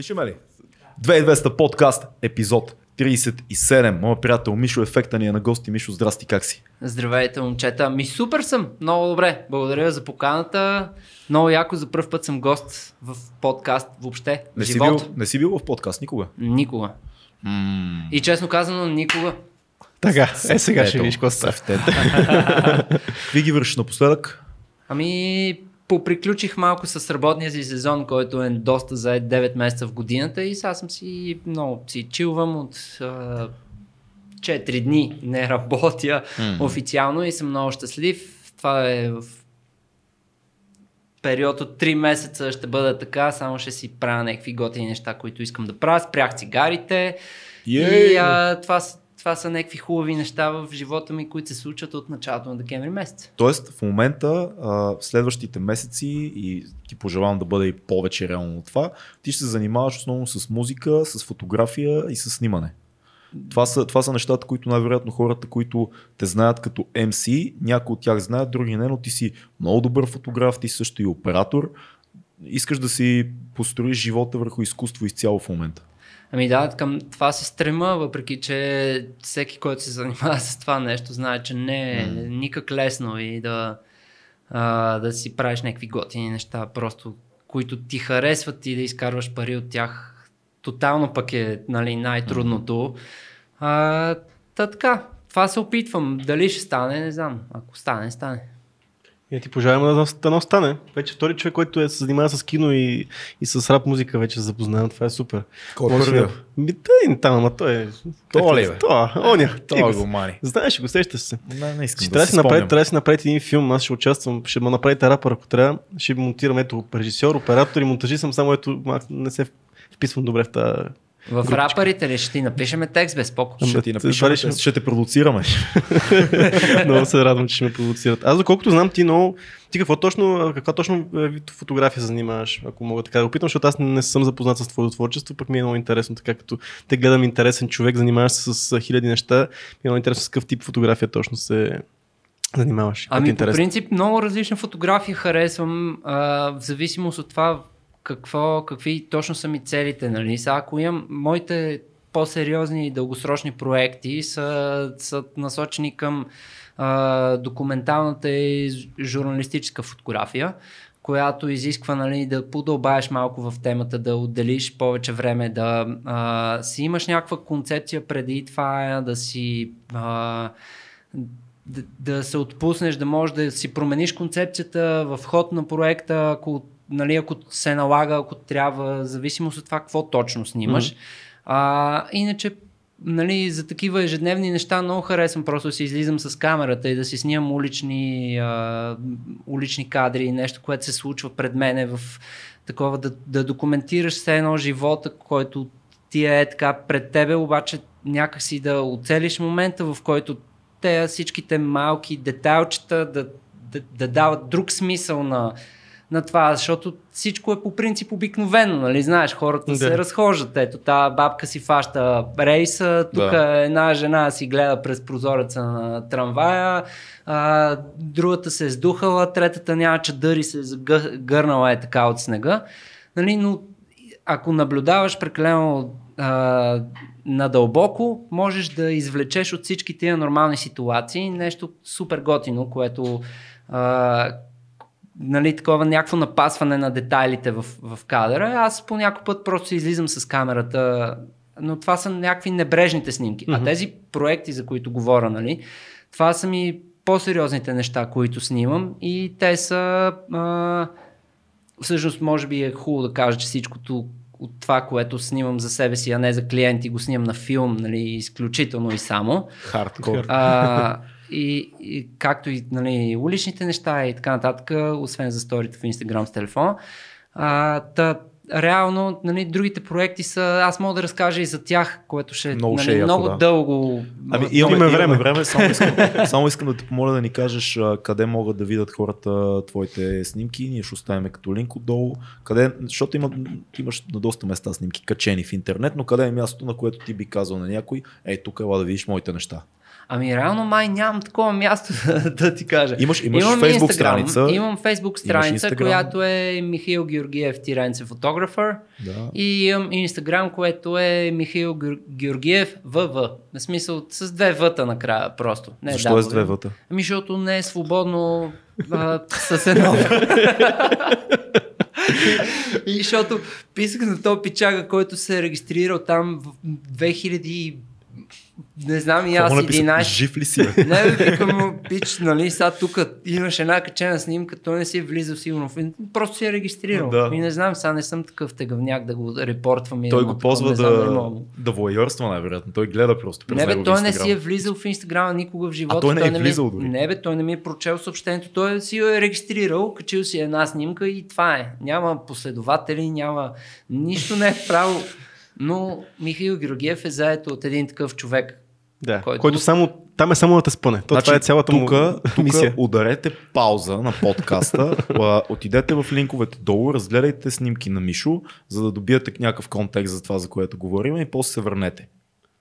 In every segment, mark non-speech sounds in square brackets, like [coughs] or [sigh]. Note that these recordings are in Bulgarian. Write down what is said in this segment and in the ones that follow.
Пишеме ли? 2200 подкаст, епизод 37. Моя приятел Мишо Ефекта ни е на гости. Мишо, здрасти, как си? Здравейте, момчета. Ми супер съм. Много добре. Благодаря за поканата. Много яко за първ път съм гост в подкаст въобще. Не в си, бил, не си бил в подкаст никога? Никога. М- И честно казано, никога. Така, е сега ще видиш какво става. съвтете. [laughs] Какви ги вършиш напоследък? Ами, поприключих малко с работния си сезон, който е доста за 9 месеца в годината и сега съм си много си чилвам от а, 4 дни не работя М. официално и съм много щастлив. Това е в период от 3 месеца ще бъда така, само ще си правя някакви готини неща, които искам да правя. Спрях цигарите и а, това, са- това са някакви хубави неща в живота ми, които се случват от началото на декември месец. Тоест, в момента, в следващите месеци и ти пожелавам да бъде и повече реално от това, ти ще се занимаваш основно с музика, с фотография и с снимане. Това са, това са нещата, които най-вероятно хората, които те знаят като MC, някои от тях знаят, други не, но ти си много добър фотограф, ти също и оператор. Искаш да си построиш живота върху изкуство изцяло в момента. Ами да, към това се стрема, въпреки че всеки, който се занимава с това нещо, знае, че не е никак лесно и да, а, да си правиш някакви готини неща, просто които ти харесват и да изкарваш пари от тях. Тотално пък е нали, най-трудното. А, та така, това се опитвам. Дали ще стане, не знам. Ако стане, стане. И ти пожелавам да, да не стане. Вече втори човек, който е, се занимава с кино и, и с рап музика, вече се запознавам. Това е супер. Кой е първия? Ми, тъй, там, ама той е... То ли, бе? Това, оня. Това го- го мани. Знаеш, го сещаш се. Не, не искам Ще да трябва си спомням. трябва да си направите един филм, аз ще участвам, ще му направите рапър, ако трябва, ще монтирам ето режисьор, оператор и монтажист съм, само ето не се вписвам добре в тази... В рапърите ли ще ти напишеме текст без споко? Ще ти напишем, ще, ще- ще те продуцираме. [laughs] много се радвам, че ще ме провоцират. Аз доколкото знам ти много, ти какво точно, каква точно е, вид фотография занимаваш, ако мога така да опитам, защото аз не съм запознат с твоето творчество, пък ми е много интересно, така като те гледам интересен човек, занимаваш се с хиляди неща, ми е много интересно с какъв тип фотография точно се занимаваш. Ти е Ами по принцип много различна фотография харесвам, а, в зависимост от това какво, какви точно са ми целите. Нали? Сега, ако имам моите по-сериозни и дългосрочни проекти са, са насочени към а, документалната и журналистическа фотография, която изисква нали, да подълбаеш малко в темата, да отделиш повече време, да а, си имаш някаква концепция преди това, да си а, да, да се отпуснеш, да можеш да си промениш концепцията в ход на проекта, ако, нали, ако се налага, ако трябва, зависимост от това какво точно снимаш. А, иначе, нали, за такива ежедневни неща много харесвам просто да си излизам с камерата и да си снимам улични, а, улични кадри, нещо, което се случва пред мене в такова, да, да документираш все едно живота, който ти е така пред тебе, обаче някакси да оцелиш момента, в който те всичките малки детайлчета да, да, да дават друг смисъл на, на това, защото всичко е по принцип обикновено, нали? Знаеш, хората Да. се разхождат. Ето, тази бабка си фаща рейса, тук Да. една жена си гледа през прозореца на трамвая, а, другата се е сдухала, третата няма чадър и се е загърнала е така от снега. Нали? Но ако наблюдаваш прекалено а, надълбоко, можеш да извлечеш от всички тия нормални ситуации нещо супер готино, което а, нали, такова някакво напасване на детайлите в, в кадъра. Аз по някой път просто си излизам с камерата, но това са някакви небрежните снимки. А Мгм. тези проекти, за които говоря, нали, това са ми по-сериозните неща, които снимам и те са а, всъщност може би е хубаво да кажа, че всичкото от това, което снимам за себе си, а не за клиенти, го снимам на филм, нали, изключително и само. Хардкор. А, и, и както и нали, уличните неща и така нататък, освен за сторите в Инстаграм с телефона. А, та, реално, нали, другите проекти са, аз мога да разкажа и за тях, което ще Много нали, ще е яко, много да. дълго. Ами имаме, Имаме време. време. Само, искам, само искам да те помоля да ни кажеш а, къде могат да видят хората твоите снимки. Ние ще оставим като линк отдолу. Къде, защото има, ти имаш на доста места снимки качени в интернет, но къде е мястото, на което ти би казал на някой, ей, тук ела да видиш моите неща. Ами реално май нямам такова място [laughs] да ти кажа. Имаш, имаш Имам Facebook Instagram, страница. Имам Facebook страница, която е Михаил Георгиев Тиренце фотограф. Photographer. Да. И имам Инстаграм, което е Михаил Геор- Георгиев ВВ. На смисъл с две въта накрая просто. Не Защо е с две въта? Ами, защото не е свободно а, с едно. [laughs] И защото писах на този пичага, който се е регистрирал там в 2000 и- не знам и аз, Какво написа? 11. Жив ли си, бе? [laughs] Не, викам му, пич, нали, сега тук имаш една качена снимка, той не си е влизал сигурно. Просто си е регистрирал. Да. И не знам, сега не съм такъв тегавняк да го репортвам. и Той да го ползва не знам да, да воайорства, най-вероятно. Той гледа просто през Не бе, той не си е влизал в Инстаграма никога в живота. той не е ми влизал дори? Не бе, той не ми е прочел съобщението. Той си е регистрирал, качил си една снимка и това е. Няма последователи, няма нищо не е правил. Но Михаил Георгиев е заето от един такъв човек. Да, Който- който, само, там е само да те спъне. То, това е цялата му тука, тука мисия. ударете пауза на подкаста, отидете в линковете долу, разгледайте снимки на Мишо, за да добиете някакъв контекст за това, за което говорим и после се върнете.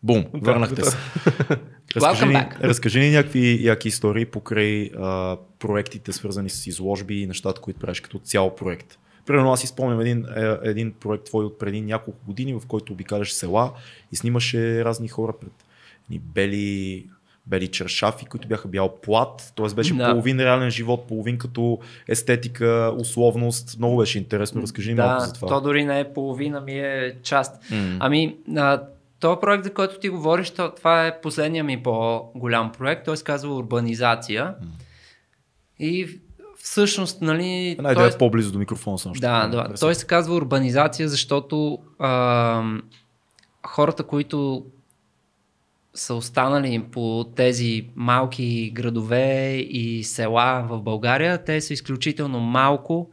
Бум, върнахте се. [laughs] Разкажи ни, Welcome back. разкажи ни някакви яки истории покрай а, проектите, свързани с изложби и нещата, които правиш като цял проект. Примерно аз си спомням един, е, един проект твой от преди няколко години, в който обикаляш села и снимаше разни хора пред ни бели, бели чершафи, които бяха бял плат, т.е. беше Да. половин реален живот, половин като естетика, условност. Много беше интересно. Разкажи ни малко Да, за това. то дори не е половина, ми е част. М. Ами, а, този проект, за който ти говориш, то, това е последния ми по-голям проект. Той се казва Урбанизация. И в- всъщност, нали... Една той- идея по-близо до микрофона съм. ще Да, да. Той се казва урбанизация, защото а, хората, които са останали по тези малки градове и села в България, те са изключително малко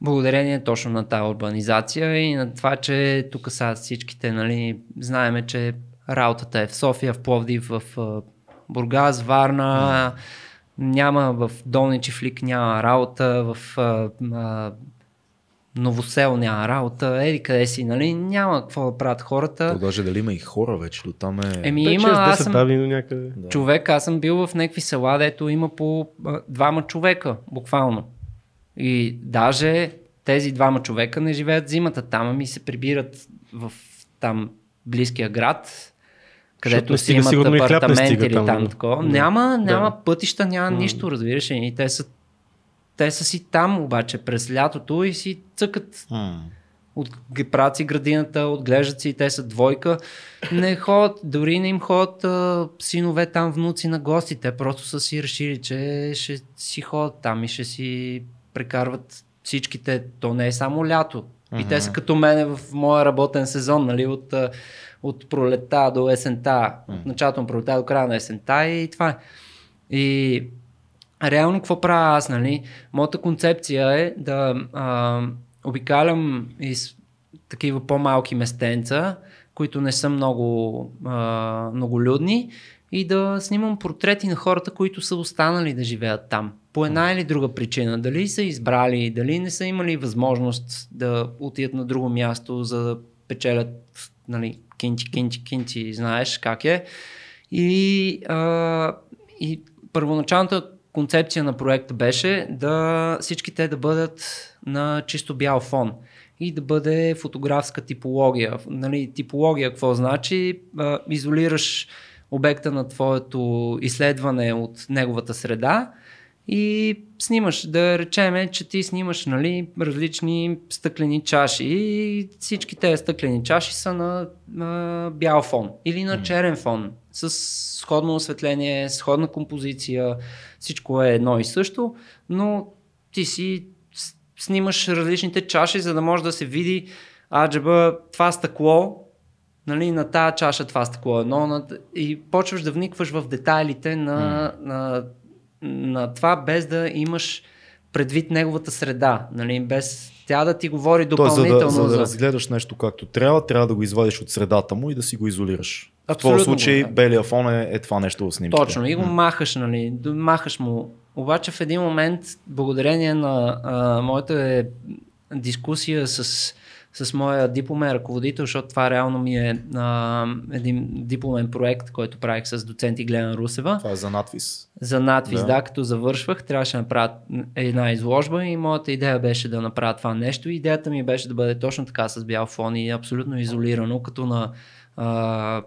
благодарение точно на тази урбанизация и на това, че тук са всичките, нали, знаеме, че работата е в София, в Пловдив, в Бургас, Варна, няма в Долни Чифлик няма работа, в а, а, Новосел няма работа, еди къде си, нали, няма какво да правят хората. То даже дали има и хора вече, до там е... Еми 5, има, 6, аз 10 съм дави до някъде. Човек, аз съм бил в някакви села, дето има по а, двама човека, буквално. И даже тези двама човека не живеят зимата там, ами се прибират в там близкия град, където си имат апартамент или там, там да. такова. Да. Няма, Да. няма пътища, няма М. нищо, разбираш ли. И те са, те са си там обаче през лятото и си цъкат от правят си градината, отглеждат си, те са двойка. Не ходят, дори не им ходят а, синове там, внуци на гости. Те просто са си решили, че ще си ходят там и ще си прекарват всичките. То не е само лято. И те са като мене в моя работен сезон, нали, от, от пролета до есента, от началото на пролета до края на есента и това е. И реално какво правя аз, нали? Моята концепция е да а, обикалям из такива по-малки местенца, които не са много, а, многолюдни и да снимам портрети на хората, които са останали да живеят там. По една или друга причина. Дали са избрали, дали не са имали възможност да отидат на друго място, за да печелят нали, кинти, кинти, кинти, знаеш как е. И, а, и първоначалната концепция на проекта беше да всички те да бъдат на чисто бял фон и да бъде фотографска типология. Нали, типология какво значи? А, изолираш обекта на твоето изследване от неговата среда и снимаш, да речеме, че ти снимаш нали, различни стъклени чаши и всички тези стъклени чаши са на, на бял фон или на черен фон с сходно осветление, сходна композиция, всичко е едно и също, но ти си снимаш различните чаши, за да може да се види аджаба това стъкло, нали, на тази чаша това стъкло е едно на... и почваш да вникваш в детайлите на, на, на това, без да имаш предвид неговата среда, нали, без тя да ти говори Тоест, за да, допълнително за да разгледаш нещо както трябва, трябва да го извадиш от средата му и да си го изолираш. В Абсолютно този случай да. белия фон е, е това нещо в снимките. Точно, и го махаш, нали, махаш му. Обаче в един момент, благодарение на а, моята е, дискусия с, с моя дипломен ръководител, защото това реално ми е а, един дипломен проект, който правих с доцент Глена Русева. Това е за надвис. За надвис, Да. да. като завършвах, трябваше да направя една изложба и моята идея беше да направя това нещо. Идеята ми беше да бъде точно така с бял фон и абсолютно изолирано, като на а,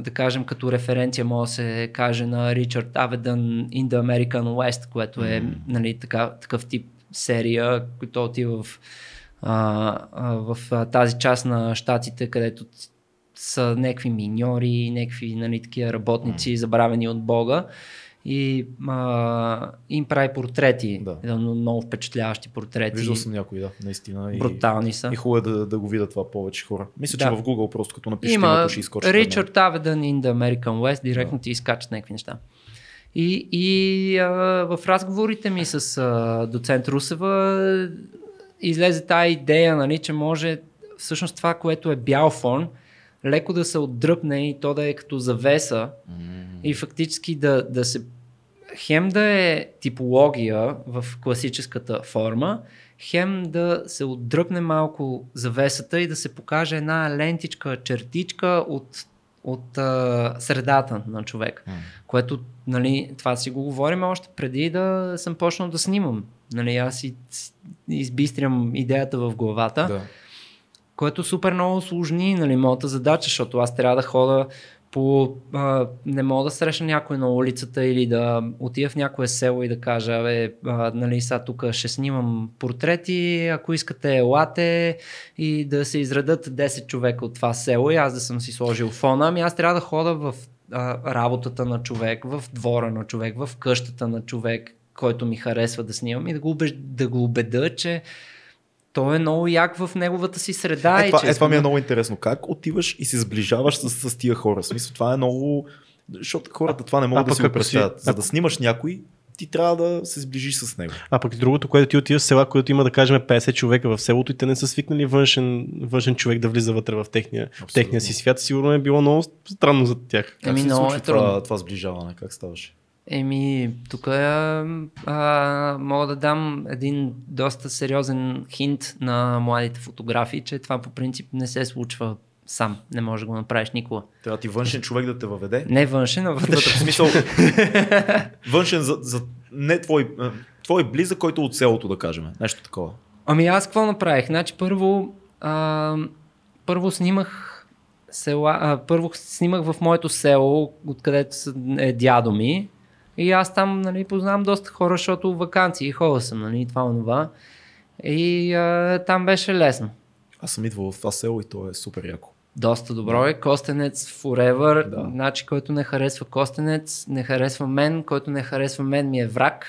да кажем като референция може да се каже на Ричард Аведън In the American West, което е М. нали, така, такъв тип серия, който отива в, а, а, в а, тази част на щатите, където са някакви миньори, някакви нали, такива работници, забравени от Бога. И а, им прави портрети, Да. да. много впечатляващи портрети. Виждал съм някои, да, наистина. И, Брутални са. и хубаво е да, да го видят това повече хора. Мисля, че Да. в Google просто като напишете Има името ще изкочи. Ричард Аведън in the American West, директно ти изкачат някакви неща. И, и а, в разговорите ми с а, доцент Русева излезе тази идея, нали, че може всъщност това, което е бял фон, леко да се отдръпне и то да е като завеса и фактически да, да се хем да е типология в класическата форма, хем да се отдръпне малко завесата и да се покаже една лентичка, чертичка от, от а, средата на човек. М. Което, нали, това си го говорим още преди да съм почнал да снимам. Нали, аз с- избистрям идеята в главата Да. което супер много сложни нали, моята задача, защото аз трябва да хода по... А, не мога да срещна някой на улицата или да отида в някое село и да кажа, бе, а, нали, сега тук ще снимам портрети, ако искате елате и да се изредат 10 човека от това село и аз да съм си сложил фона, ами аз трябва да хода в а, работата на човек, в двора на човек, в къщата на човек, който ми харесва да снимам и да го, убеж... да го убеда, че той е много як в неговата си среда. Е, и това, че е, това ми е много интересно. Как отиваш и се сближаваш с, с тия хора? В смисъл, това е много... Защото хората това не а могат да си го си- представят. За да снимаш някой, ти трябва да се сближиш с него. А пък другото, което ти отиваш в села, което има да кажем 50 човека в селото и те не са свикнали външен, външен човек да влиза вътре в техния, в техния си свят, сигурно е било много странно за тях. Как Еми, се много случва е трудно. това, това сближаване? Как ставаше? Еми, тук а, а, мога да дам един доста сериозен хинт на младите фотографи, че това по принцип не се случва сам. Не можеш да го направиш никога. Трябва ти външен човек да те въведе. Не външен, а Вътре, вътрешен. в смисъл, [laughs] външен за, за не твой, твой близък, който е от селото, да кажем. Нещо такова. Ами аз какво направих? Значи първо, а, първо снимах села, а, първо снимах в моето село, откъдето е дядо ми. И аз там нали, познавам доста хора, защото вакансии ходя съм, нали, това онова. И а, там беше лесно. Аз съм идвал в това село и то е супер яко. Доста добро е. Костенец forever. Да. Значи, който не харесва Костенец, не харесва мен. Който не харесва мен ми е враг.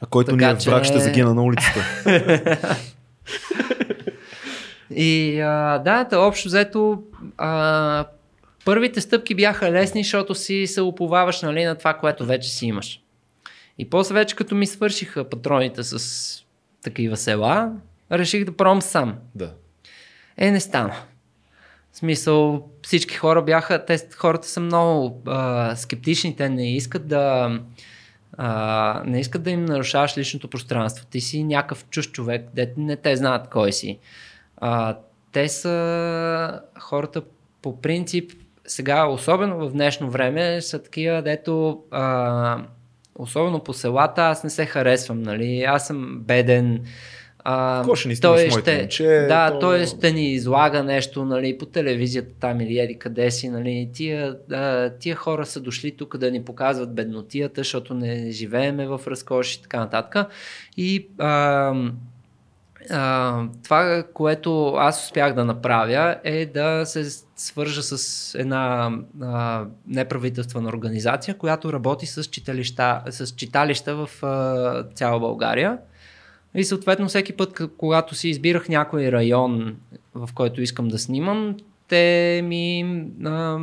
А който Така ни е враг, че- ще загина на улицата. [laughs] И а, да, общо взето а, първите стъпки бяха лесни, защото си се уповаваш нали, на това, което вече си имаш. И после вече като ми свършиха патроните с такива села, реших да пробвам сам. да. Е, не стана. В смисъл, всички хора бяха, те, хората са много а, скептични, те не искат да а, не искат да им нарушаваш личното пространство. Ти си някакъв чуж човек, де не те знаят кой си. А, те са хората по принцип, сега, особено в днешно време, са такива, дето а, особено по селата, аз не се харесвам, нали? Аз съм беден. А, Какво ще ни той ще, момче, да, то- той ще ни излага нещо нали, по телевизията там или еди къде си. Нали. Тия, а, тия хора са дошли тук да ни показват беднотията, защото не живееме в разкош и така нататък. И а, а, това, което аз успях да направя е да се свържа с една а, неправителствена организация, която работи с читалища, с читалища в а, цяла България. И съответно всеки път, когато си избирах някой район, в който искам да снимам, те ми а,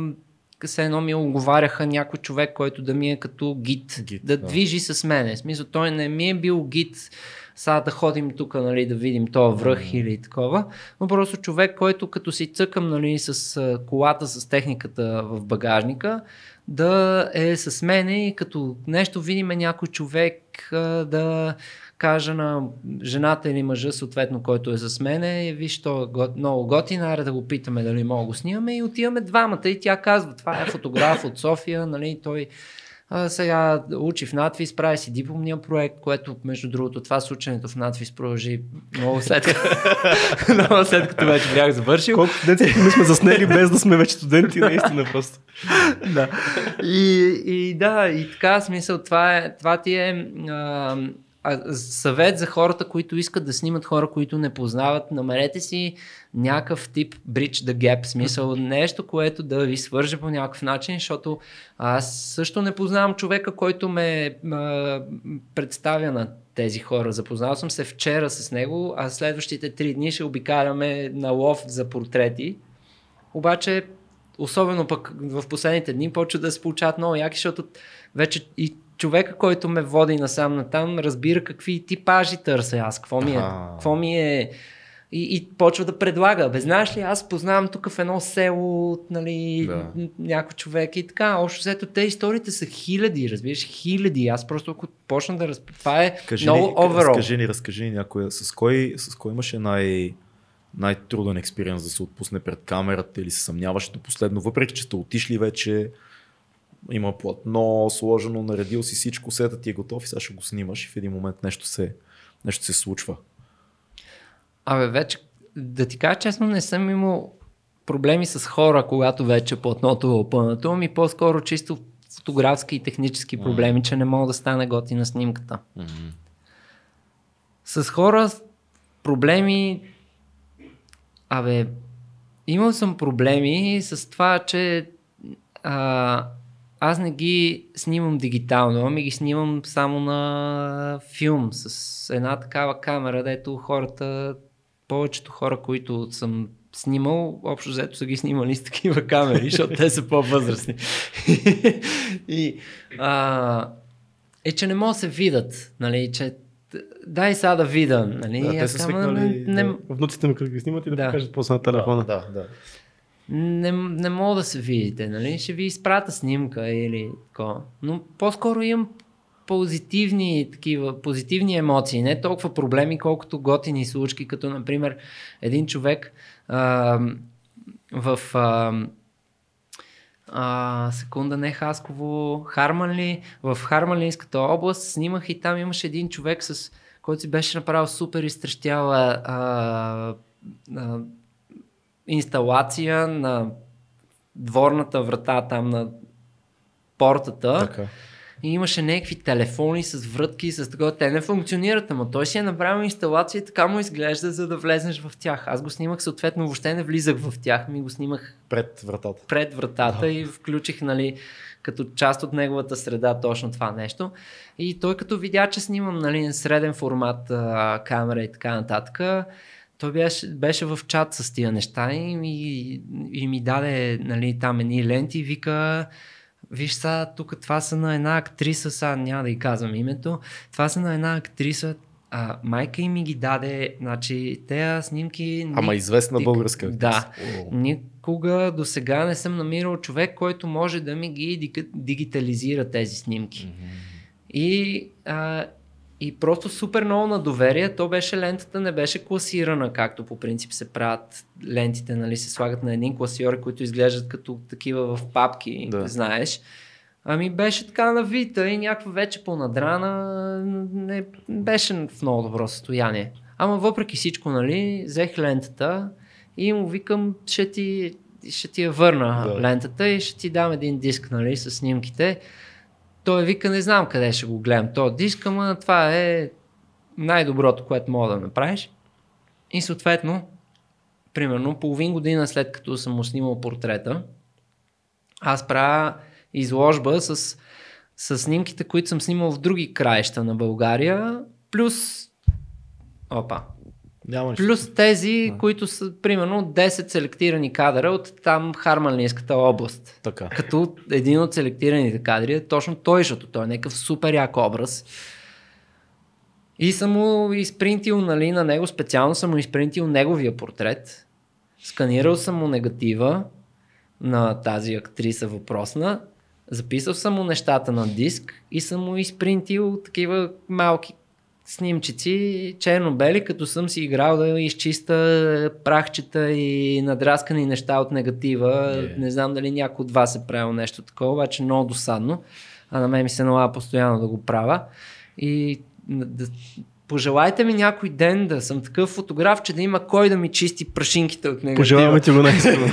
се едно ми оговаряха някой човек, който да ми е като гид, Гид, да, да. движи с мене. В смисъл, той не ми е бил гид, сега да ходим тук, нали, да видим този връх или такова, но просто човек, който като си цъкам нали, с колата, с техниката в багажника, да е с мене и като нещо видиме някой човек, да кажа на жената или мъжа, съответно, който е с мене, виж, то е го- много готин, аре да го питаме дали мога го снимаме и отиваме двамата и тя казва, това е фотограф от София, нали, той а, сега учи в надвис, прави си дипломния проект, което между другото това с ученето в надвис продължи много след, [laughs] много след като вече бях завършил. Колко студенти ми сме заснели без да сме вече студенти, наистина просто. [laughs] да. И, и да, и така, смисъл, това, е, това ти е а, а, съвет за хората, които искат да снимат хора, които не познават. Намерете си някакъв тип bridge the gap, смисъл нещо, което да ви свърже по някакъв начин, защото аз също не познавам човека, който ме а, представя на тези хора. Запознал съм се вчера с него, а следващите три дни ще обикаляме на лов за портрети. Обаче, особено пък в последните дни, почва да се получават много яки, защото вече и човека, който ме води насам натам, разбира какви типажи търся аз, какво ми е, какво ми е и, и почва да предлага. Бе, знаеш ли, аз познавам тук в едно село, нали, Да. някой човек и така. Общо взето, те историите са хиляди, разбираш, хиляди. Аз просто ако почна да разп... Това е Кажи много ни, overall. разкажи ни, разкажи ни някоя, с кой, с кой имаше най, най-труден експириенс да се отпусне пред камерата или се съмняваше до последно, въпреки че сте отишли вече, има платно, сложено, наредил си всичко, сета ти е готов и сега ще го снимаш и в един момент нещо се, нещо се случва. Абе, вече, да ти кажа честно, не съм имал проблеми с хора, когато вече платното е опънато, ами по-скоро чисто фотографски и технически проблеми, че не мога да стане готина снимката. С хора проблеми, абе, имал съм проблеми с това, че а, аз не ги снимам дигитално, ами ги снимам само на филм с една такава камера, дето хората, повечето хора, които съм снимал, общо взето са ги снимали с такива камери, защото те са по-възрастни. и а, е, че не могат да се видят, нали, че дай сега да видя, нали, Да, те са свикнали не, да- Внуците ми като ги снимат и да, Да. покажат после на телефона. Да, да. Не, не мога да се видите, нали? Ще ви изпрата снимка или такова. Но по-скоро имам позитивни такива, позитивни емоции, не толкова проблеми, колкото готини случки, като например един човек а, в а, а, секунда, не Хасково, Харманли, в Харманлинската област снимах и там имаше един човек, с който си беше направил супер изтрещяла а, а, инсталация на дворната врата там на портата. Така. И имаше някакви телефони с врътки, с такова. Те не функционират, ама той си е направил инсталация и така му изглежда, за да влезнеш в тях. Аз го снимах, съответно, въобще не влизах в тях, ми го снимах Пред вратата. пред вратата и включих, нали, като част от неговата среда точно това нещо. И той като видя, че снимам нали, среден формат а, камера и така нататък, той беше, беше в чат с тия неща и ми, и ми даде нали, там едни ленти и вика Виж сега, тук това са на една актриса, сега няма да й казвам името, това са на една актриса, а, майка и ми ги даде, значи, тези снимки... Ама ни- известна Тик- българска. Да. О. Никога до сега не съм намирал човек, който може да ми ги диг- дигитализира тези снимки. И, а, и просто супер много на доверие. То беше лентата, не беше класирана, както по принцип се правят лентите, нали, се слагат на един класиор, които изглеждат като такива в папки, Да. знаеш. Ами беше така навита и някаква вече понадрана, не беше в много добро състояние. Ама въпреки всичко, нали, взех лентата и му викам, ще ти, ще ти я върна Да. лентата и ще ти дам един диск, нали, с снимките. Той вика, не знам къде ще го гледам този диск, ама това е най-доброто, което мога да направиш. И съответно, примерно половин година след като съм му снимал портрета, аз правя изложба с, с снимките, които съм снимал в други краища на България, плюс Опа. Няма нищо. Плюс тези, които са примерно 10 селектирани кадъра от там Харманлийската област. Така. Като един от селектираните кадри е точно той, защото той е някакъв супер як образ. И съм му изпринтил нали, на него, специално съм му изпринтил неговия портрет. Сканирал съм му негатива на тази актриса въпросна. Записал съм му нещата на диск и съм му изпринтил такива малки снимчици, черно-бели, като съм си играл да изчиста прахчета и надраскани неща от негатива. Yeah. Не знам дали някой от вас е правил нещо такова, обаче много досадно. А на мен ми се налага постоянно да го правя. И да, пожелайте ми някой ден да съм такъв фотограф, че да има кой да ми чисти прашинките от негатива. Пожелаваме ти го най-искрено.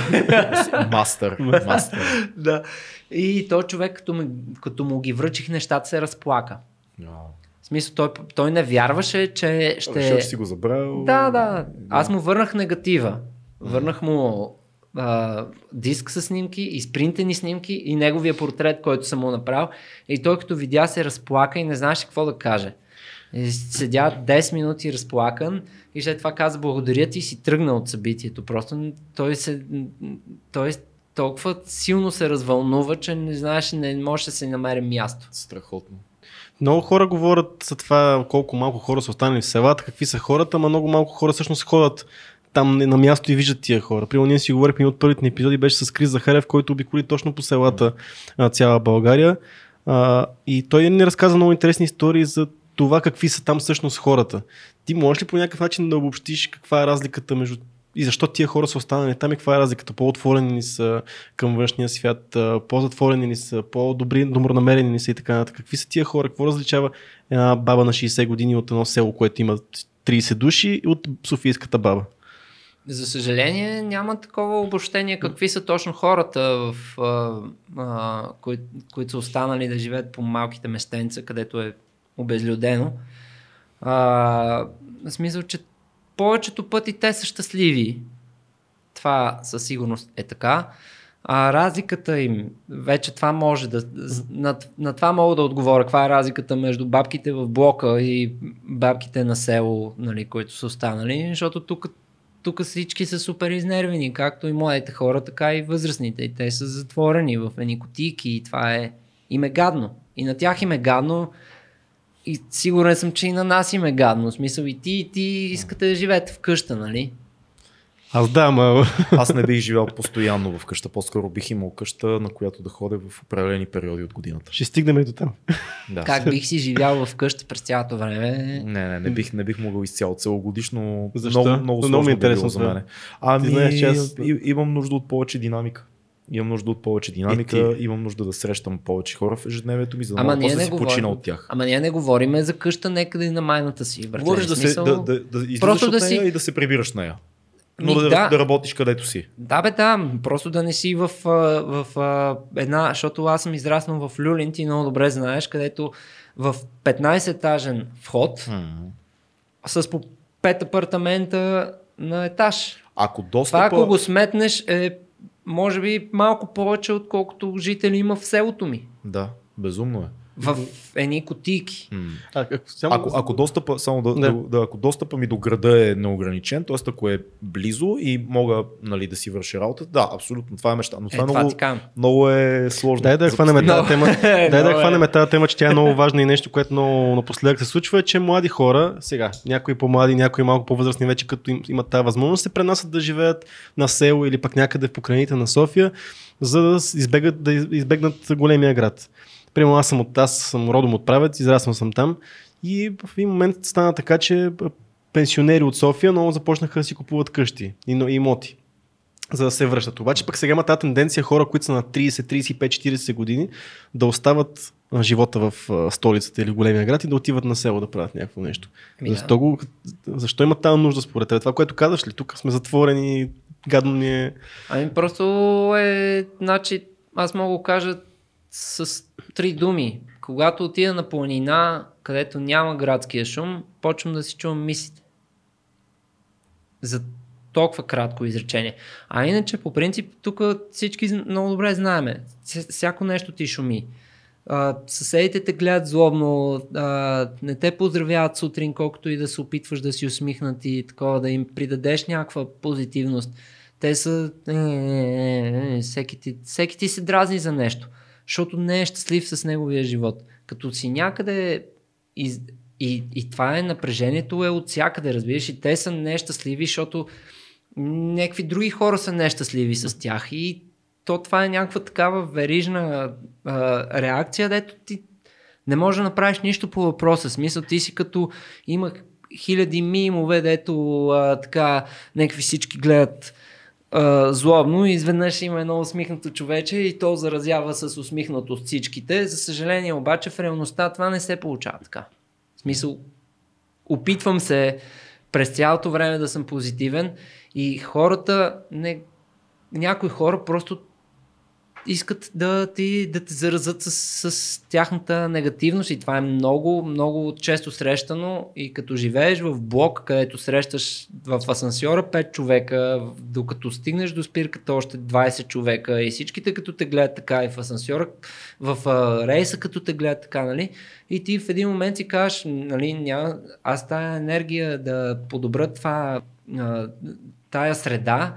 [laughs] Мастър. Мастър. да. И той човек, като, ми, като му ги връчих нещата, се разплака. В смисъл, той, той не вярваше, че ще... Защото си го забравил. Да, да. Аз му върнах негатива. Върнах му а, диск с снимки, изпринтени снимки и неговия портрет, който съм му направил. И той като видя се разплака и не знаеше какво да каже. И седя 10 минути разплакан и след това каза благодаря ти и си тръгна от събитието. Просто той се... Той толкова силно се развълнува, че не знаеше, не може да се намери място. Страхотно. Много хора говорят за това колко малко хора са останали в селата, какви са хората, но много малко хора всъщност ходят там на място и виждат тия хора. Примерно ние си говорихме от първите епизоди, беше с Крис Захарев, който обиколи точно по селата цяла България. А, и той ни разказа много интересни истории за това какви са там всъщност хората. Ти можеш ли по някакъв начин да обобщиш каква е разликата между и защо тия хора са останали там и каква е разликата? По-отворени ли са към външния свят, по-затворени ли са, по-добри, добронамерени ли са и така нататък? Какви са тия хора? Какво различава една баба на 60 години от едно село, което има 30 души от Софийската баба? За съжаление няма такова обобщение какви са точно хората, в, а, а, кои, които са останали да живеят по малките местенца, където е обезлюдено. А, в смисъл, че повечето пъти те са щастливи. Това със сигурност е така. А разликата им, вече това може да. На, на това мога да отговоря. Каква е разликата между бабките в блока и бабките на село, нали, които са останали, защото тук тук всички са супер изнервени, както и младите хора, така и възрастните. И те са затворени в едни кутийки и това е им е гадно. И на тях им е гадно. И сигурен съм, че и на нас им е гадно. В смисъл и ти, и ти искате да живеете в къща, нали? Аз да, ма... [laughs] Аз не бих [laughs] живял постоянно в къща, по-скоро бих имал къща, на която да ходя в определени периоди от годината. Ще стигнем и до там. Да. Как бих си живял в къща през цялото време? Не, не, не бих, не бих могъл изцяло целогодишно. Защо? Много, много Много ми е би било интересно за мен. Ами, знаеш, че аз- и- имам нужда от повече динамика. Имам нужда от повече динамика, имам нужда да срещам повече хора в ежедневието ми, за да Ама мога да си говорим. почина от тях. Ама ние не говориме за къща некъде на майната си. Братле. Говориш да, В смисъл- да, да, да излизаш Просто от да нея си- и да се прибираш в нея. Но Ми, да, да. да работиш където си. Да, бе, да. Просто да не си в, в а, една, защото аз съм израснал в Люлин, ти много добре знаеш, където в 15-етажен вход с по 5 апартамента на етаж. Ако Това, достъпа... ако го сметнеш, е може би малко повече, отколкото жители има в селото ми. Да, безумно е. В едни кутийки. М. А, ако, само... Ако, ако, достъпа, само да, Да. да. Ако достъпа ми до града е неограничен, т.е. ако е близо и мога нали, да си върша работа, да, абсолютно, това е мечта. Но Е, това, е това много, казвам. много е сложно. Дай да хванем тази тема. [laughs] Дай да е. хванем тази тема, че тя е много важна и нещо, което много напоследък се случва, е, че млади хора, сега, някои по-млади, някои малко по-възрастни вече, като им, имат тази възможност, се пренасят да живеят на село или пък някъде в покрайните на София, за да избегат, да избегнат големия град. Примерно аз съм от аз съм родом от правец, израснал съм там и в един момент стана така, че пенсионери от София много започнаха да си купуват къщи и имоти за да се връщат. Обаче пък сега има тази тенденция хора, които са на 30, 35, 40 години да остават живота в столицата или големия град и да отиват на село да правят някакво нещо. Ми да. Защо, го, защо има тази нужда според теб? Това, което казваш ли? Тук сме затворени, гадно ни е. Ами просто е, значи, аз мога да кажа с три думи. Когато отида на планина, където няма градския шум, почвам да си чувам мислите. За толкова кратко изречение. А иначе, по принцип, тук всички много добре знаеме. Ся- Всяко нещо ти шуми. А, съседите те гледат злобно, а, не те поздравяват сутрин, колкото и да се опитваш да си усмихнат и такова, да им придадеш някаква позитивност. Те са... е, е, е, Всеки ти, всеки ти се дразни за нещо, защото не е щастлив с неговия живот. Като си някъде из, и, и това е напрежението е от всякъде, разбираш, и те са нещастливи, защото някакви други хора са нещастливи с тях и то това е някаква такава верижна а, реакция, дето ти не можеш да направиш нищо по въпроса. Смисъл, ти си като има хиляди мимове, дето а, така, някакви всички гледат а, злобно изведнъж има едно усмихнато човече и то заразява с усмихнато всичките. За съжаление обаче в реалността това не се получава така. В смисъл, опитвам се през цялото време да съм позитивен и хората, не, някои хора просто искат да, ти, да те заразат с, с тяхната негативност и това е много, много често срещано и като живееш в блок, където срещаш в асансьора 5 човека, докато стигнеш до спирката още 20 човека и всичките като те гледат така и в асансьора, в а, рейса като те гледат така, нали? И ти в един момент си кажеш, нали, ня, аз тая енергия да подобра това, а, тая среда,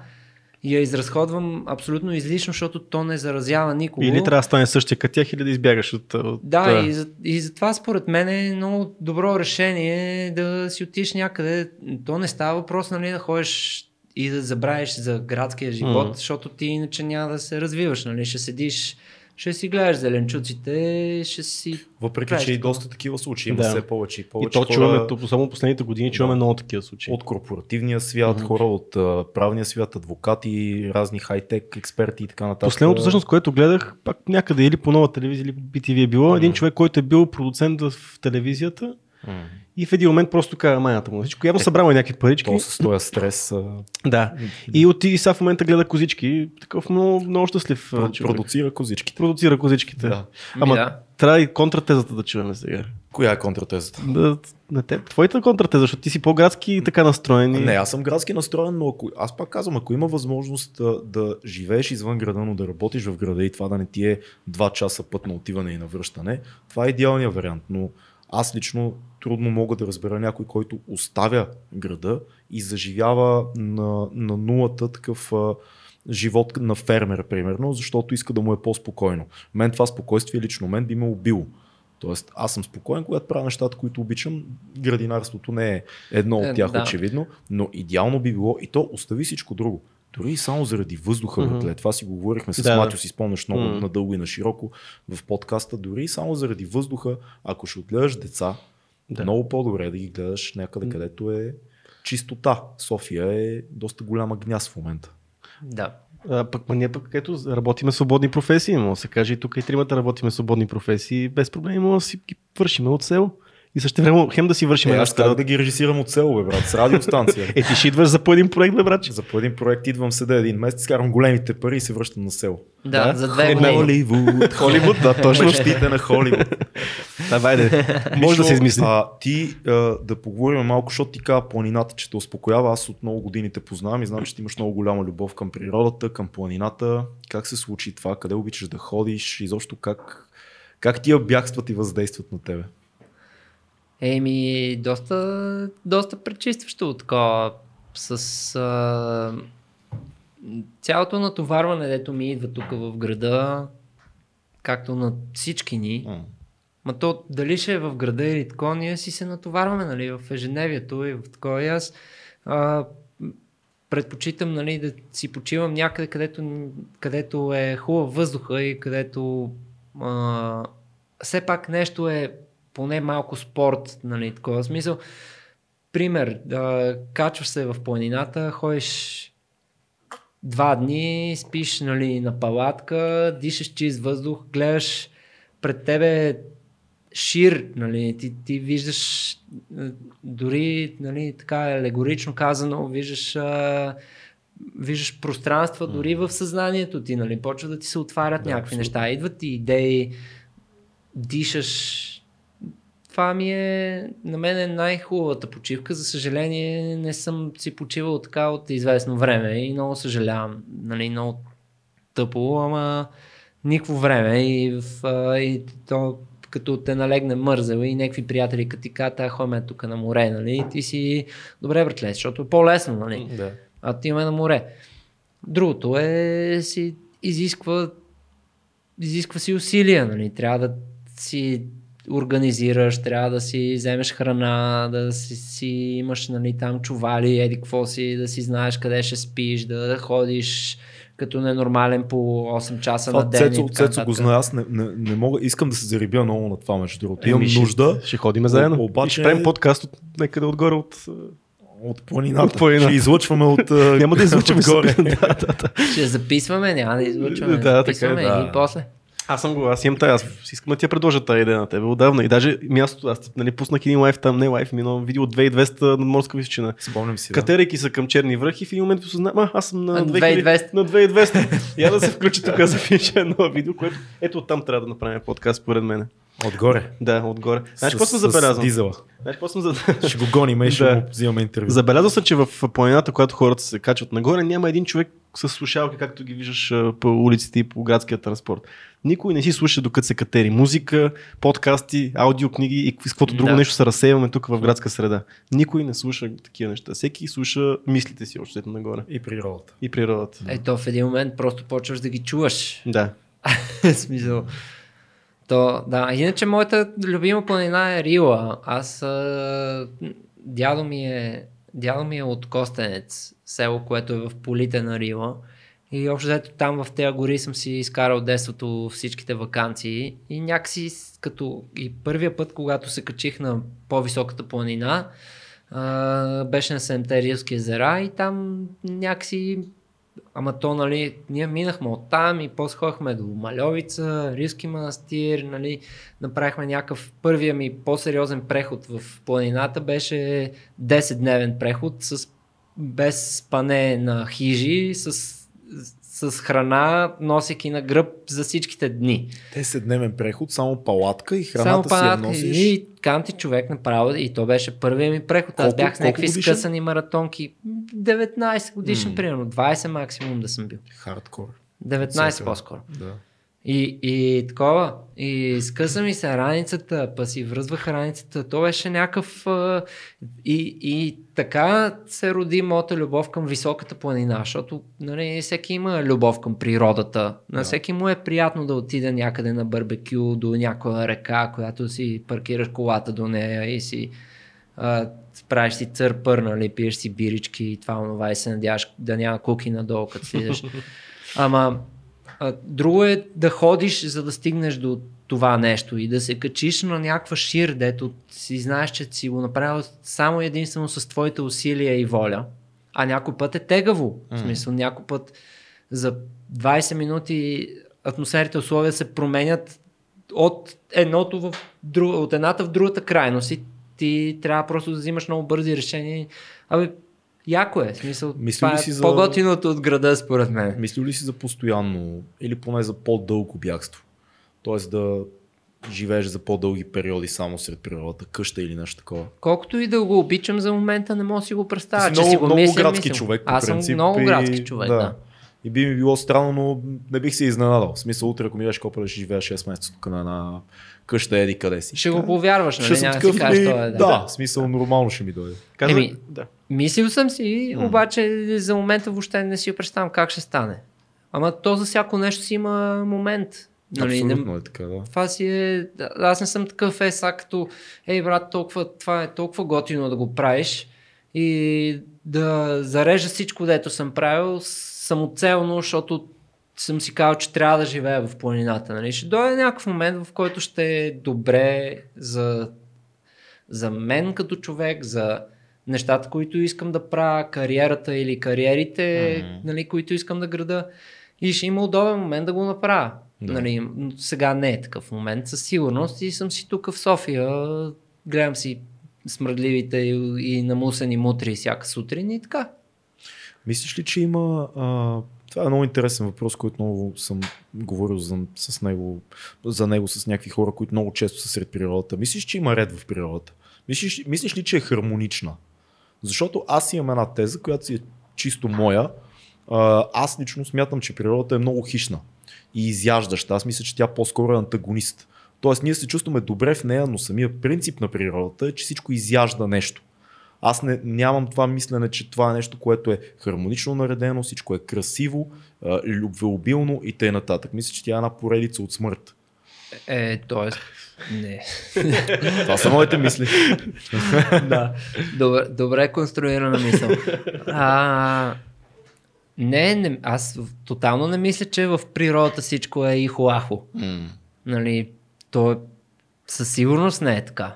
и я изразходвам абсолютно излишно, защото то не заразява никого. Или трябва да стане същия като тях или да избягаш от... от да, и, за, и затова според мен е много добро решение да си отиш някъде. То не става въпрос нали, да ходиш и да забравиш за градския живот, mm. защото ти иначе няма да се развиваш. Нали? Ще седиш ще си гледаш зеленчуците, ще си... Въпреки, че и доста такива случаи има да. все повече и повече. И то чуваме, хора... само последните години чуваме да. много такива случаи. От корпоративния свят, mm-hmm. хора от uh, правния свят, адвокати, разни хай-тек експерти и така нататък. Последното всъщност, което гледах, пак някъде или по нова телевизия, или по BTV е било, mm-hmm. един човек, който е бил продуцент в телевизията Mm. И в един момент просто кара майната му. Всичко явно е, събрал някакви парички. То с този стрес. да. И от и сега в момента гледа козички. Такъв много, много щастлив. Про, продуцира козичките. Продуцира козичките. Да. Ама да. трябва и контратезата да чуваме сега. Коя е контратезата? Да, на теб. Твоята контратеза, защото ти си по-градски и така настроен. И... Не, аз съм градски настроен, но ако, аз пак казвам, ако има възможност да, да живееш извън града, но да работиш в града и това да не ти е 2 часа път на отиване и на връщане, това е идеалният вариант. Но аз лично трудно мога да разбера някой, който оставя града и заживява на, на нулата такъв а, живот на фермер, примерно, защото иска да му е по-спокойно. Мен това спокойствие лично мен би ме убило. Тоест, аз съм спокоен, когато правя нещата, които обичам. Градинарството не е едно от е, тях, да. очевидно, но идеално би било и то остави всичко друго. Дори и само заради въздуха, mm-hmm. братле. Това си говорихме с да, Матио, си спомняш много mm-hmm. надълго и на широко в подкаста. Дори и само заради въздуха, ако ще отгледаш деца, да. много по-добре е да ги гледаш някъде, където е чистота. София е доста голяма гняз в момента. Да. А, пък ние пък ето работиме свободни професии, може да се каже и тук и тримата работиме свободни професии, без проблеми може да си ги вършиме от село. И също време хем да си вършим. Е, аз да ги режисирам от село, бе, брат, с радиостанция. [laughs] е, ти ще идваш за по един проект, бе, брат. За по един проект идвам седа един месец, карам големите пари и се връщам на село. Да, да? за две години. Холивуд. [laughs] Холивуд, да, точно. Мечтите на Холивуд. [laughs] Давай да. Може да се измисли. А, ти а, да поговорим малко, защото ти казва планината, че те успокоява. Аз от много години те познавам и знам, че ти имаш много голяма любов към природата, към планината. Как се случи това? Къде обичаш да ходиш? Изобщо как, как тия бягства ти въздействат на тебе? Еми, доста, доста пречистващо такова. С а, цялото натоварване, дето ми идва тук в града, както на всички ни, mm. Ма то дали ще е в града или такова, ние си се натоварваме нали, в ежедневието и в такова. И аз а, предпочитам нали, да си почивам някъде, където, където е хубав въздуха и където а, все пак нещо е поне малко спорт, нали, такова смисъл. Пример, да, качваш се в планината, ходиш два дни, спиш нали, на палатка, дишаш чист въздух, гледаш пред тебе шир, нали, ти, ти виждаш дори нали, така алегорично казано, виждаш, а, виждаш пространства дори в съзнанието ти, нали, почва да ти се отварят да, някакви абсолютно. неща, идват ти идеи, дишаш това ми е, на мен е най-хубавата почивка. За съжаление не съм си почивал така от известно време и много съжалявам. Нали, много тъпо, ама никакво време и, в, и то като те налегне мързел и някакви приятели като ти ката, ходим тук на море, нали? Ти си добре братле, защото е по-лесно, нали? Да. А ти има на море. Другото е си изисква изисква си усилия, нали? Трябва да си организираш, трябва да си вземеш храна, да си, си имаш нали, там чували, еди какво си, да си знаеш къде ще спиш, да ходиш като ненормален по 8 часа Това на ден. Цецо, и така Цецо го знае, аз не, не, не мога, искам да се зарибя много на това между другото. Имам ще- нужда Ще ходиме заедно. Обаче- Обаче... Ще правим подкаст от някъде отгоре от... от планината. От планината. Ще излъчваме от Няма да [laughs] излучаме отгоре. [laughs] да, да, да. Ще записваме, няма да излучваме. Да, така е, записваме да. и после. Аз съм го, аз имам тая, аз искам да ти я предложа тази идея на тебе отдавна. И даже мястото, аз нали, пуснах един лайф там, не лайф, ми едно видео от 2200 на морска височина. Спомням си. Да. Катерейки се към черни връх и в един момент осъзнавам, а, аз съм на На 2200. 2200. На 2200. Я да се включи тук да запиша едно видео, което ето оттам трябва да направим подкаст, според мен. Отгоре. Да, отгоре. Знаеш, какво съм забелязал? С дизела. Знаеш, какво съм за... Ще го гоним и ще Да. му взимаме интервю. Забелязал съм, че в планината, когато хората се качват нагоре, няма един човек с слушалки, както ги виждаш по улиците и по градския транспорт. Никой не си слуша докато се катери. Музика, подкасти, аудиокниги и с каквото друго Да. нещо се разсейваме тук в градска среда. Никой не слуша такива неща. Всеки слуша мислите си още нагоре. И природата. И природата. Ето в един момент просто почваш да ги чуваш. Да. [laughs] Смисъл. То, да, иначе моята любима планина е Рила. Аз, а, дядо ми е, дядо ми е от Костенец, село, което е в полите на Рила. И общо взето там в тези гори съм си изкарал детството всичките вакансии и някакси като и първия път, когато се качих на по-високата планина, а, беше на Седемте Рилски езера и там някакси Ама то, нали, ние минахме от там и после ходихме до Малевица, Рилски манастир, нали, направихме някакъв първия ми по-сериозен преход в планината, беше 10-дневен преход с, без спане на хижи, с, с храна, носейки на гръб за всичките дни. 10-дневен преход, само палатка и Само храната си я палатка носиш. и канти човек направо и то беше първия ми преход. Аз Колко- бях с някакви годишен? скъсани маратонки. 19 годишен, М. примерно. 20 максимум да съм бил. Хардкор. 19 Всяка. по-скоро. Да. И, и такова. И скъса ми се раницата, па си връзвах раницата. То беше някакъв... И, и така се роди моята любов към високата планина, защото нали, всеки има любов към природата. На всеки му е приятно да отида някъде на барбекю, до някоя река, която си паркираш колата до нея и си а, правиш си църпър, нали, пиеш си бирички и това, онова и се надяваш да няма куки надолу, като [laughs] слизаш. Ама друго е да ходиш, за да стигнеш до това нещо и да се качиш на някаква шир, дето си знаеш, че си го направил само единствено с твоите усилия и воля. А някой път е тегаво. В смисъл, някой път за 20 минути атмосферните условия се променят от едното в друг, от едната в другата крайност и ти трябва просто да взимаш много бързи решения. Абе, яко е. Смисъл, Мисли това е си за- по-готиното от града, според мен. Мисли ли си за постоянно или поне за по-дълго бягство? Тоест да живееш за по-дълги периоди само сред природата, къща или нещо такова. Колкото и да го обичам за момента, не мога да си го представя. Ти че си си много, го много мисля, градски мисля. човек. По Аз принцип, съм много и- градски човек, да. И би ми било странно, но не бих се изненадал. В смисъл, утре, ако ми дадеш копа да живея 6 месеца тук на една къща, еди къде си. Ще го повярваш, нали? Ще Няма да такъв, си кажеш, ми, това е. Да. да, в смисъл нормално ще ми дойде. Каза... Еми, да. Мислил съм си, обаче за момента въобще не си представям как ще стане. Ама то за всяко нещо си има момент. Нали, не, Абсолютно е така, да. това си е... Аз не съм такъв еса, като ей брат, толкова, това е толкова готино да го правиш и да зарежа всичко, дето съм правил самоцелно, защото съм си казал, че трябва да живея в планината. Нали? Ще дойде някакъв момент, в който ще е добре за, за мен като човек, за нещата, които искам да правя, кариерата или кариерите, Мгм. нали, които искам да града. И ще има удобен момент да го направя. Да. Нали, сега не е такъв момент, със сигурност. И съм си тук в София, гледам си смръдливите и, и намусени мутри всяка сутрин и така. Мислиш ли, че има... А, това е много интересен въпрос, който много съм говорил за, с него, за него с някакви хора, които много често са сред природата. Мислиш, че има ред в природата? Мислиш, мислиш ли, че е хармонична? Защото аз имам една теза, която си е чисто моя. Аз лично смятам, че природата е много хищна и изяждаща. Аз мисля, че тя по-скоро е антагонист. Тоест, ние се чувстваме добре в нея, но самия принцип на природата е, че всичко изяжда нещо. Аз не, нямам това мислене, че това е нещо, което е хармонично наредено, всичко е красиво, любвеобилно и т.н. Мисля, че тя е една поредица от смърт. Е, т.е. не. [laughs] Това са моите мисли. [laughs] да. Добре, добре конструирана мисъл. А, Не, не, аз тотално не мисля, че в природата всичко е ихуахо. М. Нали, то е, със сигурност не е така.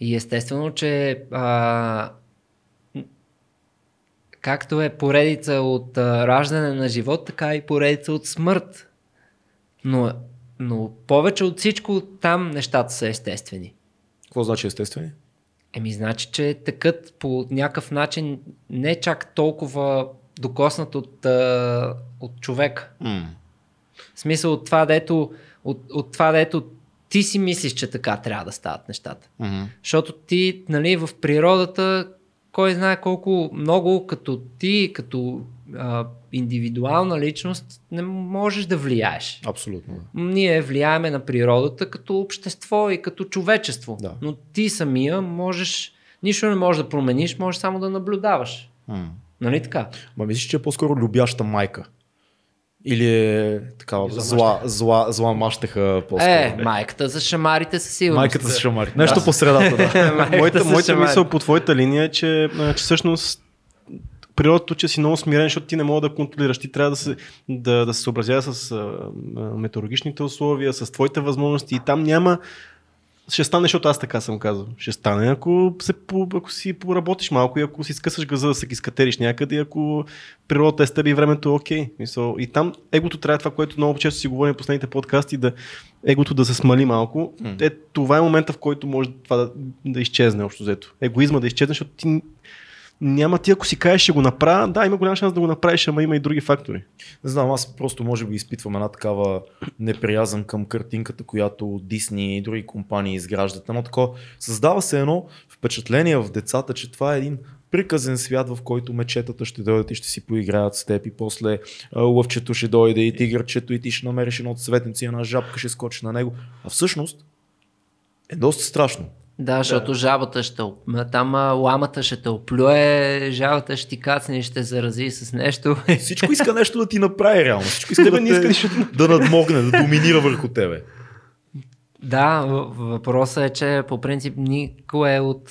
И естествено, че а, както е поредица от а, раждане на живот, така и поредица от смърт. Но, но повече от всичко там нещата са естествени. Какво значи естествени? Еми, значи, че тъкът по някакъв начин не чак толкова докоснат от, а, от човек. М. В смисъл от това, дето, от, от това, дето ти си мислиш, че така трябва да стават нещата. Мгм. Защото ти, нали, в природата, кой знае колко много като ти, като а, индивидуална личност, не можеш да влияеш. Абсолютно. Ние влияеме на природата като общество и като човечество. Да. Но ти самия можеш, нищо не можеш да промениш, можеш само да наблюдаваш. М. Нали така? Ма мислиш, че е по-скоро любяща майка? Или е такава зла, зла, зла мащеха по-скоро? Е, майката за шамарите със сигурност. Майката с шамари. Нещо по средата, да. [laughs] Моята, моята мисъл по твоята линия е, че, че всъщност природата че си много смирен, защото ти не мога да контролираш. Ти трябва да се, да, да се съобразява с а, а, метеорологичните условия, с твоите възможности и там няма ще стане, защото аз така съм казал. Ще стане, ако, се, ако си поработиш малко и ако си скъсаш газа да се ги скатериш някъде, и ако природата е с теб и времето е окей. Мисъл, и там егото трябва това, което много често си говорим в последните подкасти, да егото да се смали малко. М. Е, това е момента, в който може това да, да изчезне общо взето. Егоизма да изчезне, защото ти няма ти, ако си кажеш, ще го направя, да, има голям шанс да го направиш, ама има и други фактори. Не знам, аз просто може би изпитвам една такава неприязън към картинката, която Дисни и други компании изграждат. Едно такова, създава се едно впечатление в децата, че това е един приказен свят, в който мечетата ще дойдат и ще си поиграят с теб и после лъвчето ще дойде и тигърчето и ти ще намериш едно цветенце и една жабка ще скочи на него. А всъщност е доста страшно. Да, защото жабата ще, там ламата ще те оплюе, жабата ще ти кацне и ще зарази с нещо. Всичко иска нещо да ти направи реално. Всичко иска да, не те, иска нищо да надмогне, да доминира върху тебе. да, въпросът е, че по принцип никое от,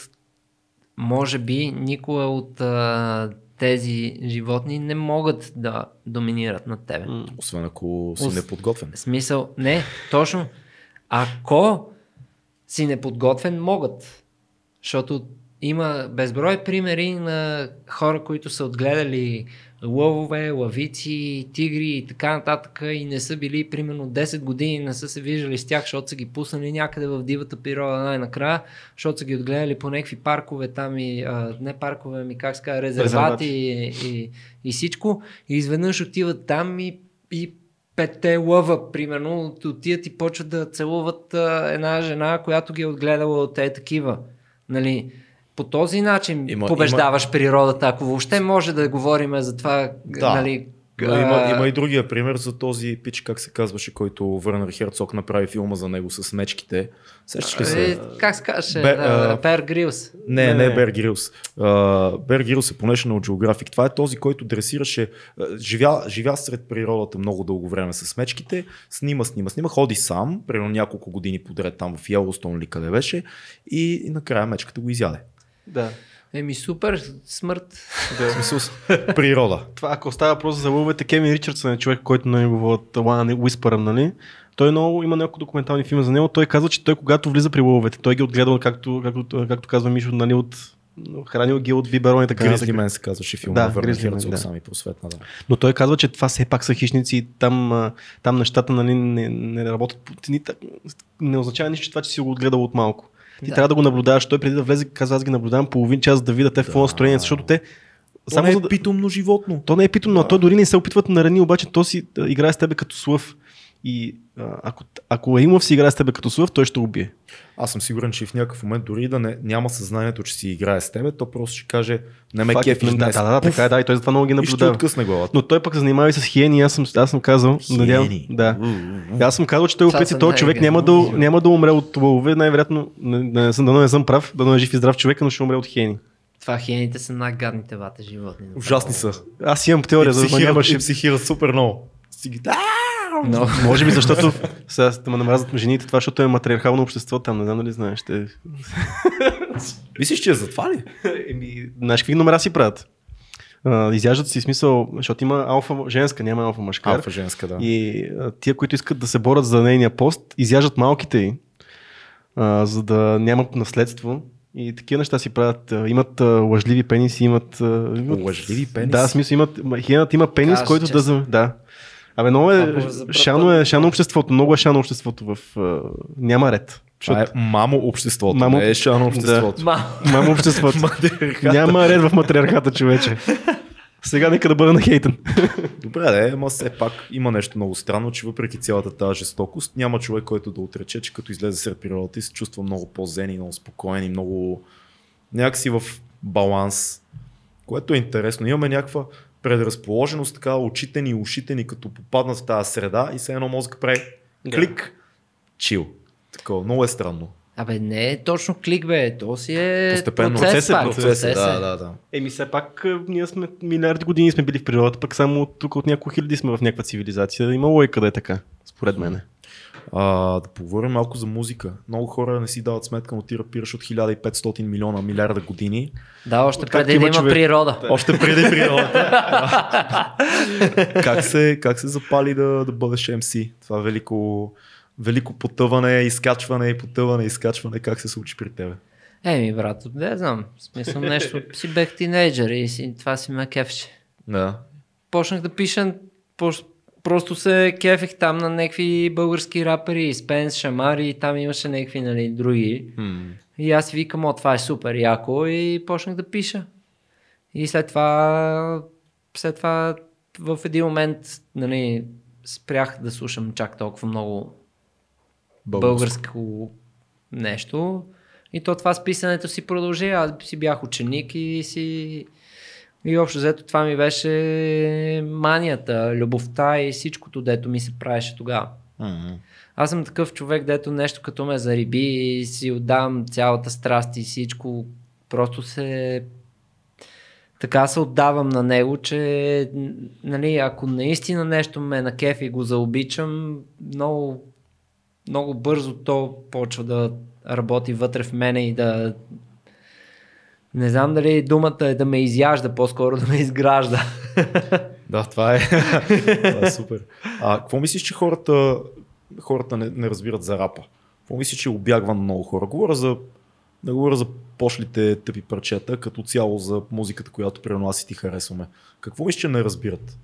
може би, никое от а, тези животни не могат да доминират над тебе. Освен ако си Ос- неподготвен. Смисъл, не, точно. Ако си неподготвен, могат. Защото има безброй примери на хора, които са отгледали лъвове, лавици, тигри и така нататък и не са били примерно 10 години, не са се виждали с тях, защото са ги пуснали някъде в дивата природа най-накрая, защото са ги отгледали по някакви паркове там и а, не паркове, ми как се казва, резервати и, и, и всичко. И изведнъж отиват там и, и петте лъва, примерно, отиват и почват да целуват а, една жена, която ги е отгледала от те такива. Нали, по този начин Има- побеждаваш природата, ако въобще може да говорим за това, Да. нали, Да, има, а, има и другия пример за този пич, как се казваше, който Върнер Херцог направи филма за него с мечките. Сещаш ли се? е, как се казваше? Бе- да, а, Пер Грилс. Не, Не, не. Бер Грилс. Бер Грилс е по National Geographic. Това е този, който дресираше, живя, живя сред природата много дълго време с мечките, снима, снима, снима, ходи сам, примерно няколко години подред там в Йеллоустон ли къде беше и, и накрая мечката го изяде. Да. Еми супер, смърт. В смисъл, природа. Това, ако става въпрос за лъвовете, Кевин Ричардсън е човек, който на него от Лана Уиспъра, нали? Той много, има няколко документални филми за него. Той казва, че той когато влиза при лъвовете, той ги е отгледал, както, както, както казва Мишо, нали, от хранил ги от биберон и така. Гризли мен се казваше филма Да, на Върнер Grizzly Man, Херцог, да. сами просветна. Да. Но той казва, че това все пак са хищници и там, там нещата нали, не, не работят. так- Не означава нищо, че това, че си го отгледал от малко. Ти Да. трябва да го наблюдаваш. Той преди да влезе, казва, аз ги наблюдавам половин час да видя те в какво Да. настроение, защото те Само само не за е да... питомно животно. То не е питомно, но той дори не се опитват да нарани, обаче то си а, играе с тебе като слъв. И а, ако, ако Еимов си играе с тебе като слъв, той ще убие. Аз съм сигурен, че в някакъв момент дори да не, няма съзнанието, че си играе с тебе, то просто ще каже, не ме кефиш да, да, да, да, така е, да, и той затова много ги И ще наблюдава. откъсне главата. Но той пък се занимава и с хиени, аз съм, аз съм казал, надявам, Хиени. да. У, у. Аз съм казал, че той Това опит са този човек най-гадни. няма да, няма да умре от лъвове, най-вероятно, не, да не съм, да не съм прав, да не е жив и здрав човек, но ще умре от хиени. Това хиените са най-гадните вате животни. Ужасни са. Аз имам теория, за да нямаше. и психират супер много. Си ги- Но, [laughs] Може би защото [laughs] сега да ме намразят жените, това, защото е матриархално общество там, не знам дали знаеш. Ще... Мислиш, че е за това ли? [laughs] Еми, знаеш какви номера си правят? А, изяждат си смисъл, защото има алфа женска, няма алфа мъжка. Алфа женска, да. И а, тия, които искат да се борят за нейния пост, изяждат малките й, а, за да няма наследство. И такива неща си правят. Имат лъжливи пениси, имат... Имат Лъжливи пениси? Да, смисъл имат... Хиената има пенис, Кажеш който да... честно. за- Да. Абе, много е... Шано е, шано обществото, много е шано обществото в... А, няма ред. Това е мамо обществото, Мамо- не е шано обществото. Ма, Няма обществото. [laughs] Няма ред в матриархата, човече. Сега нека да бъда нахейтен. Добре, да, ама все пак има нещо много странно, че въпреки цялата тази жестокост, няма човек, който да отрече, че като излезе сред природата и се чувства много по-зен и много спокоен и много някакси в баланс, което е интересно. Имаме някаква предразположеност, така очите ни и ушите ни, като попаднат в тази среда и все едно мозък прави Да. клик, чил. Такова, много е странно. Абе, не е точно клик, бе. То си е Постепенно. процес, Процес е, пак. процес Процес, да, да, да. Еми все пак ние сме милиарди години сме били в природата, пък само тук от няколко хиляди сме в някаква цивилизация. Има лойка да е така, според мен. А, да поговорим малко за музика. Много хора не си дават сметка, но ти рапираш от 1500 милиона милиарда години. Да, още Откакто преди да има човек. природа. Още преди природата. [laughs] как, се, как се запали да, да бъдеш MC? Това велико, велико потъване, изкачване, потъване, изкачване. Как се случи при тебе? Еми, брат, не знам. Смисъл нещо. Си бех тинейджър и си, това си ме кефче. Да. Почнах да пиша, пош- просто се кефих там на някакви български рапери, Спенс, Шамари, там имаше някакви нали, други. Хм. И аз викам, о, това е супер яко и почнах да пиша. И след това, след това в един момент нали, спрях да слушам чак толкова много българско нещо. И то това с писането си продължи. Аз си бях ученик и си... И общо взето това ми беше манията, любовта и всичкото, дето ми се правеше тогава. М. Аз съм такъв човек, дето нещо като ме зариби и си отдавам цялата страст и всичко. Просто се... Така се отдавам на него, че нали, ако наистина нещо ме на кеф и го заобичам, много, много бързо то почва да работи вътре в мене и да... Не знам дали думата е да ме изяжда, по-скоро да ме изгражда. [laughs] Да, това е, [laughs] това е супер. А какво мислиш, че хората, хората не, не разбират за рапа? Какво мислиш, че обягва на много хора? Говоря за, не говоря за пошлите тъпи парчета, като цяло за музиката, която примерно аз и ти харесваме. Какво мислиш, че не разбират?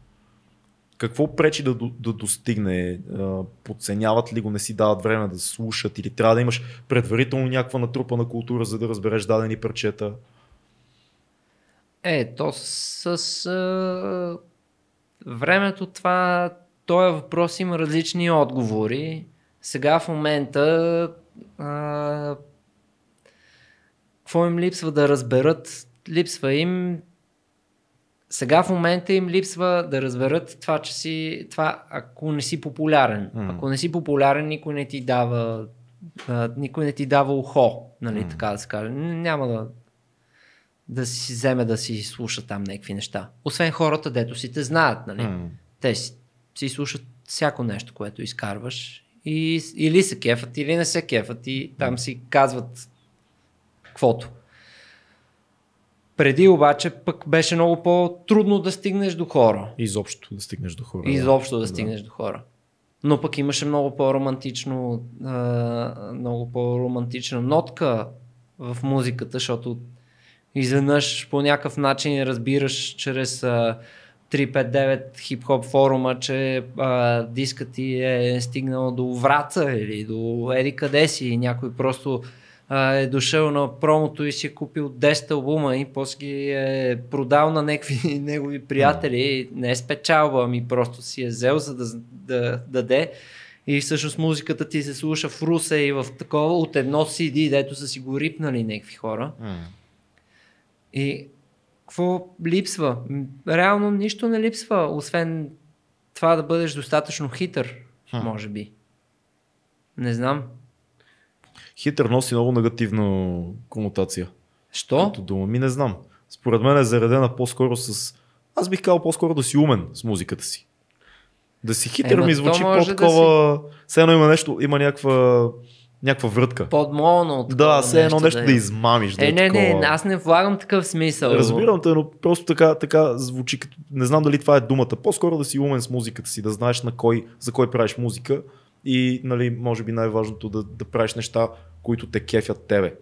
Какво пречи да, да достигне? Подценяват ли го, не си дават време да слушат или трябва да имаш предварително някаква натрупана култура, за да разбереш дадени парчета? Е, то с, с а, времето това, този въпрос има различни отговори. Сега в момента а, какво им липсва да разберат? Липсва им сега в момента им липсва да разберат това, че си, това, ако не си популярен. М. Ако не си популярен, никой не ти дава, а, никой не ти дава ухо, нали, М. така да се каже. Няма да, да си вземе да си слуша там някакви неща. Освен хората, дето си те знаят, нали. М. Те си, си слушат всяко нещо, което изкарваш. И, или се кефат, или не се кефат и там си казват каквото. Преди обаче пък беше много по-трудно да стигнеш до хора. Изобщо да стигнеш до хора. Изобщо да стигнеш до хора. Но пък имаше много по-романтично, много по-романтична нотка в музиката, защото изведнъж по някакъв начин разбираш чрез а, 359 хип-хоп форума, че а, дискът ти е стигнал до Враца или до Еди къде си и някой просто а, е дошъл на промото и си е купил 10 албума и после ги е продал на някакви [laughs] негови приятели. Не е спечалба, ами просто си е взел за да, да даде. И всъщност музиката ти се слуша в Русе и в такова от едно CD, дето са си го рипнали някакви хора. М. И какво липсва? Реално нищо не липсва, освен това да бъдеш достатъчно хитър, Хм. може би. Не знам. Хитър носи много негативна конотация. Що? Като дума ми не знам. Според мен е заредена по-скоро с... Аз бих казал по-скоро да си умен с музиката си. Да си хитър Ема, ми звучи може да по-такова... Все едно има нещо, има някаква някаква врътка. Подмолно. Да, все едно нещо да е. измамиш. Да Е, не, не, такова. аз не влагам такъв смисъл. Разбирам те, но просто така, така звучи като... Не знам дали това е думата. По-скоро да си умен с музиката си, да знаеш на кой, за кой правиш музика и, нали, може би най-важното да, да правиш неща, които те кефят тебе.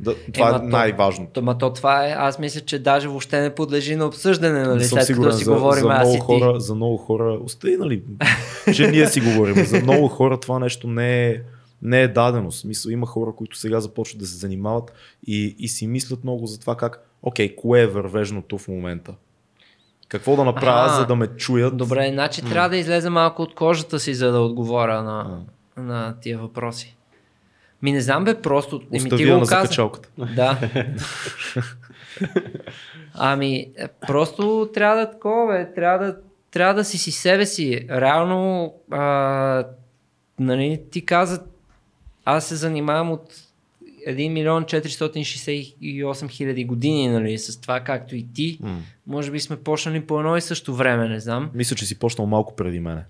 Да, това е то- най-важното. То, ма то това е, аз мисля, че даже въобще не подлежи на обсъждане, нали, Не съм след сигурен като си за, говорим за, аз и много ти. хора, за много хора, остави, нали, че ние си говорим. За много хора това нещо не е, не е дадено. Смисъл, има хора, които сега започват да се занимават и, и си мислят много за това как, окей, кое е вървежното в момента. Какво да направя, Аха. за да ме чуят. Добре, значи трябва да излезе малко от кожата си, за да отговоря на, на тия въпроси. Ми не знам бе, просто... Остави ти го на закачалката. Да. [laughs] ами, е, просто трябва да такова, бе. Трябва да, трябва да си си себе си. Реално, а, нали, ти каза, аз се занимавам от 1 милион 468 хиляди години, нали, с това както и ти. М. Може би сме почнали по едно и също време, не знам. Мисля, че си почнал малко преди мене.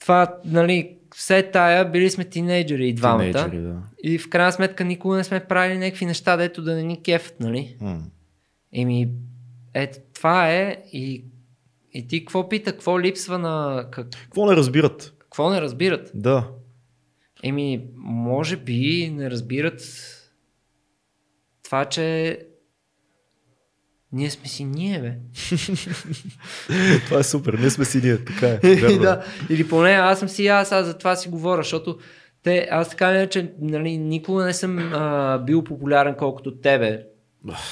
Това, нали, все тая, били сме тинейджери и двамата. Тинейджери, да. И в крайна сметка никога не сме правили някакви неща, дето да не ни кефят, нали? М. Еми, ето това е и, и ти какво пита, какво липсва на... Как, Какво не разбират? какво не разбират? Да. Еми, може би не разбират това, че ние сме си ние, бе. [laughs] Това е супер. Ние сме си ние. Така е. [laughs] Да, или поне аз съм си аз, аз за това си говоря, защото те, аз така не че нали, никога не съм а, бил популярен колкото тебе.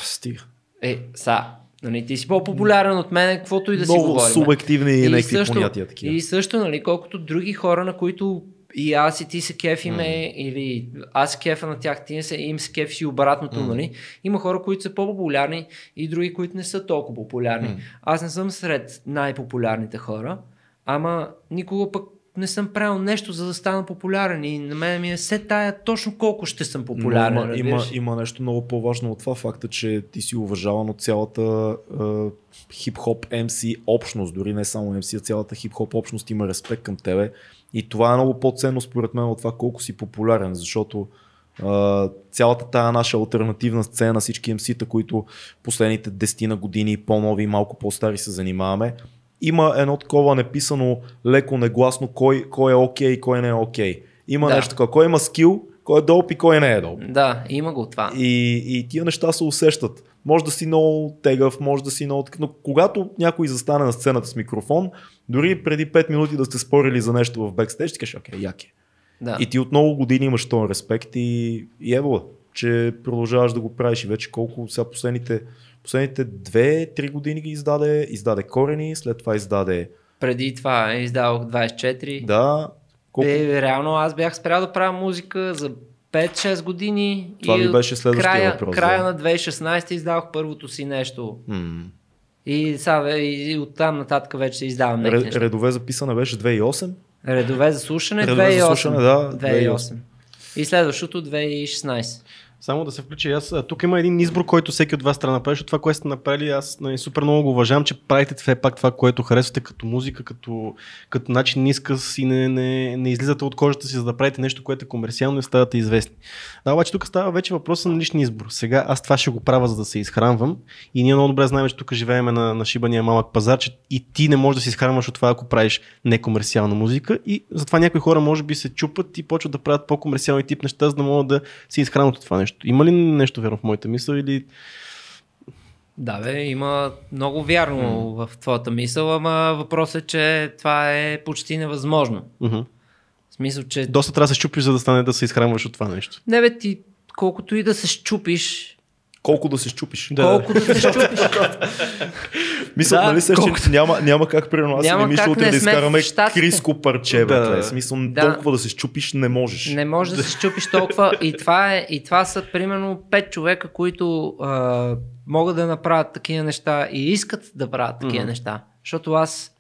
Стига. Е, са, нали, ти си по-популярен от мен, каквото и да си Много говорим. субективни и някакви понятия такива. И също, нали, колкото други хора, на които и аз и ти се кефиме, mm. или аз кефа на тях, ти не се, им се кефиш и обратното, mm. нали? Има хора, които са по-популярни и други, които не са толкова популярни. Mm. Аз не съм сред най-популярните хора, ама никога пък не съм правил нещо, за да стана популярен и на мен ми е се тая точно колко ще съм популярен. Но има, има нещо много по-важно от това факта, че ти си уважаван от цялата е, хип-хоп MC общност, дори не само MC, а цялата хип-хоп общност има респект към тебе. И това е много по-ценно според мен от това колко си популярен, защото е, цялата тая наша альтернативна сцена, всички MC-та, които последните 10 на години, по-нови и малко по-стари се занимаваме, има едно такова неписано леко негласно кой, кой е окей и кой не е окей. Има Да. нещо такова, кой има скил, кой е доп и кой не е доп. Да, има го това. И, и тия неща се усещат. Може да си много тегъв, може да си много... Но когато някой застане на сцената с микрофон, дори преди 5 минути да сте спорили за нещо в бекстейдж, ти кажеш, окей, як е. Да. И ти от много години имаш този респект и, и ево, че продължаваш да го правиш и вече колко сега последните, последните 2-3 години ги издаде, издаде корени, след това издаде Преди това издавах 24. да, колко, Е, реално аз бях спрял да правя музика за 5-6 години. Това и ми беше следващия края, въпрос, Края да. на 2016 издавах първото си нещо. м- И, сега, и оттам нататък вече издавам някакви Ре- неща. редове записана беше 2008. Редове за слушане Редове за 2008. слушане, да, 2008. И следващото 2016. Само да се включи аз. а, Тук има един избор, който всеки от вас трябва да направи, защото това, което сте направили, аз нали, супер много го уважавам, че правите все пак това, което харесвате като музика, като, като начин на изказ и не, не, не излизате от кожата си, за да правите нещо, което е комерциално и ставате известни. Да, обаче тук става вече въпроса на личния избор. Сега аз това ще го правя, за да се изхранвам и ние много добре знаем, че тук живеем на, на шибания малък пазар, че и ти не можеш да си изхранваш от това, ако правиш некомерциална музика и затова някои хора може би се чупат и почват да правят по-комерциални тип неща, за да могат да се изхранват от това нещо. Има ли нещо верно в моята мисъл или Да, бе, има много вярно в твоята мисъл, ама въпросът е, че това е почти невъзможно. Мгм. В смисъл, че доста трябва да се чупиш, за да стане да се изхранваш от това нещо? не бе ти, колкото и да се щупиш, Колко да се щупиш. Да. колкото да се щупиш, [laughs] Мисля, Да, нали се, колкото- че няма, няма как примерно аз Няма не мисля да изкараме криско парче. Да, Да. Смисъл, Да. толкова да се щупиш не можеш. Не може да се щупиш толкова. И това, е, и това са примерно 5 човека, които а, могат да направят такива неща и искат да правят такива Мгм. неща. Защото аз,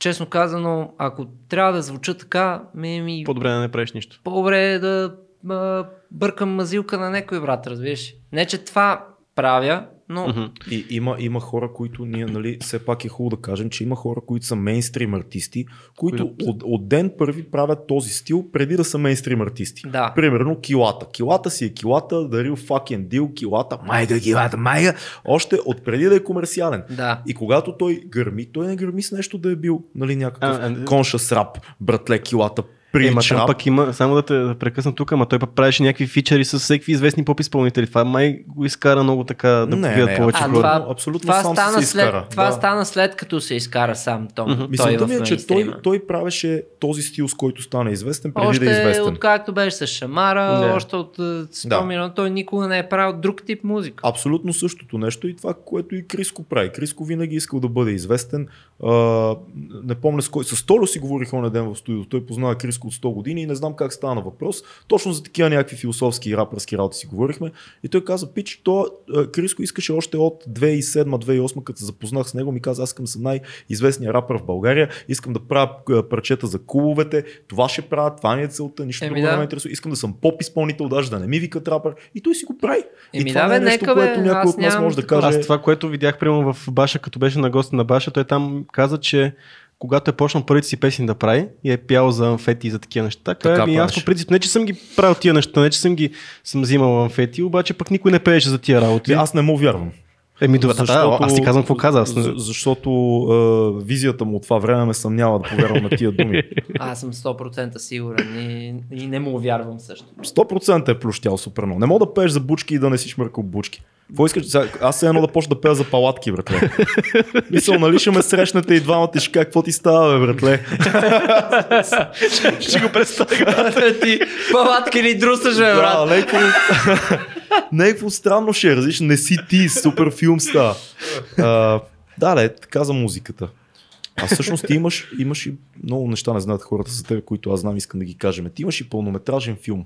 честно казано, ако трябва да звуча така, ми, ми По-добре да не правиш нищо. по-добре е да а, бъркам мазилка на някой брат, разбираш. Не, че това правя, но. И има, има хора, които ние, нали, все пак е хубаво да кажем, че има хора, които са мейнстрим артисти, които от, от ден първи правят този стил, преди да са мейнстрим артисти. да. Примерно килата. Килата си е килата, дарил fucking deal, килата, майга, килата, майга, още от преди да е комерциален. Да. И когато той гърми, той не гърми с нещо да е бил, нали, някакъв А, а, conscious рап, братле, килата, Е, ма прилич там рап. пък има, само да те прекъсна тук, ама той пък правеше някакви фичери с всеки известни поп изпълнители. Това май го изкара много така да Не, не, повече А, хора. това, абсолютно това, сам стана се изкара. след, това Да. стана след като се изкара сам Том. Той Мисълта в ми е, че той, той правеше този стил, с който стана известен, преди Още да е известен. откакто беше с Шамара, Да. още от е, 100 Да. той никога не е правил друг тип музика. Абсолютно същото нещо и това, което и Криско прави. Криско винаги е искал да бъде известен. А, не помня с кой. С Толю си говорих онен ден в студиото. Той познава Криско от 100 години и не знам как стана въпрос. Точно за такива някакви философски и рапърски работи си говорихме. И той каза, пич, то а, Криско искаше още от 2007-2008, като се запознах с него, ми каза, аз искам да съм най-известният рапър в България, искам да правя а, парчета за клубовете, това ще правя, това ми е целта, нищо Еми друго да. не ме интересува, искам да съм поп изпълнител, даже да не ми викат рапър. И той си го прави. Еми и това да, не е нещо, нека, което някой от нас може да каже. Аз това, което видях прямо в Баша, като беше на гост на Баша, той там каза, че когато е почнал първите си песни да прави и е пял за амфети и за такива неща, Така така, ми, аз по принцип не, че съм ги правил тия неща, не, че съм ги съм взимал амфети, обаче пък никой не пееше за тия работи. Аз не му вярвам. Еми, добре, да, аз ти казвам какво каза. Аз за- Защото е, визията му от това време ме съмнява да повярвам на тия думи. [laughs] Аз съм 100% сигурен и, и не му вярвам също. 100% е плющял супер много. Не мога да пееш за бучки и да не си шмъркал бучки. Какво искаш? Аз се едно да почна да пея за палатки, братле. [laughs] Мисъл, нали ще ме срещнете и двамата и ще кажа, какво ти става, бе, братле? [laughs] ще го представя. ти палатки ли друсаш, бе, Да, брат? [laughs] някакво, някакво странно ще е, различно. Не си ти, супер филм става. А, да, ле, така за музиката. А всъщност ти имаш, имаш и много неща, не знаят хората за теб, които аз знам, искам да ги кажем. Ти имаш и пълнометражен филм,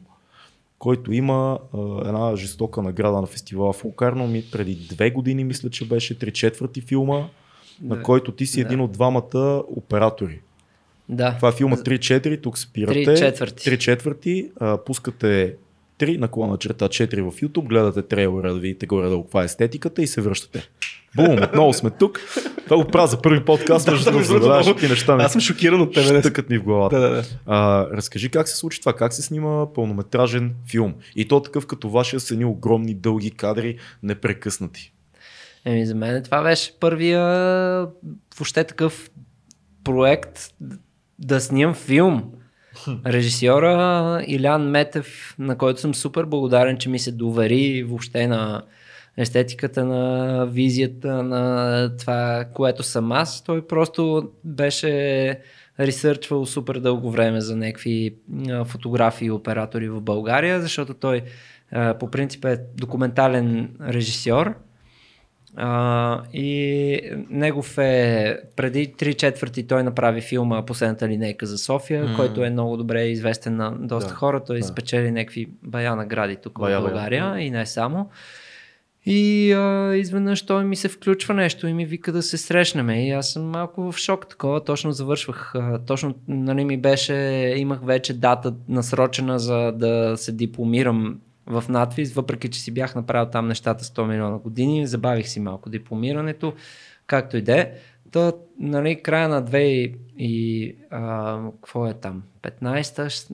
който има а, една жестока награда на фестивала в Лукарно. Ми, преди две години, мисля, че беше три четвърти филма, на Да. който ти си Да. един от двамата оператори. Да. Това е филма 3-4, тук спирате. Три четвърти. 3 четвърти. А, пускате 3 наклона черта 4 в YouTube, гледате трейлера да видите горе-долу каква е естетиката и се връщате. Бум, отново сме тук. Това го правя за първи подкаст, [laughs] между другото, за да ти неща. Аз съм шокиран от тебе. не- Тъкат ми в главата. Да, да, да. А, разкажи как се случи това, как се снима пълнометражен филм. И то такъв като вашия са едни огромни дълги кадри, непрекъснати. Еми, за мен това беше първия въобще такъв проект да снимам филм. Режисьора Илян Метев, на който съм супер благодарен, че ми се довери въобще на естетиката, на визията, на това, което съм аз. Той просто беше ресърчвал супер дълго време за някакви фотографии и оператори в България, защото той по принцип е документален режисьор. А, и негов е, преди 3 четвърти той направи филма Последната линейка за София, М. който е много добре известен на доста Да, хора. Той да. спечели някакви бая награди тук Бая, в бая. България и не само. И а, изведнъж той ми се включва нещо и ми вика да се срещнем. И аз съм малко в шок такова. Точно завършвах. А, точно нали, ми беше, имах вече дата насрочена за да се дипломирам в надвис, въпреки че си бях направил там нещата 100 милиона години. Забавих си малко дипломирането, както и да е. Та, нали, края на 2 и а, какво е там? 15-та, щ-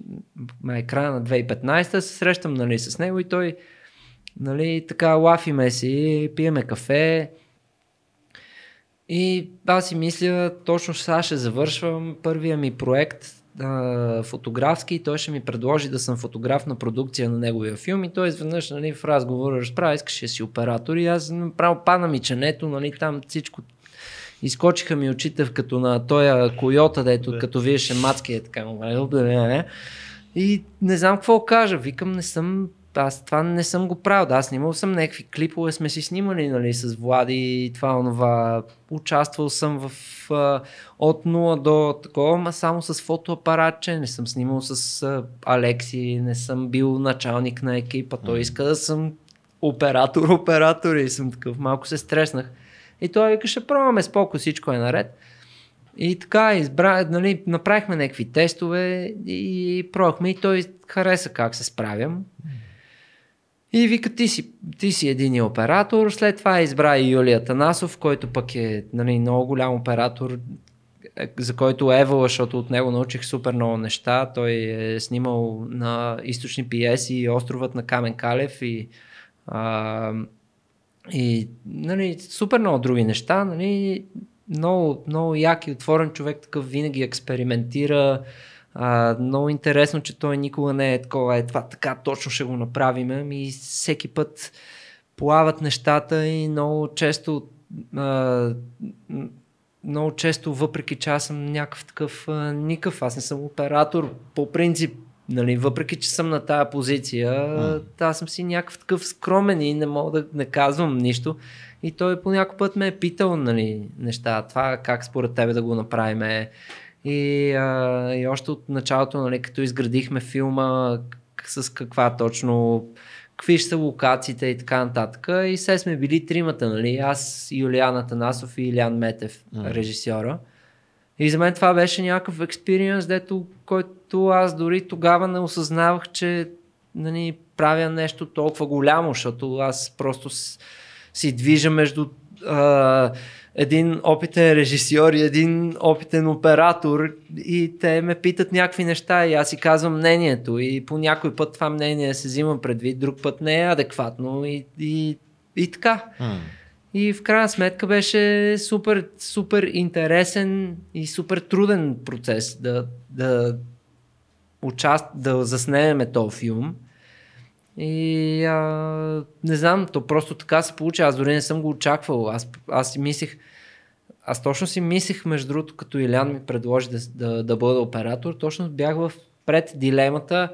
май края на 2015 се срещам нали, с него и той нали, така лафиме си, пиеме кафе. И аз си мисля, точно сега ще завършвам първия ми проект а, фотографски и той ще ми предложи да съм фотограф на продукция на неговия филм и той изведнъж нали, в разговора разправя, искаше си оператор и аз направо пана ми ченето, нали, там всичко изкочиха ми очите като на тоя койота, дето Да. като виеше мацки е така. И не знам какво кажа. Викам, не съм аз това не съм го правил. Да, снимал съм някакви клипове, сме си снимали нали, с Влади и това, онова. Участвал съм в а, от 0 до такова, ма само с фотоапаратче. Не съм снимал с а, Алекси, не съм бил началник на екипа. Той иска да съм оператор, оператор и съм такъв. Малко се стреснах. И той вика, ще пробваме споко, всичко е наред. И така, избра, нали, направихме някакви тестове и пробвахме и той хареса как се справям. И вика, ти си, ти си един оператор, след това избра и Юлия Танасов, който пък е нали, много голям оператор, е, за който Евала, защото от него научих супер много неща. Той е снимал на източни пиеси и островът на Камен Калев и, а, и нали, супер много други неща. Нали, много, много як и отворен човек, такъв винаги експериментира. А, много интересно, че той никога не е такова, е това така точно ще го направим. И всеки път плават нещата и много често а, много често, въпреки че аз съм някакъв такъв а, никакъв, аз не съм оператор по принцип, нали, въпреки че съм на тая позиция, mm. аз съм си някакъв такъв скромен и не мога да не казвам нищо. И той по някой път ме е питал нали, неща, това как според тебе да го направим. И, а, и още от началото, нали, като изградихме филма, с каква точно какви ще са локациите и така нататък. И се сме били тримата, нали? Аз, Юлиан Танасов и Илян Метев, mm. режисьора. И за мен това беше някакъв експириенс, дето, който аз дори тогава не осъзнавах, че нали, правя нещо толкова голямо, защото аз просто си движа между а, един опитен режисьор и един опитен оператор и те ме питат някакви неща и аз си казвам мнението и по някой път това мнение се взима предвид, друг път не е адекватно и, и, и така. Mm. И в крайна сметка беше супер, супер интересен и супер труден процес да, да, участ, да заснеме този филм. И а, не знам, то просто така се получи. Аз дори не съм го очаквал. Аз, аз си мислех, аз точно си мислех, между другото, като Илян ми предложи да, да, да бъда оператор, точно бях в пред дилемата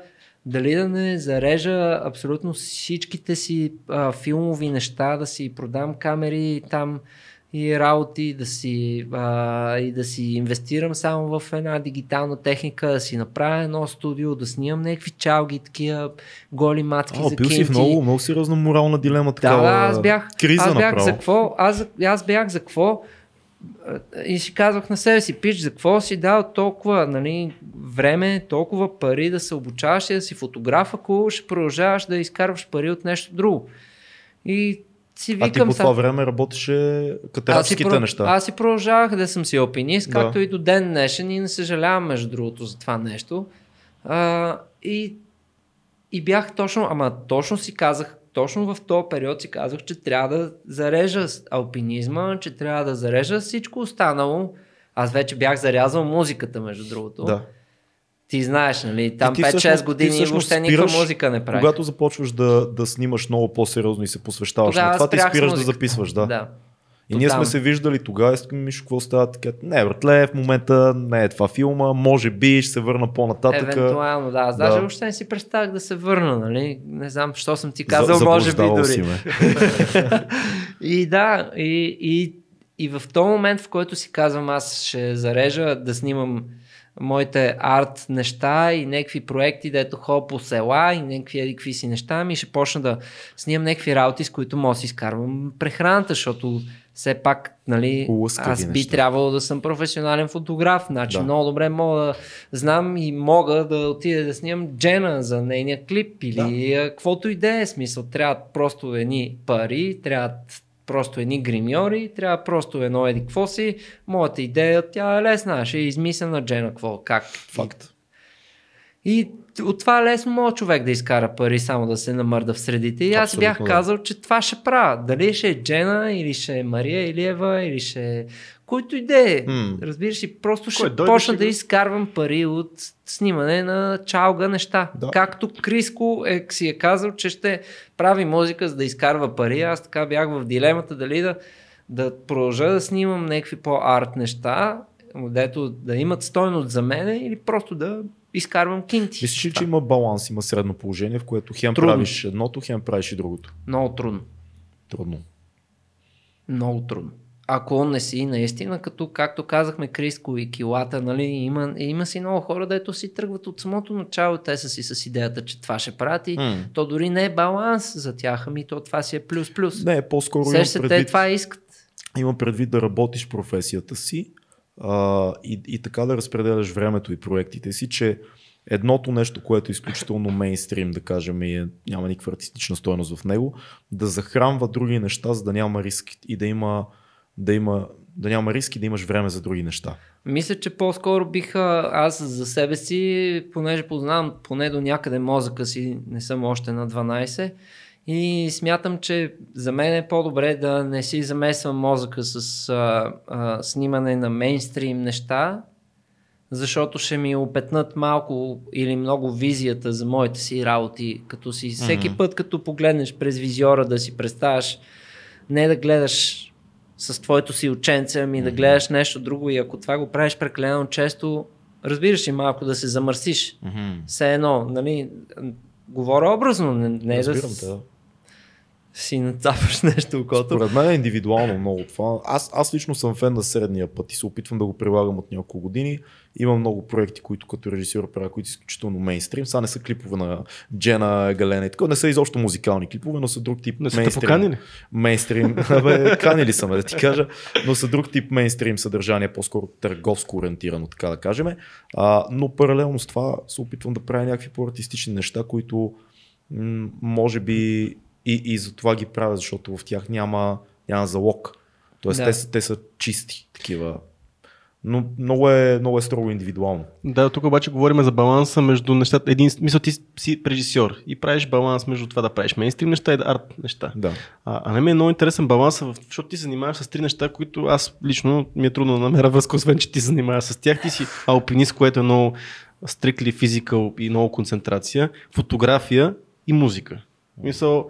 дали да не зарежа абсолютно всичките си а, филмови неща, да си продам камери там и работи, да си, а, и да си инвестирам само в една дигитална техника, да си направя едно студио, да снимам някакви чалги, такива голи матки О, за бил кинти. си в много, много сериозна морална дилема. Такава, Да, да, аз бях, криза аз бях направо. за какво, аз, аз бях за какво и си казвах на себе си, пич, за какво си дал толкова нали, време, толкова пари да се обучаваш и да си фотограф, ако ще продължаваш да изкарваш пари от нещо друго. И си викам... А ти по са- това време работеше катерапските про- неща. аз си продължавах да съм си алпинист, Да. както и до ден днешен и не съжалявам между другото за това нещо. А, и, и бях точно, ама точно си казах, точно в този период си казах, че трябва да зарежа алпинизма, че трябва да зарежа всичко останало. Аз вече бях зарязал музиката, между другото. Да. Ти знаеш, нали? Там ти 5-6 всъщност- ти години всъщност въобще никаква музика не правих. Когато започваш да, да снимаш много по-сериозно и се посвещаваш Тогава на това, ти спираш да записваш. Да. да. И ние сме се виждали тогава искам Мишо, какво става така. Не, братле, в момента не е това филма, може би ще се върна по-нататък. Евентуално, да. Аз даже Да. въобще не си представях да се върна, нали? Не знам, що съм ти За- казал, може би дори. си ме. [laughs] И да, и, и, и в този момент, в който си казвам, аз ще зарежа да снимам моите арт неща и някакви проекти, дето ходя по села и някакви еди какви си неща, ми ще почна да снимам някакви работи, с които мога да си изкарвам прехраната, защото все пак, нали, Лъскави аз би неща. трябвало да съм професионален фотограф, значи Да. много добре мога да знам и мога да отида да снимам Джена за нейния клип или да. каквото и да е смисъл. Трябват просто едни пари, трябват просто едни гримьори, трябва просто едно еди какво си. Моята идея, тя е лесна, ще измисля на Джена какво, как. Факт. И от това е лесно може човек да изкара пари, само да се намърда в средите. И аз бях Абсолютно, да. казал, че това ще правя. Дали ще е Джена, или ще е Мария Илиева, или ще е... Който и да е. М. Разбираш ли, просто ще дойде, почна ще да изкарвам пари от снимане на чалга неща. Да. Както Криско е, си е казал, че ще прави музика, за да изкарва пари. Аз така бях в дилемата дали да, да продължа да снимам някакви по-арт неща, дето да имат стойност за мене или просто да изкарвам кинти. Мислиш ли, че има баланс, има средно положение, в което хем Трудно. правиш едното, хем правиш и другото? Много трудно. Трудно. Много трудно. Ако не си наистина, като както казахме Криско и килата, нали, има, има си много хора, дето си тръгват от самото начало, те са си с идеята, че това ще правят и М. то дори не е баланс за тях, ами то това си е плюс-плюс. Не, по-скоро Сеща имам се, те предвид, това искат. имам предвид да работиш професията си а, и, и така да разпределяш времето и проектите си, че едното нещо, което е изключително мейнстрим, да кажем, и е, няма никаква артистична стоеност в него, да захранва други неща, за да няма риск и да има, да има да няма риски, да имаш време за други неща. Мисля, че по-скоро бих аз за себе си, понеже познавам поне до някъде мозъка си, не съм още на 12, и смятам, че за мен е по-добре да не си замесвам мозъка с а, а, снимане на мейнстрим неща, защото ще ми опетнат малко или много визията за моите си работи, като си всеки mm-hmm. път, като погледнеш през визиора да си представяш, не да гледаш с твоето си ученце, ами mm-hmm. да гледаш нещо друго и ако това го правиш прекалено често, разбираш и малко да се замърсиш. Mm-hmm. Все едно, нали, говоря образно, не, не Разбирам, да, да си нацапаш [laughs] нещо окото. Според мен е индивидуално много това. Аз, аз лично съм фен на средния път и се опитвам да го прилагам от няколко години. Имам много проекти, които като режисьор правя, които са изключително мейнстрим. Сега не са клипове на Джена, Галена и така. Не са изобщо музикални клипове, но са друг тип не мейнстрим. поканили? Мейнстрим. [laughs] Абе, канили са ме, да ти кажа. Но са друг тип мейнстрим съдържание, по-скоро търговско ориентирано, така да кажем. А, но паралелно с това се опитвам да правя някакви по-артистични неща, които м- може би и, и за това ги правя, защото в тях няма, няма залог. Тоест да. те, са, те са чисти такива. Но много е, много е строго индивидуално. Да, тук обаче говорим за баланса между нещата. Един, мисля, ти си режисьор и правиш баланс между това да правиш мейнстрим неща и арт неща. Да. А, а не ми е много интересен баланс, защото ти се занимаваш с три неща, които аз лично ми е трудно да намеря връзка, освен че ти се занимаваш с тях. Ти си алпинист, което е много стрикли физикал и много концентрация, фотография и музика. Мисъл,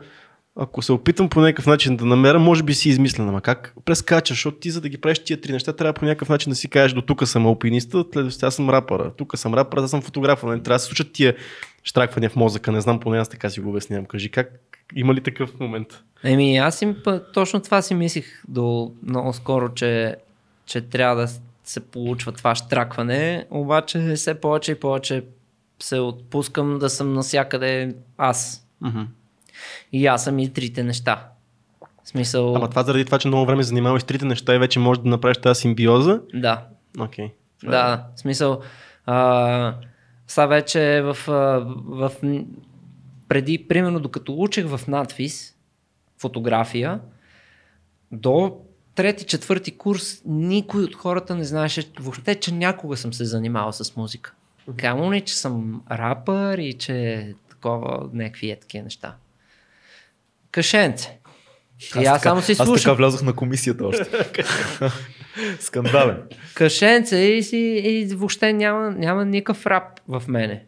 ако се опитам по някакъв начин да намеря, може би си измислена, ама как прескачаш, защото ти за да ги правиш тия три неща, трябва по някакъв начин да си кажеш до тук съм алпиниста, следващия аз съм рапъра, тук съм рапър, аз съм фотограф, не нали? трябва да се случат тия штраквания в мозъка, не знам, поне аз така си го обяснявам. Кажи как, има ли такъв момент? Еми, аз им точно това си мислих до много скоро, че, че трябва да се получва това штракване, обаче все повече и повече се отпускам да съм насякъде аз. Mm-hmm. И аз съм и трите неща. В смисъл... Ама това заради това, че много време занимаваш трите неща и вече можеш да направиш тази симбиоза? Да. Окей. Okay. Да, в смисъл... А, сега вече в, в, в, преди, примерно, докато учих в надвис фотография, до трети, четвърти курс никой от хората не знаеше въобще, че някога съм се занимавал с музика. Камо ли, че съм рапър и че такова, някакви е такива неща. Кашенце. Аз, и аз така, само си слушам. Аз така влязох на комисията още. [laughs] Скандален. Кашенце и, си, и въобще няма, няма никакъв рап в мене.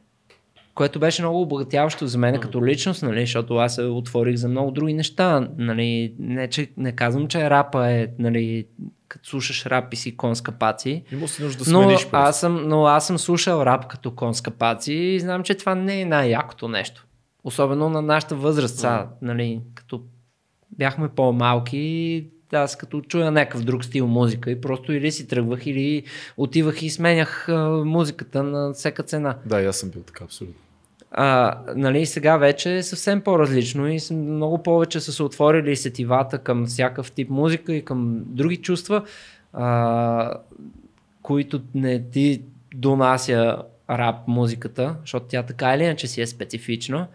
Което беше много обогатяващо за мен като личност, нали, защото аз се отворих за много други неща. Нали, не, че, не казвам, че рапа е, нали, като слушаш рап и си конска паци. Има си нужда да но, аз съм, но аз съм слушал рап като конска паци и знам, че това не е най-якото нещо. Особено на нашата възраст, са, нали, като бяхме по-малки, аз като чуя някакъв друг стил музика и просто или си тръгвах, или отивах и сменях музиката на всяка цена. Да, и аз съм бил така, абсолютно. А, нали, сега вече е съвсем по-различно и много повече са се отворили сетивата към всякакъв тип музика и към други чувства, а, които не ти донася рап музиката, защото тя така или иначе си е специфична.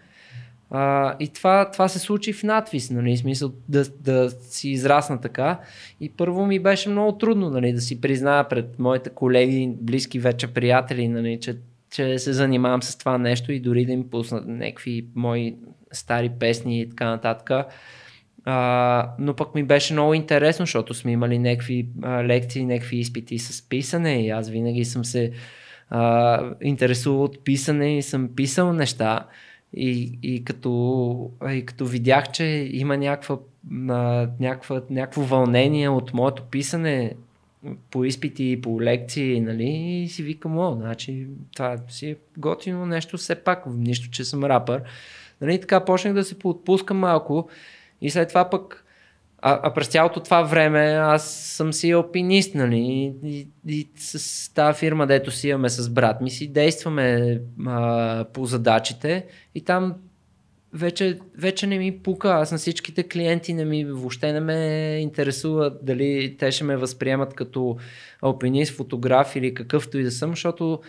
А, и това, това се случи в надвис, нали, смисъл да, да си израсна така. И първо ми беше много трудно нали, да си призная пред моите колеги, близки вече приятели, нали, че, че се занимавам с това нещо и дори да им пуснат някакви мои стари песни и така нататък. А, но пък ми беше много интересно, защото сме имали някакви а, лекции, някакви изпити с писане и аз винаги съм се а, интересувал от писане и съм писал неща. И, и, като, и като видях, че има някаква, някаква, някакво вълнение от моето писане по изпити и по лекции, нали, и си викам, о, значи това си е готино нещо все пак, нищо, че съм рапър. Нали, така почнах да се поотпускам малко и след това пък а, а през цялото това време аз съм си алпинист, нали? И, и с тази фирма, дето си имаме с брат ми, си действаме а, по задачите и там вече, вече не ми пука. Аз на всичките клиенти не ми, въобще не ме интересува дали те ще ме възприемат като алпинист, фотограф или какъвто и да съм, защото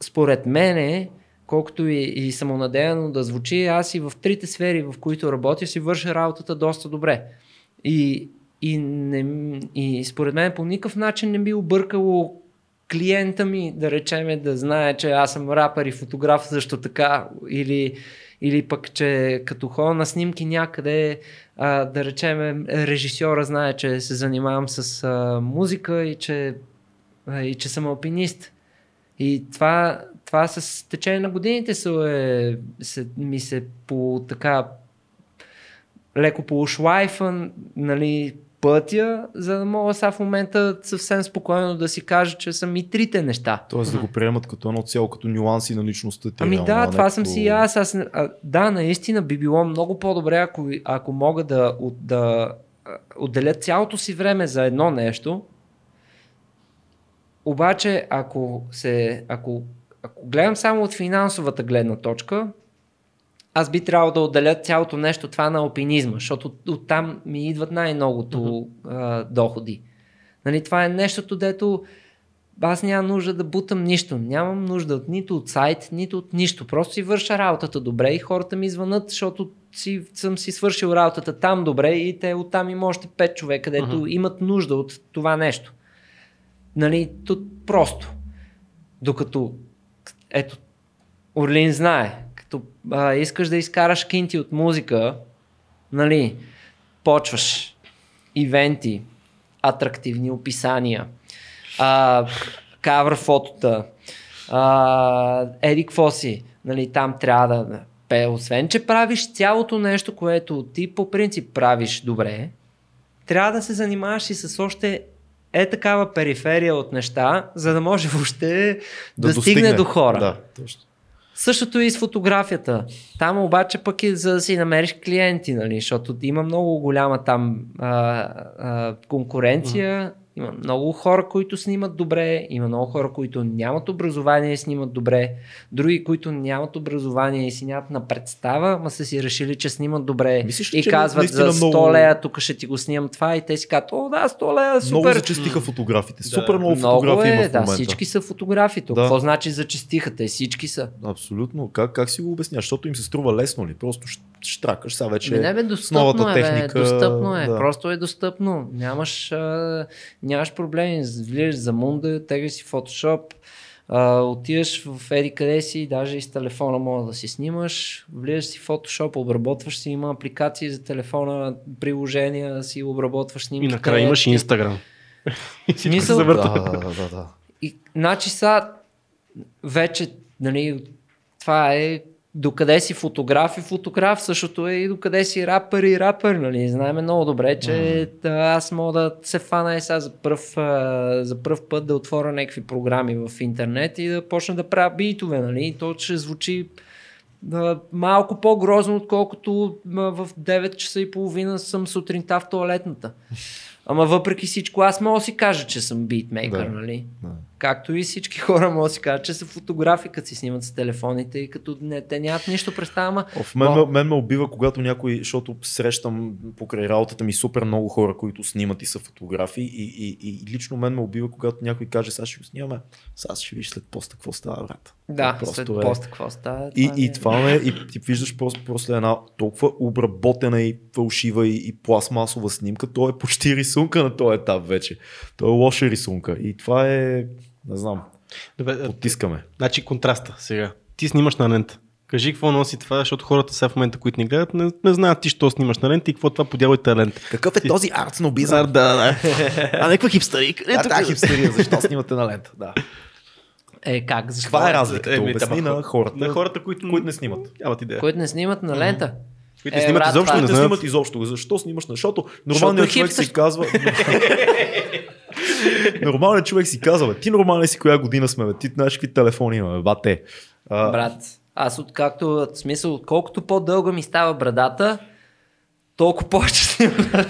според мене колкото и, и самонадеяно да звучи, аз и в трите сфери, в които работя, си върша работата доста добре. И, и, не, и според мен по никакъв начин не би объркало клиента ми, да речеме, да знае, че аз съм рапър и фотограф също така, или, или пък, че като ходя на снимки някъде, а, да речеме, режисьора знае, че се занимавам с а, музика и че, а, и че съм алпинист. И това, това с течение на годините се, е, се, ми се по така леко по ушлайфа, нали, пътя, за да мога сега в момента съвсем спокойно да си кажа, че са ми трите неща. Тоест да го приемат като едно цяло, като нюанси на личността ти. Ами реално, да, това като... съм си и аз. аз а, да, наистина би било много по-добре, ако, ако мога да, от- да отделя цялото си време за едно нещо. Обаче, ако, се, ако, ако гледам само от финансовата гледна точка, аз би трябвало да отделя цялото нещо това на алпинизма, защото от- оттам ми идват най-многото а, доходи. Нали, това е нещото, дето аз нямам нужда да бутам нищо. Нямам нужда от, нито от сайт, нито от нищо. Просто си върша работата добре и хората ми звънат, защото си, съм си свършил работата там добре и те оттам има още пет човека, където Мгм. имат нужда от това нещо. Нали, тут просто. Докато, ето, Орлин знае, като а, искаш да изкараш кинти от музика, нали, почваш ивенти, атрактивни описания, а, кавър фотота, а, еди какво си, нали, там трябва да пее. Освен, че правиш цялото нещо, което ти по принцип правиш добре, трябва да се занимаваш и с още е такава периферия от неща, за да може въобще да, да стигне до хора. Да, точно. Същото и с фотографията. Там обаче пък е за да си намериш клиенти, нали? защото има много голяма там а, а, конкуренция. Има много хора, които снимат добре, има много хора, които нямат образование и снимат добре, други, които нямат образование и си нямат на представа, ма са си решили, че снимат добре Мислиш ли, и че казват за наистина 100 много- лея, тук ще ти го снимам това и те си казват, о да, 100 лея, Много супер. зачестиха фотографите. Да. Супер много Много фотографии е, има в да, момента. всички са фотографи. тук. Да. Какво значи зачистиха? Те всички са. Абсолютно. Как, как си го обясняваш? Защото им се струва лесно ли? Просто щ- штракаш сега вече. Ми, не бе, с достъпно новата е, бе, техника, достъпно е, да. просто е достъпно. Нямаш, нямаш проблеми, влизаш за мунда, тега си фотошоп, а, отиваш в еди къде си, даже и с телефона мога да си снимаш, влизаш си в фотошоп, обработваш си, има апликации за телефона, приложения, си обработваш И снимки. накрая имаш [laughs] и Инстаграм. И се Мисъл-. Да, да, да, да. И, значи са, вече, нали, това е докъде си фотограф и фотограф, същото е и докъде си рапър и рапър, нали, знаем много добре, че да, аз мога да се фана и сега за пръв, а, за пръв път да отворя някакви програми в интернет и да почна да правя битове, нали, и то ще звучи а, малко по-грозно, отколкото а, в 9 часа и половина съм сутринта в туалетната. [laughs] Ама въпреки всичко, аз мога да си кажа, че съм битмейкър, Да. нали? да. Както и всички [laughs] хора могат да си кажат, че са фотографи, като си снимат с телефоните и като не, те нямат нищо представа, ама Оф, мен, О. ме, мен ме убива, когато някой, защото срещам покрай работата ми супер много хора, които снимат и са фотографи и, и, и лично мен ме убива, когато някой каже, сега ще го снимаме, сега ще видиш след поста какво става, брат. да, Просто след е. какво става. И, това и е- това ме, и ти виждаш просто, просто една толкова обработена и фалшива и, и пластмасова снимка, то е почти рисунка на този етап вече. То е лоша рисунка и това е, не знам, Добре, потискаме. значи контраста сега. Ти снимаш на лента. Кажи какво носи това, защото хората сега в момента, които ни гледат, не, не знаят ти, що снимаш на лента и какво това подява и талент. Какъв е този арт Да, снобизъм? да, да. А някаква хипстарик. А, да, хипстерия, защо снимате на лента? Да. Е, как? Защо? Каква е разликата? Еми, Обясни на хората, На хората, които, които не снимат. Нямат идея. Които не снимат на лента? Които Е, не снимат брат, изобщо, не Които не знаят. снимат изобщо. Защо снимаш? на- Защото нормалният Защото човек си казва... [laughs] нормалният човек си казва, ти нормален си коя година сме, бе, ти знаеш какви телефони имаме, бате. А, Брат, аз откакто, в смисъл, колкото по-дълга ми става брадата, толкова повече лента.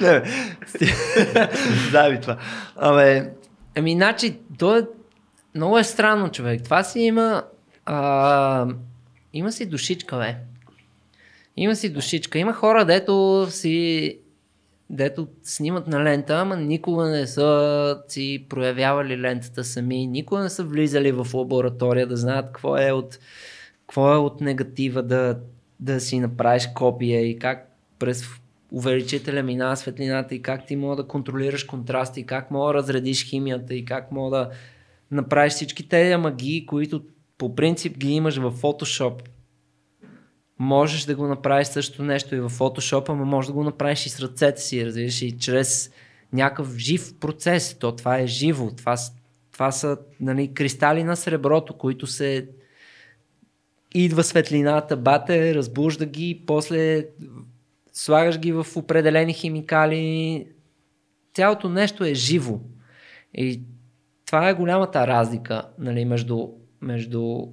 Не, бе, сти- [laughs] да, ми това. Абе, ами, значи, то е много е странно, човек. Това си има, а, има си душичка, бе. Има си душичка. Има хора, дето си дето снимат на лента, ама никога не са си проявявали лентата сами, никога не са влизали в лаборатория да знаят какво е от, какво е от негатива да, да си направиш копия и как през увеличителя минава светлината и как ти мога да контролираш контрасти, и как мога да разредиш химията и как мога да направиш всички тези магии, които по принцип ги имаш в Photoshop. Можеш да го направиш също нещо и в Photoshop, ама можеш да го направиш и с ръцете си, разбираш, и чрез някакъв жив процес. То това е живо. Това, това са нали, кристали на среброто, които се идва светлината, бате, разбужда ги, после слагаш ги в определени химикали. Цялото нещо е живо. И това е голямата разлика нали, между, между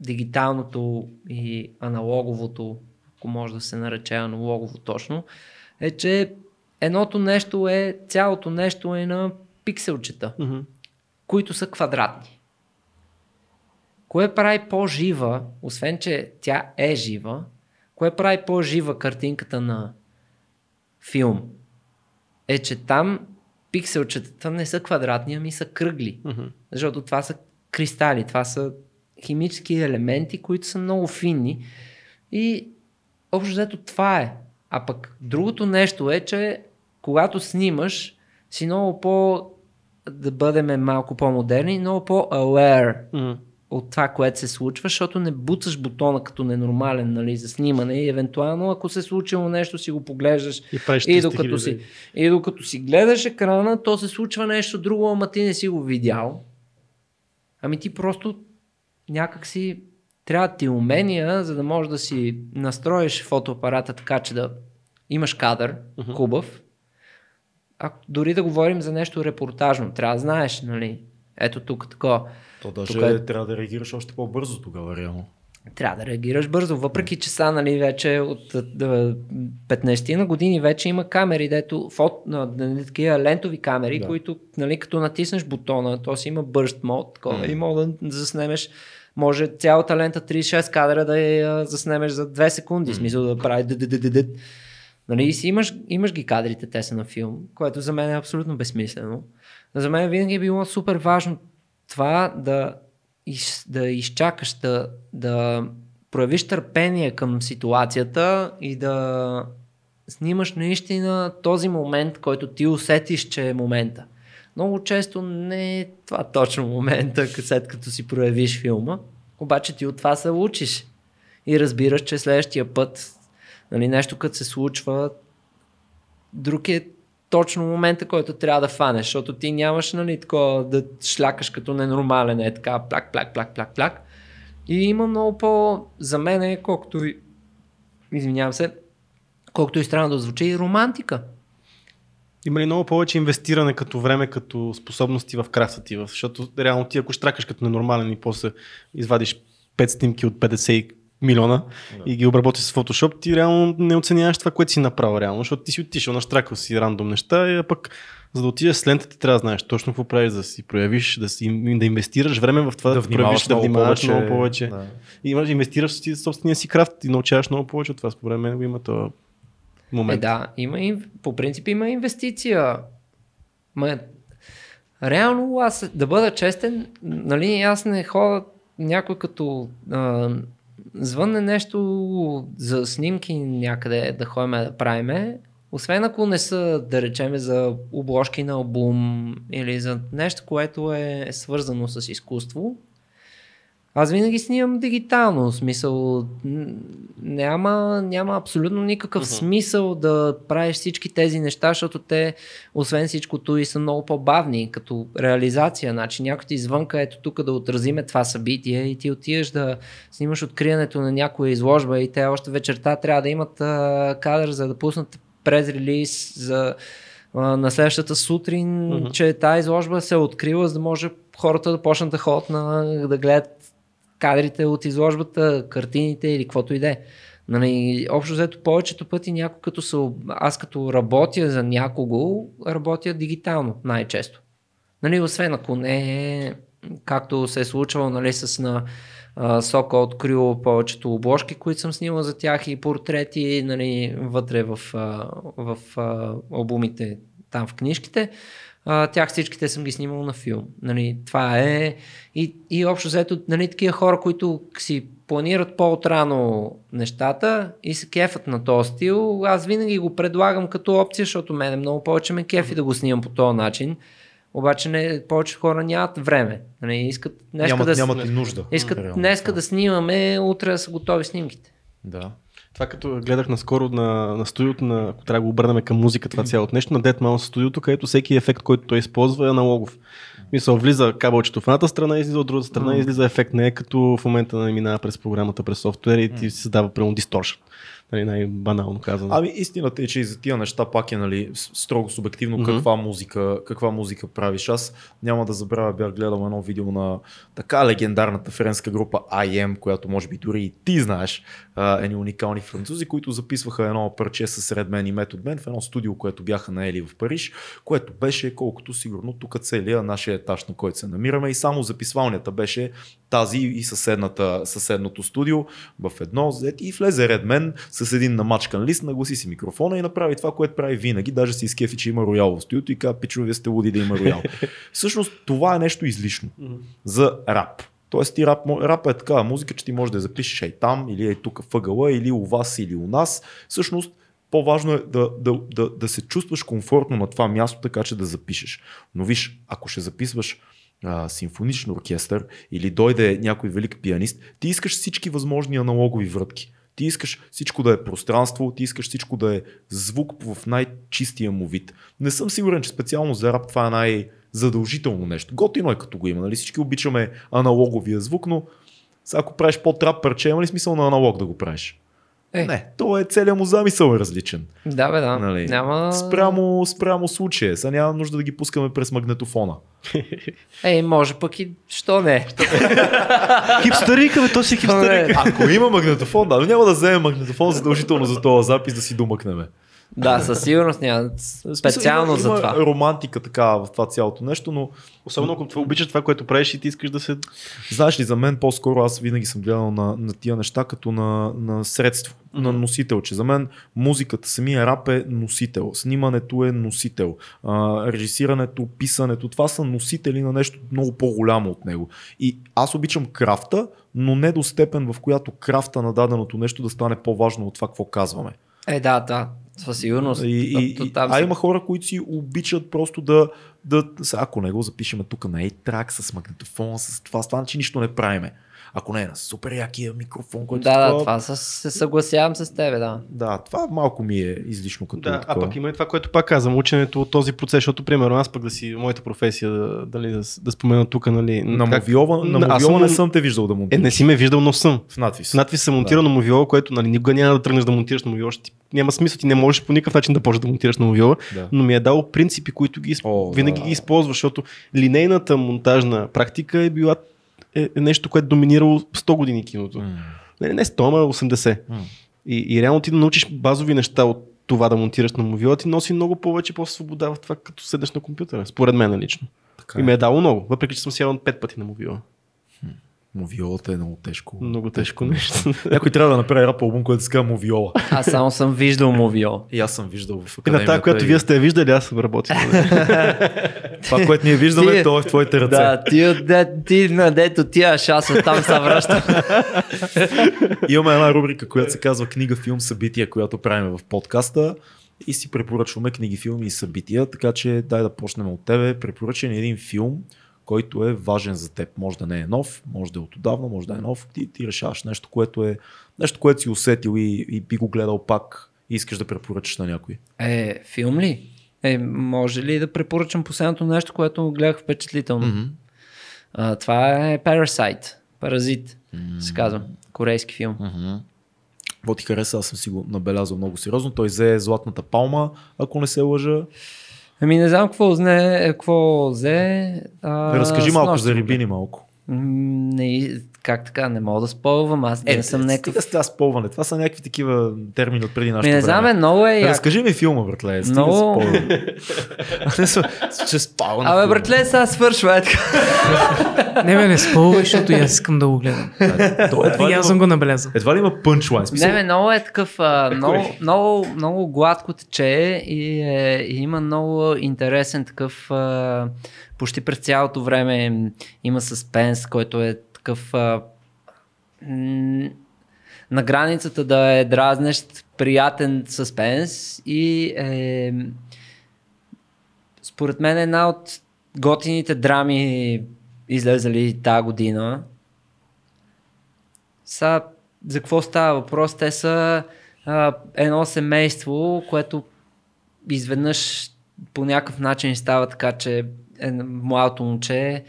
дигиталното и аналоговото, ако може да се нарече аналогово точно, е, че едното нещо е, цялото нещо е на пикселчета, mm-hmm. които са квадратни. Кое прави по-жива, освен че тя е жива, кое прави по-жива картинката на филм? Е, че там пикселчетата не са квадратни, ами са кръгли. Mm-hmm. Защото това са кристали, това са химически елементи, които са много финни. И общо взето това е. А пък другото нещо е, че когато снимаш, си много по да бъдем малко по-модерни, много по-aware mm от това, което се случва, защото не буцаш бутона като ненормален нали, за снимане и евентуално ако се случило нещо си го поглеждаш и, и, докато, си, и докато си гледаш екрана, то се случва нещо друго, ама ти не си го видял. Ами ти просто някак си трябва ти умения, за да можеш да си настроиш фотоапарата така, че да имаш кадър uh-huh. хубав. А дори да говорим за нещо репортажно, трябва да знаеш, нали, ето тук такова то даже Тук е... трябва да реагираш още по-бързо тогава, реално. Трябва да реагираш бързо, въпреки че са нали, вече от 15 на години вече има камери, дето фото, нали, такива лентови камери, да. които нали, като натиснеш бутона, то си има burst мод, такова, mm. и мога да заснемеш може цялата лента 36 кадра да я заснемеш за 2 секунди, mm. смисъл да прави Нали, и си имаш, имаш ги кадрите, те са на филм, което за мен е абсолютно безсмислено. За мен винаги е било супер важно това да, из, да изчакаш, да, да проявиш търпение към ситуацията и да снимаш наистина този момент, който ти усетиш, че е момента. Много често не е това точно момента, след като си проявиш филма, обаче ти от това се учиш и разбираш, че следващия път нали, нещо като се случва, друг е точно момента, който трябва да фанеш, защото ти нямаш нали, такова да шлякаш като ненормален, е така, пляк, пляк, пляк, пляк, пляк. И има много по, за мен, е, колкото и, извинявам се, колкото и странно да звучи, и романтика. Има ли много повече инвестиране като време, като способности в крафта ти? Защото реално ти ако штракаш като ненормален и после извадиш 5 снимки от 50 милиона да. и ги обработиш с Photoshop, ти реално не оценяваш това, което си направил реално, защото ти си отишъл, наштракал си рандом неща, и пък за да отидеш с лентата трябва да знаеш точно какво правиш, да си проявиш, да, си, да инвестираш време в това да, да проявиш, да внимаваш много повече. Да. И имаш, инвестираш си собствения си крафт и научаваш много повече от това. Според време го има това момент. Е, да, има, по принцип има инвестиция. Ма, реално аз да бъда честен, нали, аз не ходя някой като а, звънне нещо за снимки някъде да ходим да правиме, освен ако не са, да речем, за обложки на албум или за нещо, което е свързано с изкуство, аз винаги снимам дигитално, в смисъл няма, няма абсолютно никакъв uh-huh. смисъл да правиш всички тези неща, защото те, освен всичкото, и са много по-бавни като реализация. Значи някой ти извънка, ето тук да отразиме това събитие и ти отиваш да снимаш откриянето на някоя изложба и те още вечерта трябва да имат а, кадър, за да пуснат през релиз за на следващата сутрин, uh-huh. че тази изложба се е открила, за да може хората да почнат да ходят на, да гледат кадрите от изложбата, картините или каквото и да е. Нали, общо взето повечето пъти някой като са, аз като работя за някого, работя дигитално най-често. Нали, освен ако не е както се е случвало нали, с на Сока открил повечето обложки, които съм снимал за тях и портрети нали, вътре в, в а, албумите, там в книжките. А, тях всичките съм ги снимал на филм. Нали, това е и, и общо взето нали, такива хора, които си планират по-отрано нещата и се кефат на този стил, аз винаги го предлагам като опция, защото мене много повече ме кефи да го снимам по този начин. Обаче не, повече хора нямат време. Нали, искат днеска Нямат, да, нямат и нужда. искат Реално, днеска това. да снимаме, утре да са готови снимките. Да. Това като гледах наскоро на, на студиото, на, ако трябва да го обърнем към музика, това цялото нещо, на Dead Mouse студиото, където всеки ефект, който той използва е аналогов. Мисъл, влиза кабелчето в едната страна, излиза от другата страна, и излиза ефект. Не е като в момента да минава през програмата, през софтуера и ти се дава прямо дисторшн. Нали, най-банално казано. Ами истината е, че и за тия неща пак е нали, строго субективно Мгм. каква, музика, каква музика правиш. Аз няма да забравя, бях гледал едно видео на така легендарната френска група IM, която може би дори и ти знаеш, едни уникални французи, които записваха едно парче с Red Man и Method Man в едно студио, което бяха наели в Париж, което беше колкото сигурно тук целият нашия етаж, на който се намираме и само записвалнята беше тази и съседната, съседното студио в едно взети и влезе Redman с един намачкан лист, нагласи си микрофона и направи това, което прави винаги. Даже си изкефи, че има роял в студиото и каза, пичове, вие сте луди да има роял. [laughs] Всъщност това е нещо излишно за рап. Тоест ти рап, рап е такава музика, че ти можеш да я запишеш и там, или е тук въгъла, или у вас, или у нас. Всъщност по-важно е да, да, да, да се чувстваш комфортно на това място, така че да запишеш. Но виж, ако ще записваш а, симфоничен оркестър или дойде някой велик пианист, ти искаш всички възможни аналогови врътки. Ти искаш всичко да е пространство, ти искаш всичко да е звук в най-чистия му вид. Не съм сигурен, че специално за рап това е най-задължително нещо. Готино е като го има, нали? Всички обичаме аналоговия звук, но сега ако правиш по-трап парче, има ли смисъл на аналог да го правиш? Е. Не, то е целият му замисъл е различен. Да, бе, да. Нали? Няма... Спрямо, спрямо случая. Сега няма нужда да ги пускаме през магнетофона. [laughs] Ей, може пък и... Що не? [laughs] Хипстерика, бе, то си не? Ако има магнетофон, да, но няма да вземем магнетофон задължително за този запис да си домъкнеме. Да, със сигурност няма. Специално има, за има това. романтика така в това цялото нещо, но Особено ако това обичаш това, което правиш и ти искаш да се... знаеш ли, за мен по-скоро аз винаги съм гледал на, на тия неща като на, на средство, на носител, че за мен музиката, самия рап е носител, снимането е носител, а, режисирането, писането, това са носители на нещо много по-голямо от него. И аз обичам крафта, но не до степен, в която крафта на даденото нещо да стане по-важно от това, какво казваме. Е, да, да. Със сигурност. И, и, То- там а има хора, които си обичат просто да, да ако не го запишеме тук на A-трак с магнитофон, с това, с това, значи нищо не правиме. Ако не е на супер якия микрофон, който Да, такова- да, това с- се съгласявам с тебе, да. Да, това малко ми е излишно като Да, а такова. пък има и това, което пак казвам, ученето от този процес, защото, примерно, аз пък да си, моята професия, да, дали, да, да спомена тук, нали... На как- мовиола, на мовиола не съм- съм те виждал да Е, монтираш. не си ме виждал, но съм. В надвис. В надвис съм монтирал на мовиола, което нали, никога няма да тръгнеш да монтираш на мовиола. ще Ти, няма смисъл, ти не можеш по никакъв начин да почнеш да монтираш на мовиола, Да. но ми е дал принципи, които ги, О, винаги да. ги използва, защото линейната монтажна практика е била е, е нещо, което е доминирало 100 години киното. М. Не, не 100, ама 80. М. И, и реално ти да научиш базови неща от това да монтираш на мовила, ти носи много повече по-свобода в това, като седнеш на компютъра. Според мен лично. Така И е. ме е дало много, въпреки че съм сядал пет пъти на Мовиолата е много тежко. Много тежко нещо. [laughs] Някой трябва да направи рап албум, който се казва Мовиола. Аз само съм виждал мовио. И аз съм виждал в И на академията. тази, която и вие сте виждали, аз съм работил. [laughs] Това, което ние виждаме, Ти- то е в твоите ръце. Да, ти, отде, ти на дето тия шас там се връща. [laughs] Имаме една рубрика, която се казва книга, филм, събития, която правим в подкаста и си препоръчваме книги, филми и събития, така че дай да почнем от тебе. Препоръчен един филм, който е важен за теб. Може да не е нов, може да е от отдавна, може да е нов. Ти, ти решаваш нещо, което е нещо, което си усетил и, и би го гледал пак и искаш да препоръчаш на някой. Е, филм ли? Е, може ли да препоръчам последното нещо, което гледах впечатлително? Mm-hmm. А, това е Parasite. Паразит, се казва. Корейски филм. Mm-hmm. Какво ти хареса, аз съм си го набелязал много сериозно. Той взе златната палма, ако не се лъжа. Ами не знам какво взе. Какво взе а, Разкажи малко нощи за рибини малко. Не, Как така? Не мога да спойвам, аз Е, не съм стига някакъв... с това спълване. Това са някакви такива термини от преди Ми нашето не знам, време. бе, много е. Разкажи ми филма, братле. Стига Много- с спълване. Не [laughs] съм- Че спал Абе, братле, сега свършва. Е, така. [laughs] Не бе, не спълвай, защото и аз искам да го гледам. То едва И ли аз съм го набелязал. Едва ли има пънчлайн? Не, бе, много е такъв, а, много, много, много гладко тече и, е, и има много интересен такъв, а, почти през цялото време има съспенс, който е такъв а, на границата да е дразнещ, приятен съспенс и е, според мен една от готините драми излезали тази година. Са, за какво става въпрос? Те са а, едно семейство, което изведнъж по някакъв начин става така, че е, младото момче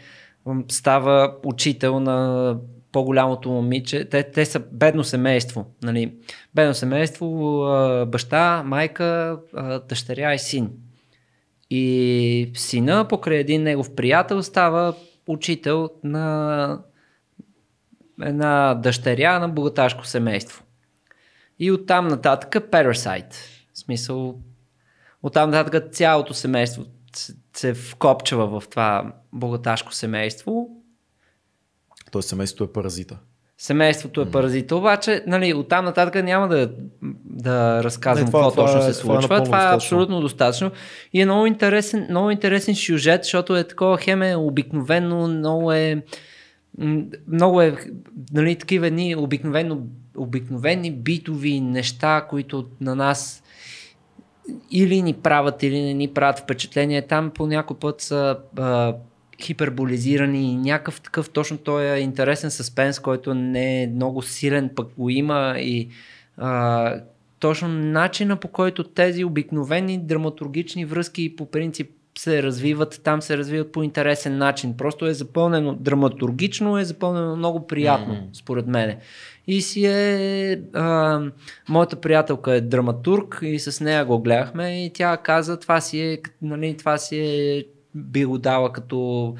става учител на по-голямото момиче. Те, те са бедно семейство. Нали? Бедно семейство, баща, майка, дъщеря и син. И сина, покрай един негов приятел, става учител на една дъщеря на богаташко семейство. И оттам нататък Parasite. В смисъл, оттам нататък цялото семейство се- вкопчва в това богаташко семейство. Тоест семейството е паразита. Семейството е паразита, обаче нали, оттам нататък няма да, да разказвам Не, това- какво това точно е- се това е случва. Това е, абсолютно достатъчно. И е много интересен, много интересен сюжет, защото е такова хем е обикновено, много е много е, нали, такива едни обикновено, обикновени битови неща, които на нас или ни правят, или не ни правят впечатление. Там по някой път са а, хиперболизирани и някакъв такъв точно той е интересен съспенс, който не е много силен, пък го има и а, точно начина по който тези обикновени драматургични връзки по принцип се развиват, там се развиват по интересен начин. Просто е запълнено драматургично, е запълнено много приятно, Мгм. според мен. И си е... А, моята приятелка е драматург и с нея го гледахме и тя каза, това си е, нали, това си е би го дала като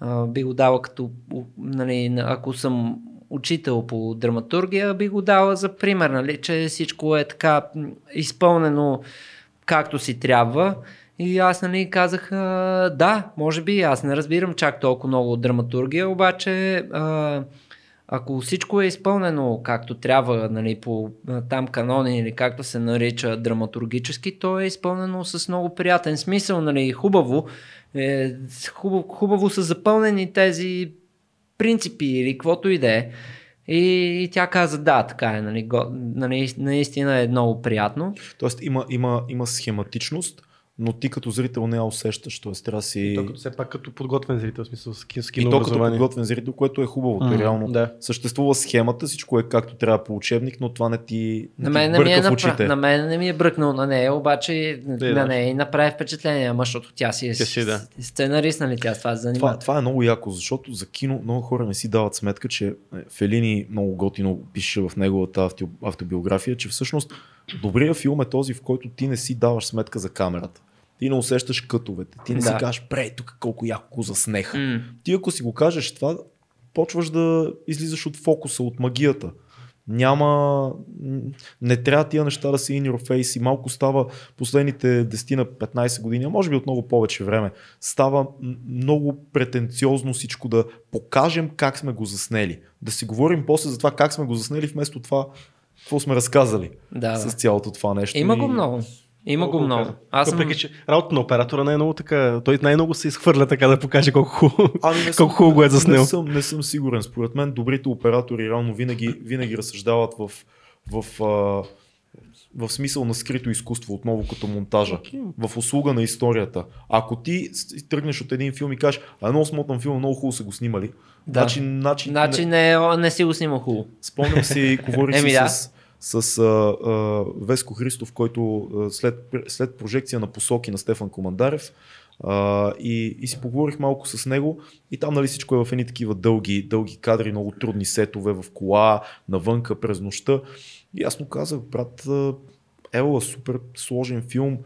а, би го дала като нали, на- ако съм учител по драматургия, би го дала за пример, нали, че всичко е така изпълнено както си трябва. И аз нали, казах, а, да, може би, аз не разбирам чак толкова много от драматургия, обаче а, ако всичко е изпълнено както трябва, нали, по там канони или както се нарича драматургически, то е изпълнено с много приятен смисъл, нали, хубаво. Е, хубаво, хубаво са запълнени тези принципи или каквото и да е. И, и тя каза, да, така е, нали, го, нали, наистина е много приятно. Тоест има, има, има схематичност, но ти като зрител не я усещаш. Тоест трябва да си... И то като, все пак като подготвен зрител, в смисъл с, ки- с И то като подготвен зрител, което е хубавото. М, реално да. съществува схемата, всичко е както трябва по учебник, но това не ти, не На мен, не ми бърка е в очите. на мен не ми е бръкнал на нея, обаче Да, на да. нея и направи впечатление, ама защото тя си е Тя си, да. сценарист, нали тя с това се занимава. Това, това е много яко, защото за кино много хора не си дават сметка, че е, Фелини много готино пише в неговата авто, автобиография, че всъщност добрият филм е този, в който ти не си даваш сметка за камерата. Ти не усещаш кътовете. Ти не си Да. кажеш, пре, тук колко яко го заснеха. М. Ти ако си го кажеш това, почваш да излизаш от фокуса, от магията. Няма, не трябва тия неща да са in your face и малко става последните 10 на 15 години, а може би от много повече време, става много претенциозно всичко да покажем как сме го заснели. Да си говорим после за това как сме го заснели, вместо това какво сме разказали Да, с цялото това нещо. Има И- го много. Има го много. Аз съм... Въпреки, че работа на оператора не е много така. Той най-много се изхвърля така да покаже колко хубаво. Ами [laughs] Колко хубаво го е заснел. Не съм, не съм сигурен. Според мен добрите оператори реално винаги, винаги разсъждават в, в, а, в смисъл на скрито изкуство, отново като монтажа. В услуга на историята. Ако ти тръгнеш от един филм и кажеш, а едно смотан филм, много хубаво са го снимали. Да. Значи, значи, Значи не, не, не си го снимал хубаво. спомням си, [laughs] говорих си да. с, с а, а, Веско Христов, който а, след, след прожекция на посоки на Стефан Командарев а, и, и си поговорих малко с него и там нали, всичко е в едни такива дълги, дълги кадри, много трудни сетове в кола, навънка през нощта. И аз му казах, брат, Ела, супер сложен филм.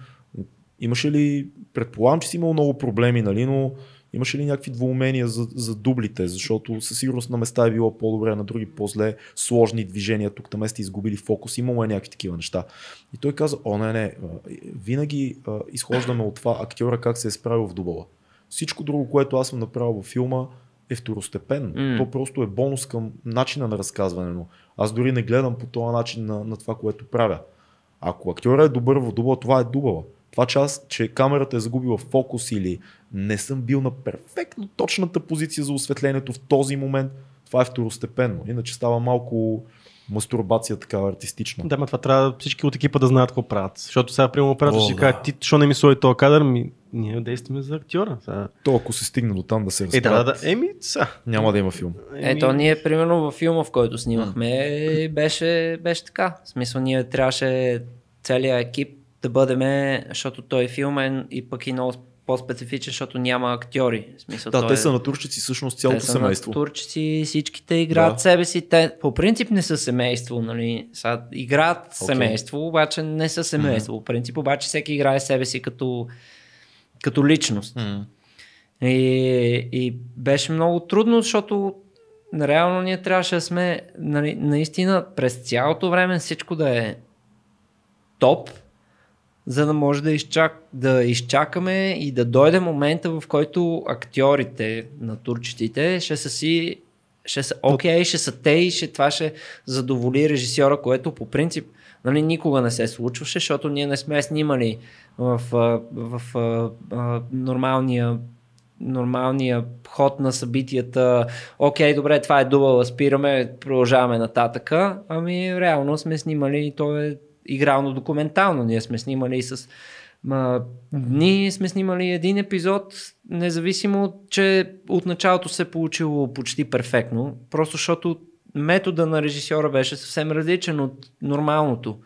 Имаше ли, предполагам, че си имал много проблеми, нали, но Имаше ли някакви двоумения за, за дублите, защото със сигурност на места е било по-добре, на други по-зле, сложни движения, тук там сте изгубили фокус, имало е някакви такива неща. И той каза, о не, не, винаги а, изхождаме от това актьора как се е справил в дубала. Всичко друго, което аз съм направил във филма, е второстепенно. М. То просто е бонус към начина на разказване, но аз дори не гледам по този начин на, на това, което правя. Ако актьорът е добър в дубла, това е дубала. Това, че, аз, че камерата е загубила фокус или не съм бил на перфектно точната позиция за осветлението в този момент, това е второстепенно. Иначе става малко мастурбация такава артистична. Да, ма това трябва всички от екипа да знаят какво правят. Защото сега, примерно, оператор ще да. каже, ти, що не ми сложи този кадър, ми, ние действаме за актьора. Сега. То ако се стигне до там да се Е, разправят, да, да, да. Еми, са. няма да има филм. Ето, ние, примерно, във филма, в който снимахме, беше, беше така. В смисъл, ние трябваше целият екип да бъдем, защото той е филмен и пък и много по-специфичен, защото няма актьори. В смисъл, Да, те е- са натурчици всъщност те цялото са семейство. Турчици, всичките играят Да. себе си. Те по принцип не са семейство, нали? Сега, играят Окей. семейство, обаче не са семейство. По принцип, обаче всеки играе себе си като, като личност. М. И, и беше много трудно, защото реално ние трябваше да сме нали, наистина през цялото време всичко да е топ, за да може да, изчак, да изчакаме и да дойде момента, в който актьорите на турчетите ще са си ще са окей, ще са те и ще, това ще задоволи режисьора, което по принцип нали, никога не се случваше, защото ние не сме снимали в, в, в а, нормалния нормалния ход на събитията. Окей, добре, това е дубъл, спираме, продължаваме нататъка. Ами реално сме снимали, то е игрално документално. Ние сме снимали с Ма, ние сме снимали един епизод, независимо, че от началото се е получило почти перфектно, просто защото метода на режисьора беше съвсем различен от нормалното.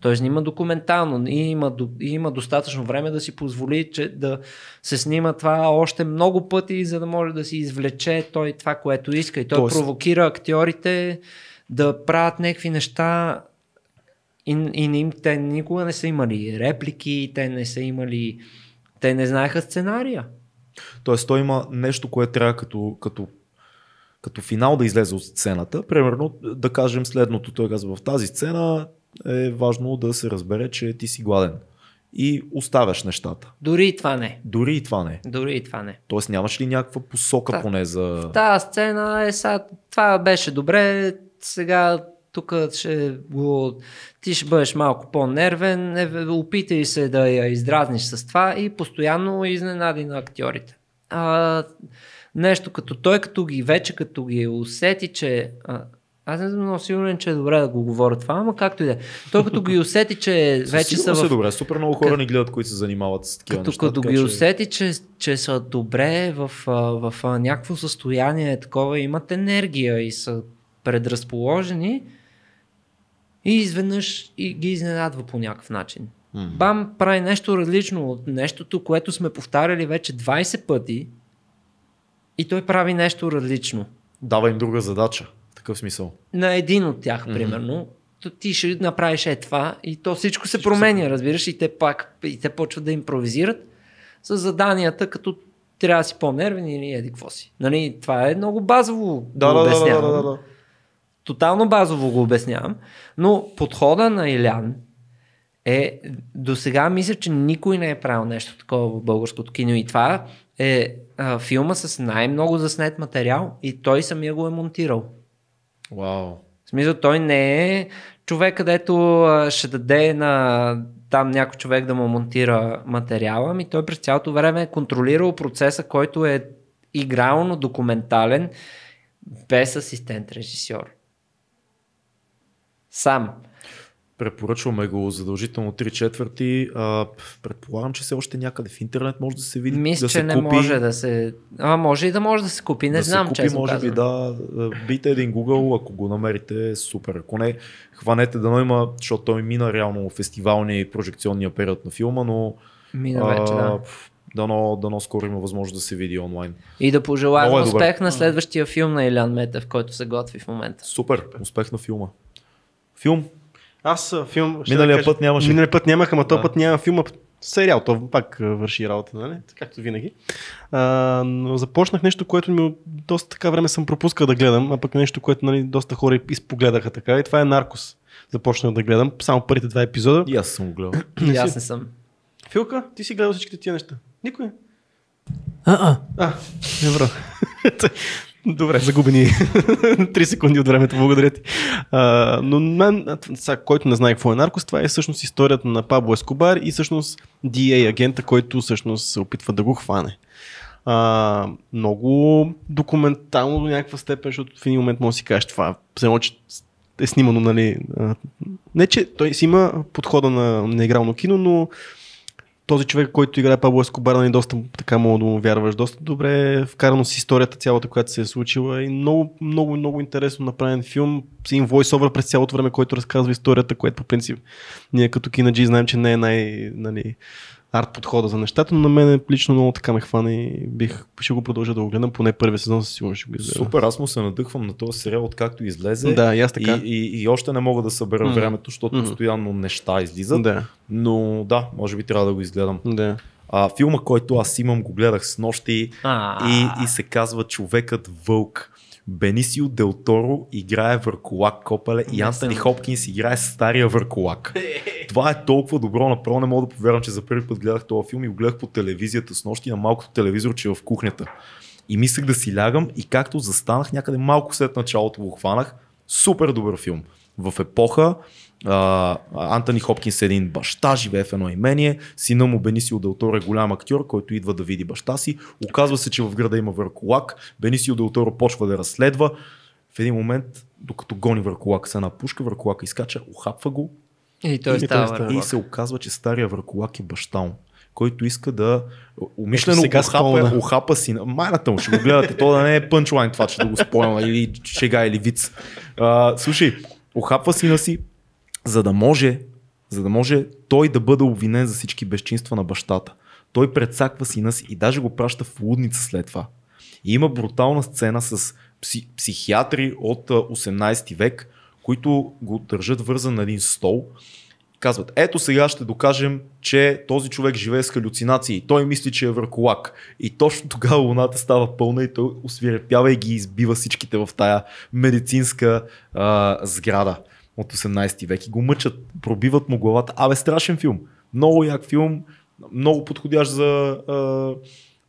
Той снима документално и има, и има достатъчно време да си позволи че, да се снима това още много пъти, за да може да си извлече той това, което иска. И той Тоест- провокира актьорите да правят някакви неща и, и не им, те никога не са имали реплики, те не са имали... Те не знаеха сценария. Тоест той има нещо, което трябва като, като, като финал да излезе от сцената. Примерно да кажем следното. Той казва в тази сцена е важно да се разбере, че ти си гладен. И оставяш нещата. Дори и това не. Дори и това не. Дори и това не. Тоест нямаш ли някаква посока Да. поне за... Та сцена е сега, това беше добре, сега тук ще го, ти ще бъдеш малко по-нервен, е, опитай се да я издразниш с това и постоянно изненади на актьорите. А, нещо като той, като ги вече, като ги усети, че а, аз не съм много сигурен, че е добре да го говоря това, ама както и да е. Той като ги усети, че [laughs] вече са сигурност в е добре. Супер много хора ни гледат, които се занимават с такива като, неща. като така ги че- усети, че, че са добре в, в, а, някакво състояние такова, имат енергия и са предразположени и изведнъж и ги изненадва по някакъв начин. М. Бам прави нещо различно от нещото, което сме повтаряли вече 20 пъти и той прави нещо различно. Дава им друга задача. В такъв смисъл. На един от тях, примерно, то ти ще направиш е това и то всичко се променя, разбираш, и те пак и те почват да импровизират с заданията, като трябва да си по-нервен или еди какво си. Нали, това е много базово Да, да, да, да, обяснявам. да, да. Тотално базово го обяснявам, но подхода на Илян е, до сега мисля, че никой не е правил нещо такова в българското кино и това е а, филма с най-много заснет материал и той самия го е монтирал. Вау. В смисъл, той не е човек, където ще даде на там някой човек да му монтира материала, ми той през цялото време е контролирал процеса, който е игрално документален, без асистент режисьор. Сам. Препоръчваме го задължително 3 четвърти. А, предполагам, че все още някъде в интернет може да се види. Мисля, да че се не купи, може да се... А, може и да може да се купи, не да знам, се купи, честно може би казвам. да. Бийте един Google, ако го намерите, супер. Ако не, хванете да има, защото той мина реално фестивалния и прожекционния период на филма, но Мина вече, да. дано, дано скоро има възможност да се види онлайн. И да пожелаем е добър. успех на следващия филм на Илян Метев, който се готви в момента. Супер, успех на филма. Филм? Аз филм... ще Миналия да кажа- път нямаше. Миналия път нямах, ама този Да. път няма филма. сериал, то пак върши работа, нали? Както винаги. А, но започнах нещо, което ми доста така време съм пропускал да гледам, а пък нещо, което нали, доста хора изпогледаха така и това е Наркос. Започнах да гледам само първите два епизода. И аз съм го гледал. [clears throat] И аз не съм. Филка, ти си гледал всичките тия неща? Никой? А-а. А, добро. [laughs] Добре, загубени [laughs] 3 секунди от времето, благодаря ти. А, но мен, сега, който не знае какво е наркос, това е всъщност историята на Пабло Ескобар и всъщност DA агента, който всъщност се опитва да го хване. А, много документално до някаква степен, защото в един момент може да си кажеш това, все че е снимано, нали. Не, че той си има подхода на неигрално кино, но този човек, който играе Пабло Ескобар, нали, доста така мога да му вярваш, доста добре е вкарано с историята цялата, която се е случила. И много, много, много интересно направен филм. С един voice-over през цялото време, който разказва историята, което по принцип ние като кинаджи знаем, че не е най, нали, арт подхода за нещата, но на мен лично много така ме хвана и бих, ще го продължа да го гледам, поне първия сезон със сигурност ще го изгледам. Супер, аз му се надъхвам на този сериал, откакто излезе. Да, и аз така. И, и, и още не мога да събера Мгм. времето, защото Мгм. постоянно неща излизат. Да, Но да, може би трябва да го изгледам. да. А, филма, който аз имам, го гледах с нощи и, и се казва Човекът вълк. Бенисио Дел Торо играе върколак Копале и Антони. Хопкинс играе стария върколак. [laughs] Това е толкова добро, направо не мога да повярвам, че за първи път гледах този филм и го гледах по телевизията с нощи на малкото телевизор, че е в кухнята. И мислех да си лягам и както застанах някъде малко след началото го хванах, супер добър филм. В епоха Антони Хопкинс е един баща, живее в едно имение, сина му Бенисио Делторо е голям актьор, който идва да види баща си. Оказва се, че в града има върколак, Бенисио Делторо почва да разследва. В един момент, докато гони върколак с една пушка, върколака изкача, ухапва го и той и той става. става. върху. и се оказва, че стария върколак е баща му който иска да умишлено сега ухапа, спомня. ухапа си. Майната му, ще го гледате. То да не е пънчлайн това, че да го спомня или шега или виц. А, слушай, ухапва сина си, за да може, за да може той да бъде обвинен за всички безчинства на бащата. Той предсаква сина си и даже го праща в лудница след това. И има брутална сцена с пси, психиатри от а, 18 век, които го държат вързан на един стол. Казват, ето сега ще докажем, че този човек живее с халюцинации. Той мисли, че е върколак. И точно тогава луната става пълна и той освирепява и ги избива всичките в тая медицинска а, сграда от 18 век и го мъчат, пробиват му главата. Абе, страшен филм. Много як филм, много подходящ за а,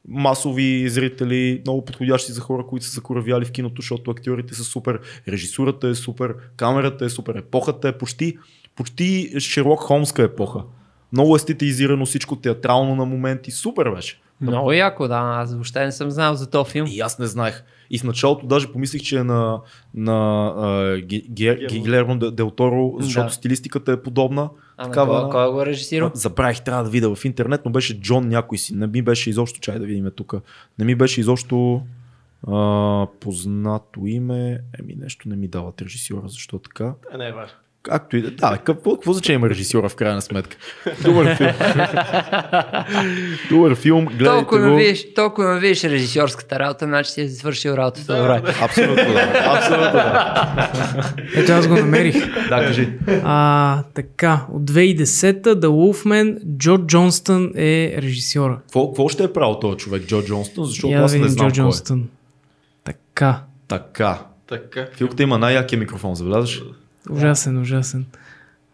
масови зрители, много подходящи за хора, които са закоравяли в киното, защото актьорите са супер, режисурата е супер, камерата е супер, епохата е почти, почти Шерлок Холмска епоха. Много естетизирано, всичко театрално на моменти, супер беше. Много яко, да. Аз въобще не съм знал за този филм. И аз не знаех. И в началото даже помислих, че е на, на а, Ги- Ги- Гилермо Де- Дел Торо, защото Да. стилистиката е подобна. А на такава, кой, кой го е режисирал? А, Забравих, трябва да видя в интернет, но беше Джон някой си. Не ми беше изобщо, чай да видим тук. Не ми беше изобщо а, познато име. Еми нещо не ми дават режисьора, защо така. Не е важно. Както и да. Да, какво, какво значение има режисьора в крайна сметка? [laughs] Добър филм. Добър филм, гледайте Толкова го. ме видиш, толкова ме видиш режисьорската работа, значи си е свършил работата добре. Абсолютно да. Абсолютно да. Ето аз го намерих. Да, кажи. А, така, от 2010-та The Wolfman, Джо Джонстън е режисьора. Какво, какво ще е правил този човек, Джо Джонстон? Защото Я аз не знам Джо кой е. Джонстън. Така, Така. Така. Филката има най-якия микрофон, забелязваш? Ужасен, ужасен.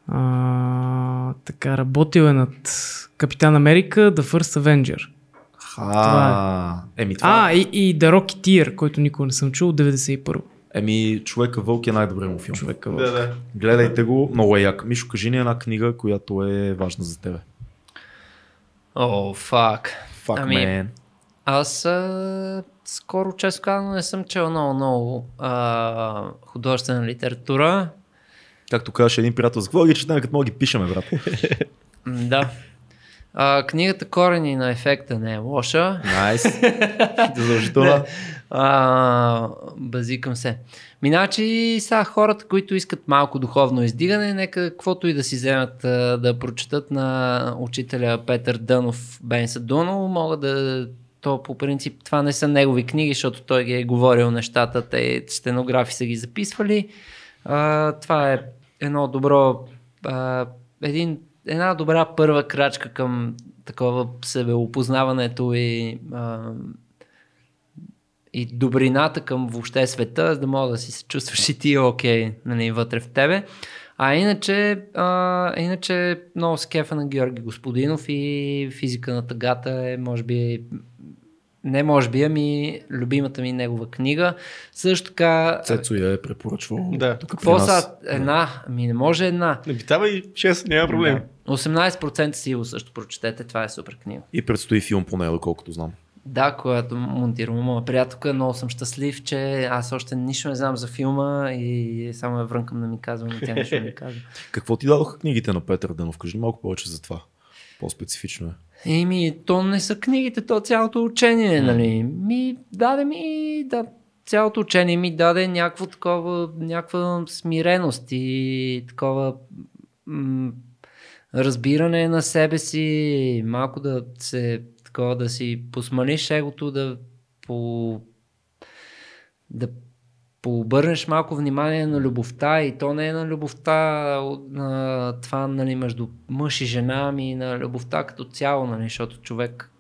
А, така, работил е над Капитан Америка, The First Avenger. А, еми това. А, и, и The Rocketeer, който никога не съм чул, 91 Еми, човека вълк е най-добрият му филм. човека. Да, да. Гледайте го, много е як. Мишо, кажи ни една книга, която е важна за тебе. О, фак. Fuck, Ами, man. Аз а, скоро, често казано, не съм чел много, много а, художествена литература. Както казваше един приятел, за какво ги четем, като мога ги пишеме, брат? Да. А, книгата Корени на ефекта не е лоша. Найс. [laughs] Задължително. А, базикам се. Миначи са хората, които искат малко духовно издигане, нека каквото и да си вземат да прочитат на учителя Петър Дънов Бенса Дуно, могат да то по принцип това не са негови книги, защото той ги е говорил нещата, те стенографи са ги записвали. Това е едно добро, а, един една добра първа крачка към такова себеопознаването и, а, и добрината към въобще света, за да мога да си се чувстваш и ти окей, нали, вътре в тебе. А иначе, а, иначе много се кефа на Георги Господинов и физика на тъгата е, може би, не може би, ами любимата ми негова книга. Също така... Цецо я е препоръчвал. Да. Какво са? Една? Ами не може една. Не битава и 6, няма проблем. Да. 18% сила също прочетете, това е супер книга. И предстои филм по нея, доколкото знам. Да, когато монтирам моя приятелка, много съм щастлив, че аз още нищо не знам за филма и само я врънкам да ми казва, но тя нищо не ми казва. [laughs] Какво ти дадоха книгите на Петър Денов? Кажи малко повече за това. По-специфично е. Еми, то не са книгите, то цялото учение, нали? Ми даде ми, да, цялото учение ми даде някакво такова, някаква смиреност и такова м- разбиране на себе си, малко да се, такова да си посмалиш егото, да по, да пообърнеш малко внимание на любовта и то не е на любовта на това нали, между мъж и жена, ами на любовта като цяло, нали, защото човек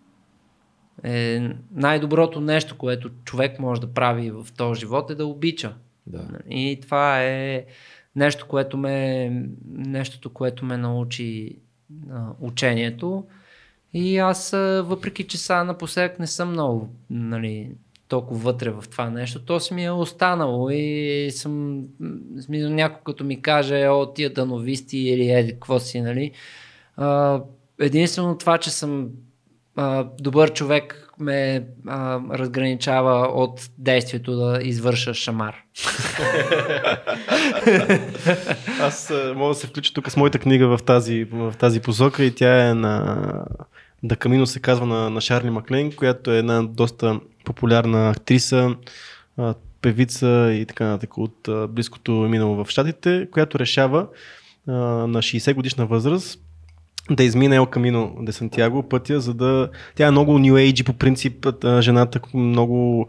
е най-доброто нещо, което човек може да прави в този живот е да обича. Да. И това е нещо, което ме, нещото, което ме научи а, учението. И аз, въпреки че сега напоследък не съм много нали, толкова вътре в това нещо, то си ми е останало и съм, смисъл, някой като ми каже, о, тия дановисти или еди, какво си, нали. А, единствено това, че съм а, добър човек ме а, разграничава от действието да извърша шамар. Аз а, мога да се включа тук с моята книга в тази, в тази посока и тя е на Да Камино се казва на, на Шарли Маклейн, която е една доста популярна актриса, певица и така нататък от близкото минало в Штатите, която решава на 60 годишна възраст да измине Ел Камино де Сантьяго пътя, за да... Тя е много New Age по принцип, жената много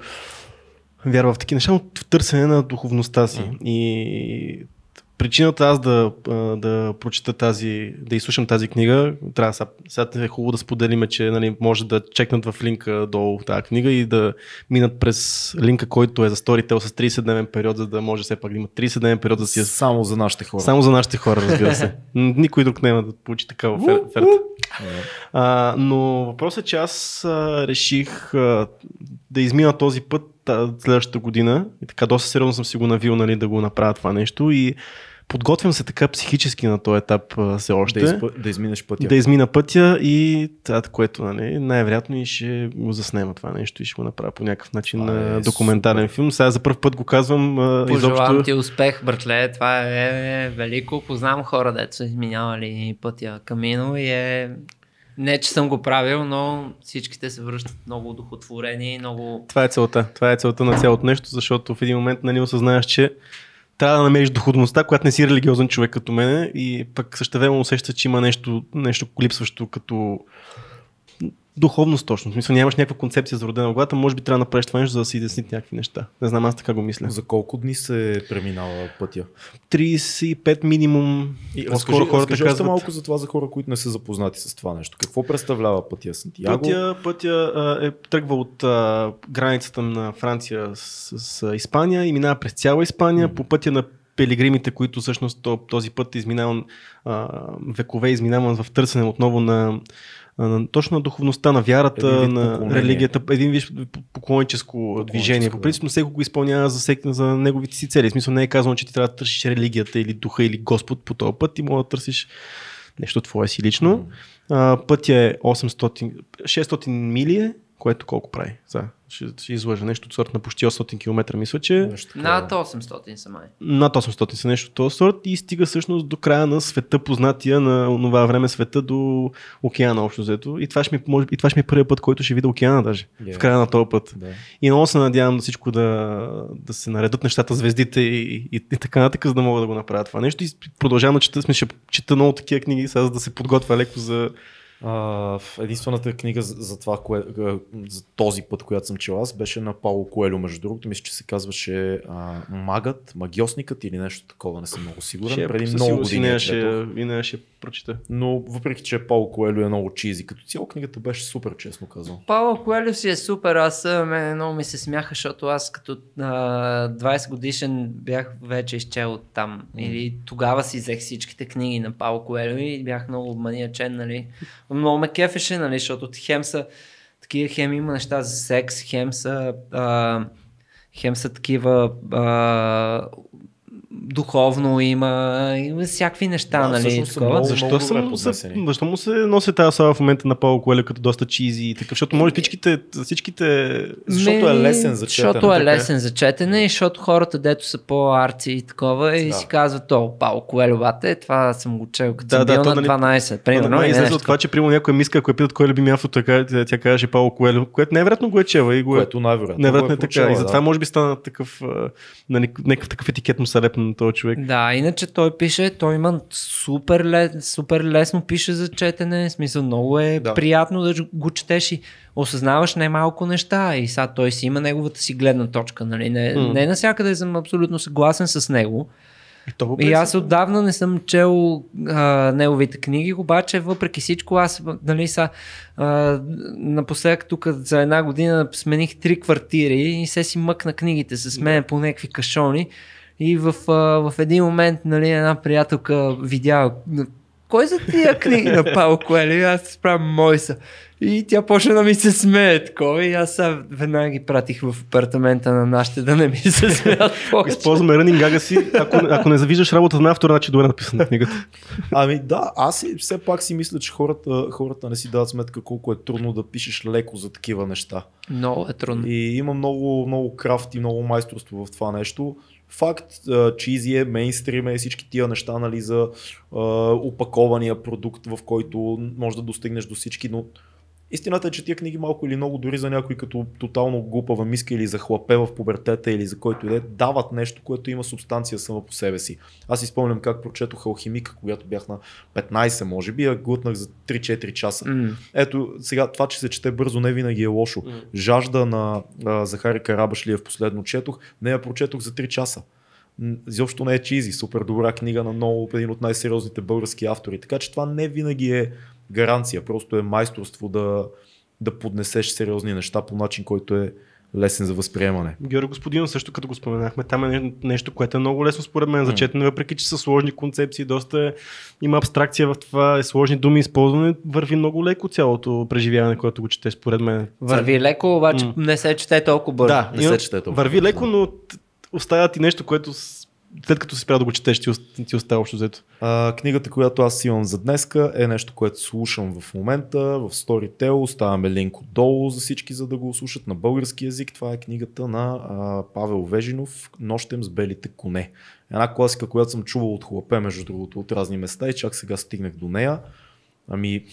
вярва в такива неща, но в търсене на духовността си. Mm. И причината аз да, да прочета тази, да изслушам тази книга, трябва сега, сега е хубаво да споделиме, че нали, може да чекнат в линка долу тази книга и да минат през линка, който е за Storytel с 30-дневен период, за да може все пак да има 30-дневен период да си Само за нашите хора. само за нашите хора, разбира се. [laughs] Никой друг няма да получи такава фер- оферта. А, но въпросът е, че аз а, реших а, да измина този път а, следващата година и така доста сериозно съм си го навил нали, да го направя това нещо и подготвям се така психически на този етап а, все още. Да, изпъ... да изминеш пътя. Да измина пътя и това, което нали, най-вероятно и ще го заснема това нещо и ще го направя по някакъв начин на е документален супер. филм. Сега за първ път го казвам а, Пожелавам изобщо. ти успех, братле. Това е велико. Познавам хора, дето са изминавали пътя Камино и е... Не, че съм го правил, но всичките се връщат много удохотворени, много... Това е целта. Това е целта на цялото нещо, защото в един момент нали, осъзнаеш, че трябва да намериш доходността, когато не си религиозен човек като мене и пък същевременно усещаш, че има нещо, нещо липсващо като духовност точно. В смисъл нямаш някаква концепция за родена в главата, може би трябва да направиш това нещо, за да си изяснит някакви неща. Не знам, аз така го мисля. За колко дни се преминава пътя? 35 минимум. И разкажи, хората разкажи още казват. малко за това за хора, които не са запознати с това нещо. Какво представлява пътя Сантьяго? Пътя, пътя а, е тръгва от а, границата на Франция с, с Испания и минава през цяла Испания по пътя на пилигримите, които всъщност то- този път е изминаван а, векове, изминаван в търсене отново на, на точно на духовността, на вярата, Един на религията, един вид поклонническо движение. По принцип, но всеки го изпълнява за, всеки, за неговите си цели. В смисъл не е казано, че ти трябва да търсиш религията или духа или Господ по този път. Ти може да търсиш нещо твое си лично. А, пътя е 800, 600 мили, е, което колко прави? За, ще, ще излъжа нещо от сорта на почти 800 км, мисля, че. Над 800 са май. над 800 са нещо от този сорт и стига всъщност до края на света, познатия на това време света до океана общо взето. И това ще ми, може, и това ще ми е първият път, който ще видя океана даже. Yeah. В края на този път. Да. И много се надявам да всичко да, да се наредат нещата, звездите и, и, и така нататък, за да мога да го направя това нещо. И продължавам да чета, смисъл, ще чета много такива книги, сега за да се подготвя леко за, Единствената книга за, за това, кое, за този път, която съм чел аз, беше на Пауло Коелю, между другото. Мисля, че се казваше а, Магът, Магиосникът или нещо такова, не съм много сигурен. Ще, Преди много години. И нея ще, прочета. Но въпреки, че Пауло Коелю е много чизи, като цяло книгата беше супер, честно казвам. Пауло Коелю си е супер, аз мен много ми се смяха, защото аз като а, 20 годишен бях вече изчел там. Или тогава си взех всичките книги на Пауло Коелю и бях много маниачен, нали. Много ме кефеше, нали, защото хем са такива, хем има неща за секс, хем са, а, хем са такива а, духовно има, има всякакви неща, Да, нали, са такова. много- Защо, добре съм, поднесени. защо му се носи тази слава в момента на Пауло Коелю като доста чизи и такъв, защото може всичките, всичките Защото е лесен за четене, Защото е е. лесен за четене и защото хората, дето са по-арци и такова, и Да. си казват, о, Пао Коелю, бате, това съм го чел като Да, съм да, бил то, на нали, 12, примерно. Примерно, или излезе от това, че примерно някой миска, ако я питат кой е любимия автор, тя, тя, тя казваше Пауло Коелю, което невероятно го е чела и го е. Което най-вероятно. Невероятно го е така. И затова да. може би стана такъв, нали, някакъв такъв етикет му се лепна на този човек. Да, иначе той пише, той има супер, лес, супер лесно пише за четене, в смисъл много е Да. приятно да го четеш и осъзнаваш най-малко неща и сега той си има неговата си гледна точка, нали? Не, М. не навсякъде съм абсолютно съгласен с него. И, то по И аз отдавна не съм чел а, неговите книги, обаче въпреки всичко аз нали, са, а, напоследък тук за една година смених три квартири и се си мъкна книгите с мен по някакви кашони и в, а, в един момент нали, една приятелка видя кой за тия книги на Пао Коелю? И аз се правя мой са. И тя почна да ми се смее такова и аз сега веднага ги пратих в апартамента на нашите да не ми се смеят [laughs] повече. Използваме running гага си, ако, ако не завиждаш работата на автора, значи добре е написана книгата. Ами да, аз все пак си мисля, че хората, хората не си дават сметка колко е трудно да пишеш леко за такива неща. Много е трудно. И има много, много крафт и много майсторство в това нещо. Факт, чизи е, мейнстрим е, всички тия неща нали, за а, опакования продукт, в който може да достигнеш до всички, но Истината е, че тия книги малко или много, дори за някой като тотално глупава миска или за хлапе в пубертета или за който и да е, дават нещо, което има субстанция само по себе си. Аз си спомням как прочетох Алхимика, когато бях на 15, може би, а глътнах за 3-4 часа. М. Ето, сега това, че се чете бързо, не винаги е лошо. Жажда на а, Захари Карабашлиев последно четох, не я прочетох за 3 часа. Изобщо не е чизи, супер добра книга на много, един от най-сериозните български автори. Така че това не винаги е гаранция, просто е майсторство да, да поднесеш сериозни неща по начин, който е лесен за възприемане. Георги Господин, също като го споменахме, там е не- нещо, което е много лесно според мен за четене, въпреки че са сложни концепции, доста е, има абстракция в това, е сложни думи използване, върви много леко цялото преживяване, което го четеш според мен. Върви леко, обаче М. не се чете толкова бързо. Да, не се чете толкова Върви леко, но оставя ти нещо, което след като си спря да го четеш, ти, ти остава общо взето. А, книгата, която аз имам за днеска е нещо, което слушам в момента в Storytel. Оставяме линк отдолу за всички, за да го слушат на български язик. Това е книгата на а, Павел Вежинов Нощем с белите коне. Една класика, която съм чувал от хлапе, между другото, от разни места и чак сега стигнах до нея. Ами,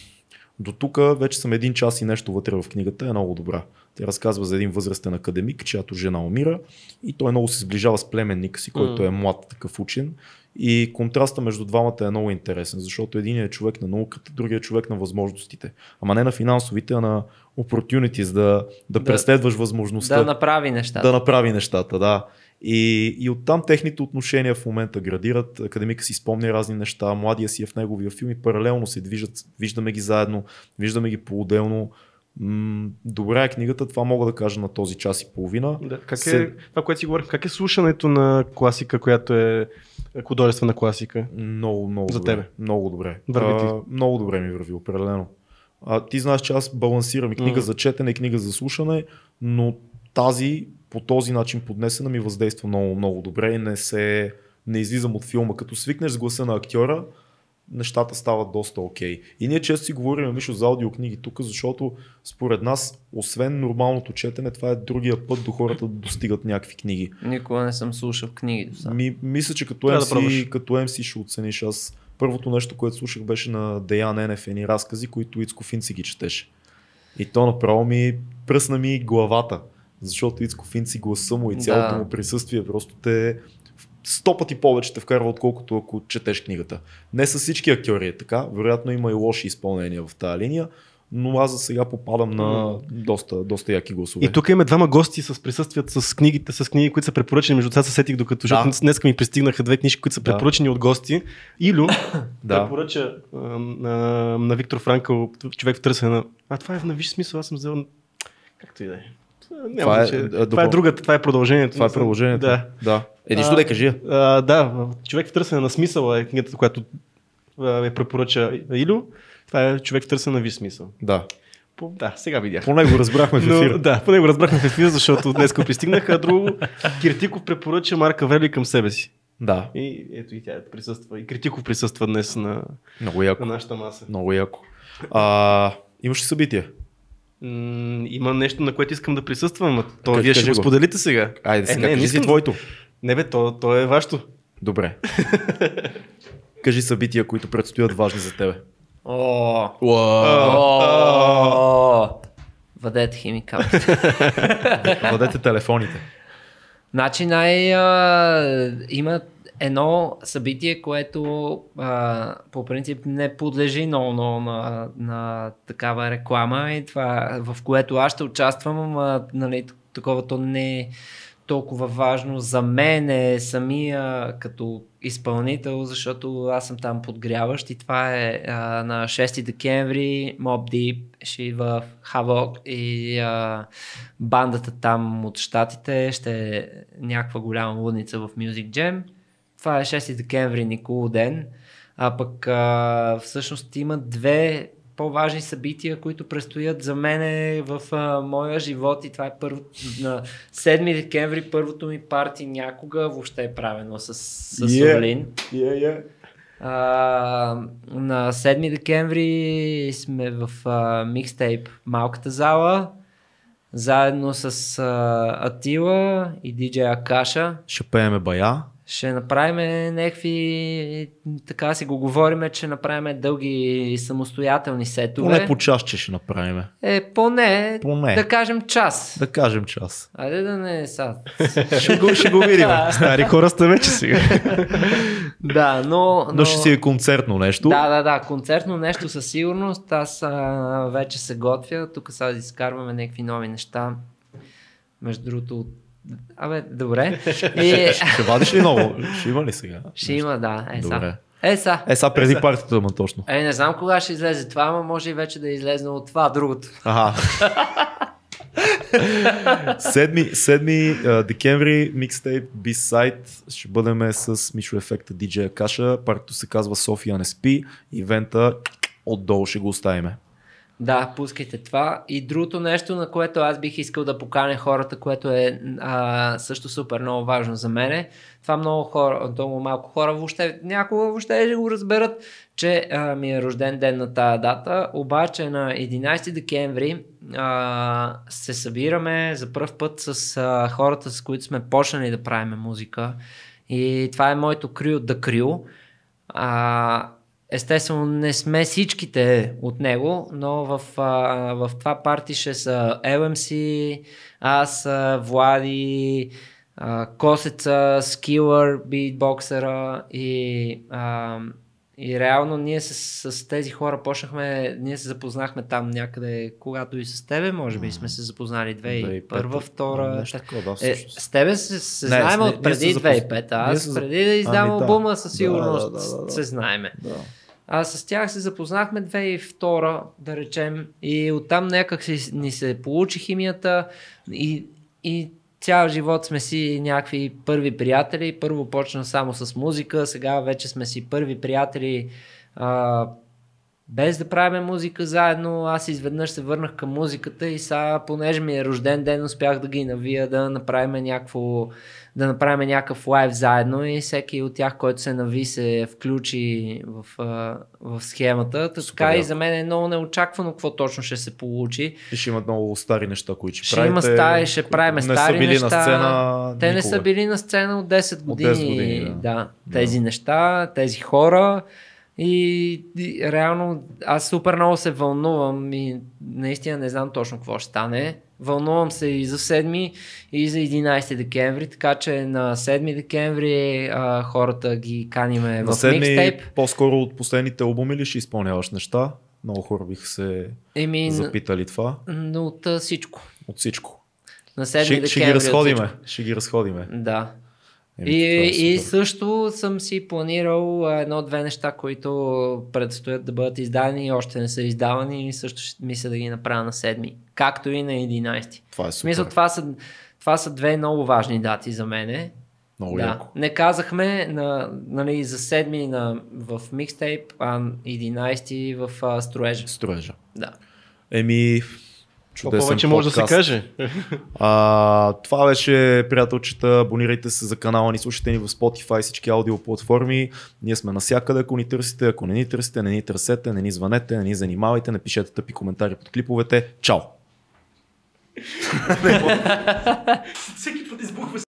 до тук вече съм един час и нещо вътре в книгата, е много добра. Тя разказва за един възрастен академик, чиято жена умира и той много се сближава с племенника си, който е млад такъв учен. И контраста между двамата е много интересен, защото един е човек на науката, другия е човек на възможностите. Ама не на финансовите, а на opportunities, да, да, да преследваш възможността Да направи нещата. да направи нещата, да. И, и оттам техните отношения в момента градират. Академика си спомня разни неща, младия си е в неговия филм и паралелно се движат. Виждаме ги заедно, виждаме ги по-отделно. М, добра е книгата, това мога да кажа на този час и половина. Да, как е, Се- това, което си говорим, как е слушането на класика, която е художествена класика? Много, много За добре. тебе. Много добре. Върви ти. А, много добре ми върви, определено. А, ти знаеш, че аз балансирам и книга М. за четене, и книга за слушане, но тази по този начин поднесена ми въздейства много, много добре и не се не излизам от филма. Като свикнеш с гласа на актьора, нещата стават доста окей. И ние често си говорим, Мишо, за аудиокниги тук, защото според нас, освен нормалното четене, това е другия път до хората да достигат някакви книги. Никога не съм слушал книги. Ми, мисля, че като Трябва да MC, пробваш. като MC ще оцениш. Аз първото нещо, което слушах беше на Деян Енеф едни разкази, които Ицко Финци ги четеше. И то направо ми пръсна ми главата, защото Ицко Финци гласа му и цялото Да. му присъствие просто те сто пъти повече те вкарва, отколкото ако четеш книгата. Не с всички актьори е така, вероятно има и лоши изпълнения в тази линия, но аз за сега попадам на доста, доста яки гласове. И тук имаме двама гости с присъствият с книгите, с книги, които са препоръчени. Между това се сетих, докато Да. защото днес ми пристигнаха две книжки, които са Да. препоръчени от гости. Илю [coughs] Да. препоръча а, на, на Виктор Франкъл, човек в търсене на... А това е в навиш смисъл, аз съм взел... Както и да е. Няма Това е, това е другата, това е продължението. Това е приложението. Да. да. Е, нищо да кажи. А, да, човек в търсене на смисъл е книгата, която а, е препоръча Илю. Това е човек в търсене на виж смисъл. Да. По, да, сега видях. По него разбрахме в ефир. Но, да, поне го разбрахме в ефир, защото днес го пристигнаха. А друго, Киртиков препоръча Марка Вели към себе си. Да. И ето и тя присъства. И Критиков присъства днес на, Много на яко. нашата маса. Много яко. А, имаш ли събитие? М, има нещо, на което искам да присъствам, а то вие ще го споделите сега. Айде Е, сега, не, не кажи си искам- твоето. Не бе, то, то е вашето. Добре. [laughs] Кажи събития, които предстоят важни за тебе. О, о, [laughs] Въдете химикалите. Владете телефоните. Значи най... А, има едно събитие, което а, по принцип не подлежи много, много на, на такава реклама и това, в което аз ще участвам, а, нали, такова не е толкова важно за мен е самия като изпълнител, защото аз съм там подгряващ и това е а, на 6 декември Mob Deep ще в Havok и а, бандата там от щатите ще е някаква голяма лудница в Music Jam. Това е 6 декември Николо ден, а пък а, всъщност има две по-важни събития, които предстоят за мене в а, моя живот и това е първо, на 7 декември първото ми парти някога въобще е правено с, с Yeah. Орлин. Yeah, yeah. А, на 7 декември сме в а, микстейп Малката зала, заедно с а, Атила и диджей Акаша. Ще пееме бая. Ще направим някакви, така си го говориме, че направим дълги самостоятелни сетове. Поне по час, че ще направим. Е, поне, Поне. да кажем час. Да кажем час. Айде да не са. Ще го, ще го видим. Стари хора сте вече сега. да, но, Но ще си е концертно нещо. Да, да, да, концертно нещо със сигурност. Аз а, вече се готвя. Тук сега изкарваме някакви нови неща. Между другото, от- абе, добре. И, Ще вадиш ли ново? Ще има ли сега? ще има, да. Е, са. Добре. Е, са. Е, сега преди партията, ма точно. Е, не знам кога ще излезе това, ама може и вече да е излезнало от това, другото. Ага. 7, 7 декември, микстейп, B-Side, ще бъдем с Мишо Ефекта, DJ Акаша, партито се казва София не спи, ивента отдолу ще го оставиме. Да, пускайте това. И другото нещо, на което аз бих искал да поканя хората, което е а, също супер много важно за мене. Това много хора, много малко хора въобще, някога въобще ще го разберат, че а, ми е рожден ден на тая дата. Обаче на 11 декември а, се събираме за първ път с а, хората, с които сме почнали да правим музика. И това е моето крю The Crew. А, естествено не сме всичките от него, но в, а, в това парти ще са LMC, аз, Влади, а, Косеца, Скилър, битбоксера и, а, и реално ние с, с тези хора почнахме, ние се запознахме там някъде, когато и с тебе, може би сме се запознали 2001, втора, Нещо такова, да, е, с тебе се, се Не, знаем от преди се запоз- 2005, а ние аз преди да издам Ами да. албума със сигурност да, да, да. се знаеме. Да. А с тях се запознахме 2002, да речем, и оттам някак си, ни се получи химията и, и цял живот сме си някакви първи приятели. Първо почна само с музика, сега вече сме си първи приятели а, без да правим музика заедно. Аз изведнъж се върнах към музиката и сега, понеже ми е рожден ден, успях да ги навия да направим някакво да направим някакъв лайв заедно и всеки от тях, който се нави, се включи в, в схемата. Та Така и за мен е много неочаквано какво точно ще се получи. И ще имат много стари неща, които ще, Ще правите, има стари, ще правим не стари са били неща. на сцена Те не никога. са били на сцена от 10 години. 10 години, да. да. Тези неща, тези хора. И, и реално аз супер много се вълнувам и наистина не знам точно какво ще стане. Вълнувам се и за 7 и за 11 декември, така че на 7 декември а, хората ги каниме На в микстейп. по-скоро от последните албуми ли ще изпълняваш неща? Много хора биха се Еми, запитали това. н- от а, всичко. От всичко. На 7 Ще, декември. ще ги разходиме. Ще ги разходиме. Да. Еми, И, е и също съм си планирал едно-две неща, които предстоят да бъдат издадени и още не са издавани и също ще мисля да ги направя на 7, както и на 11. Това е супер. смисъл, това са, това са две много важни дати за мене. Много да. яко. Не казахме на, нали, за 7 на, в микстейп, а 11 в а, строежа. Строежа. Да. Еми, Чудесен повече може да се каже. А, това беше, приятелчета, абонирайте се за канала ни, слушайте ни в Spotify, всички аудиоплатформи. Ние сме навсякъде, ако ни търсите, ако не ни търсите, не ни търсете, не ни звънете, не ни занимавайте, напишете тъпи коментари под клиповете. Чао! Всеки път избухва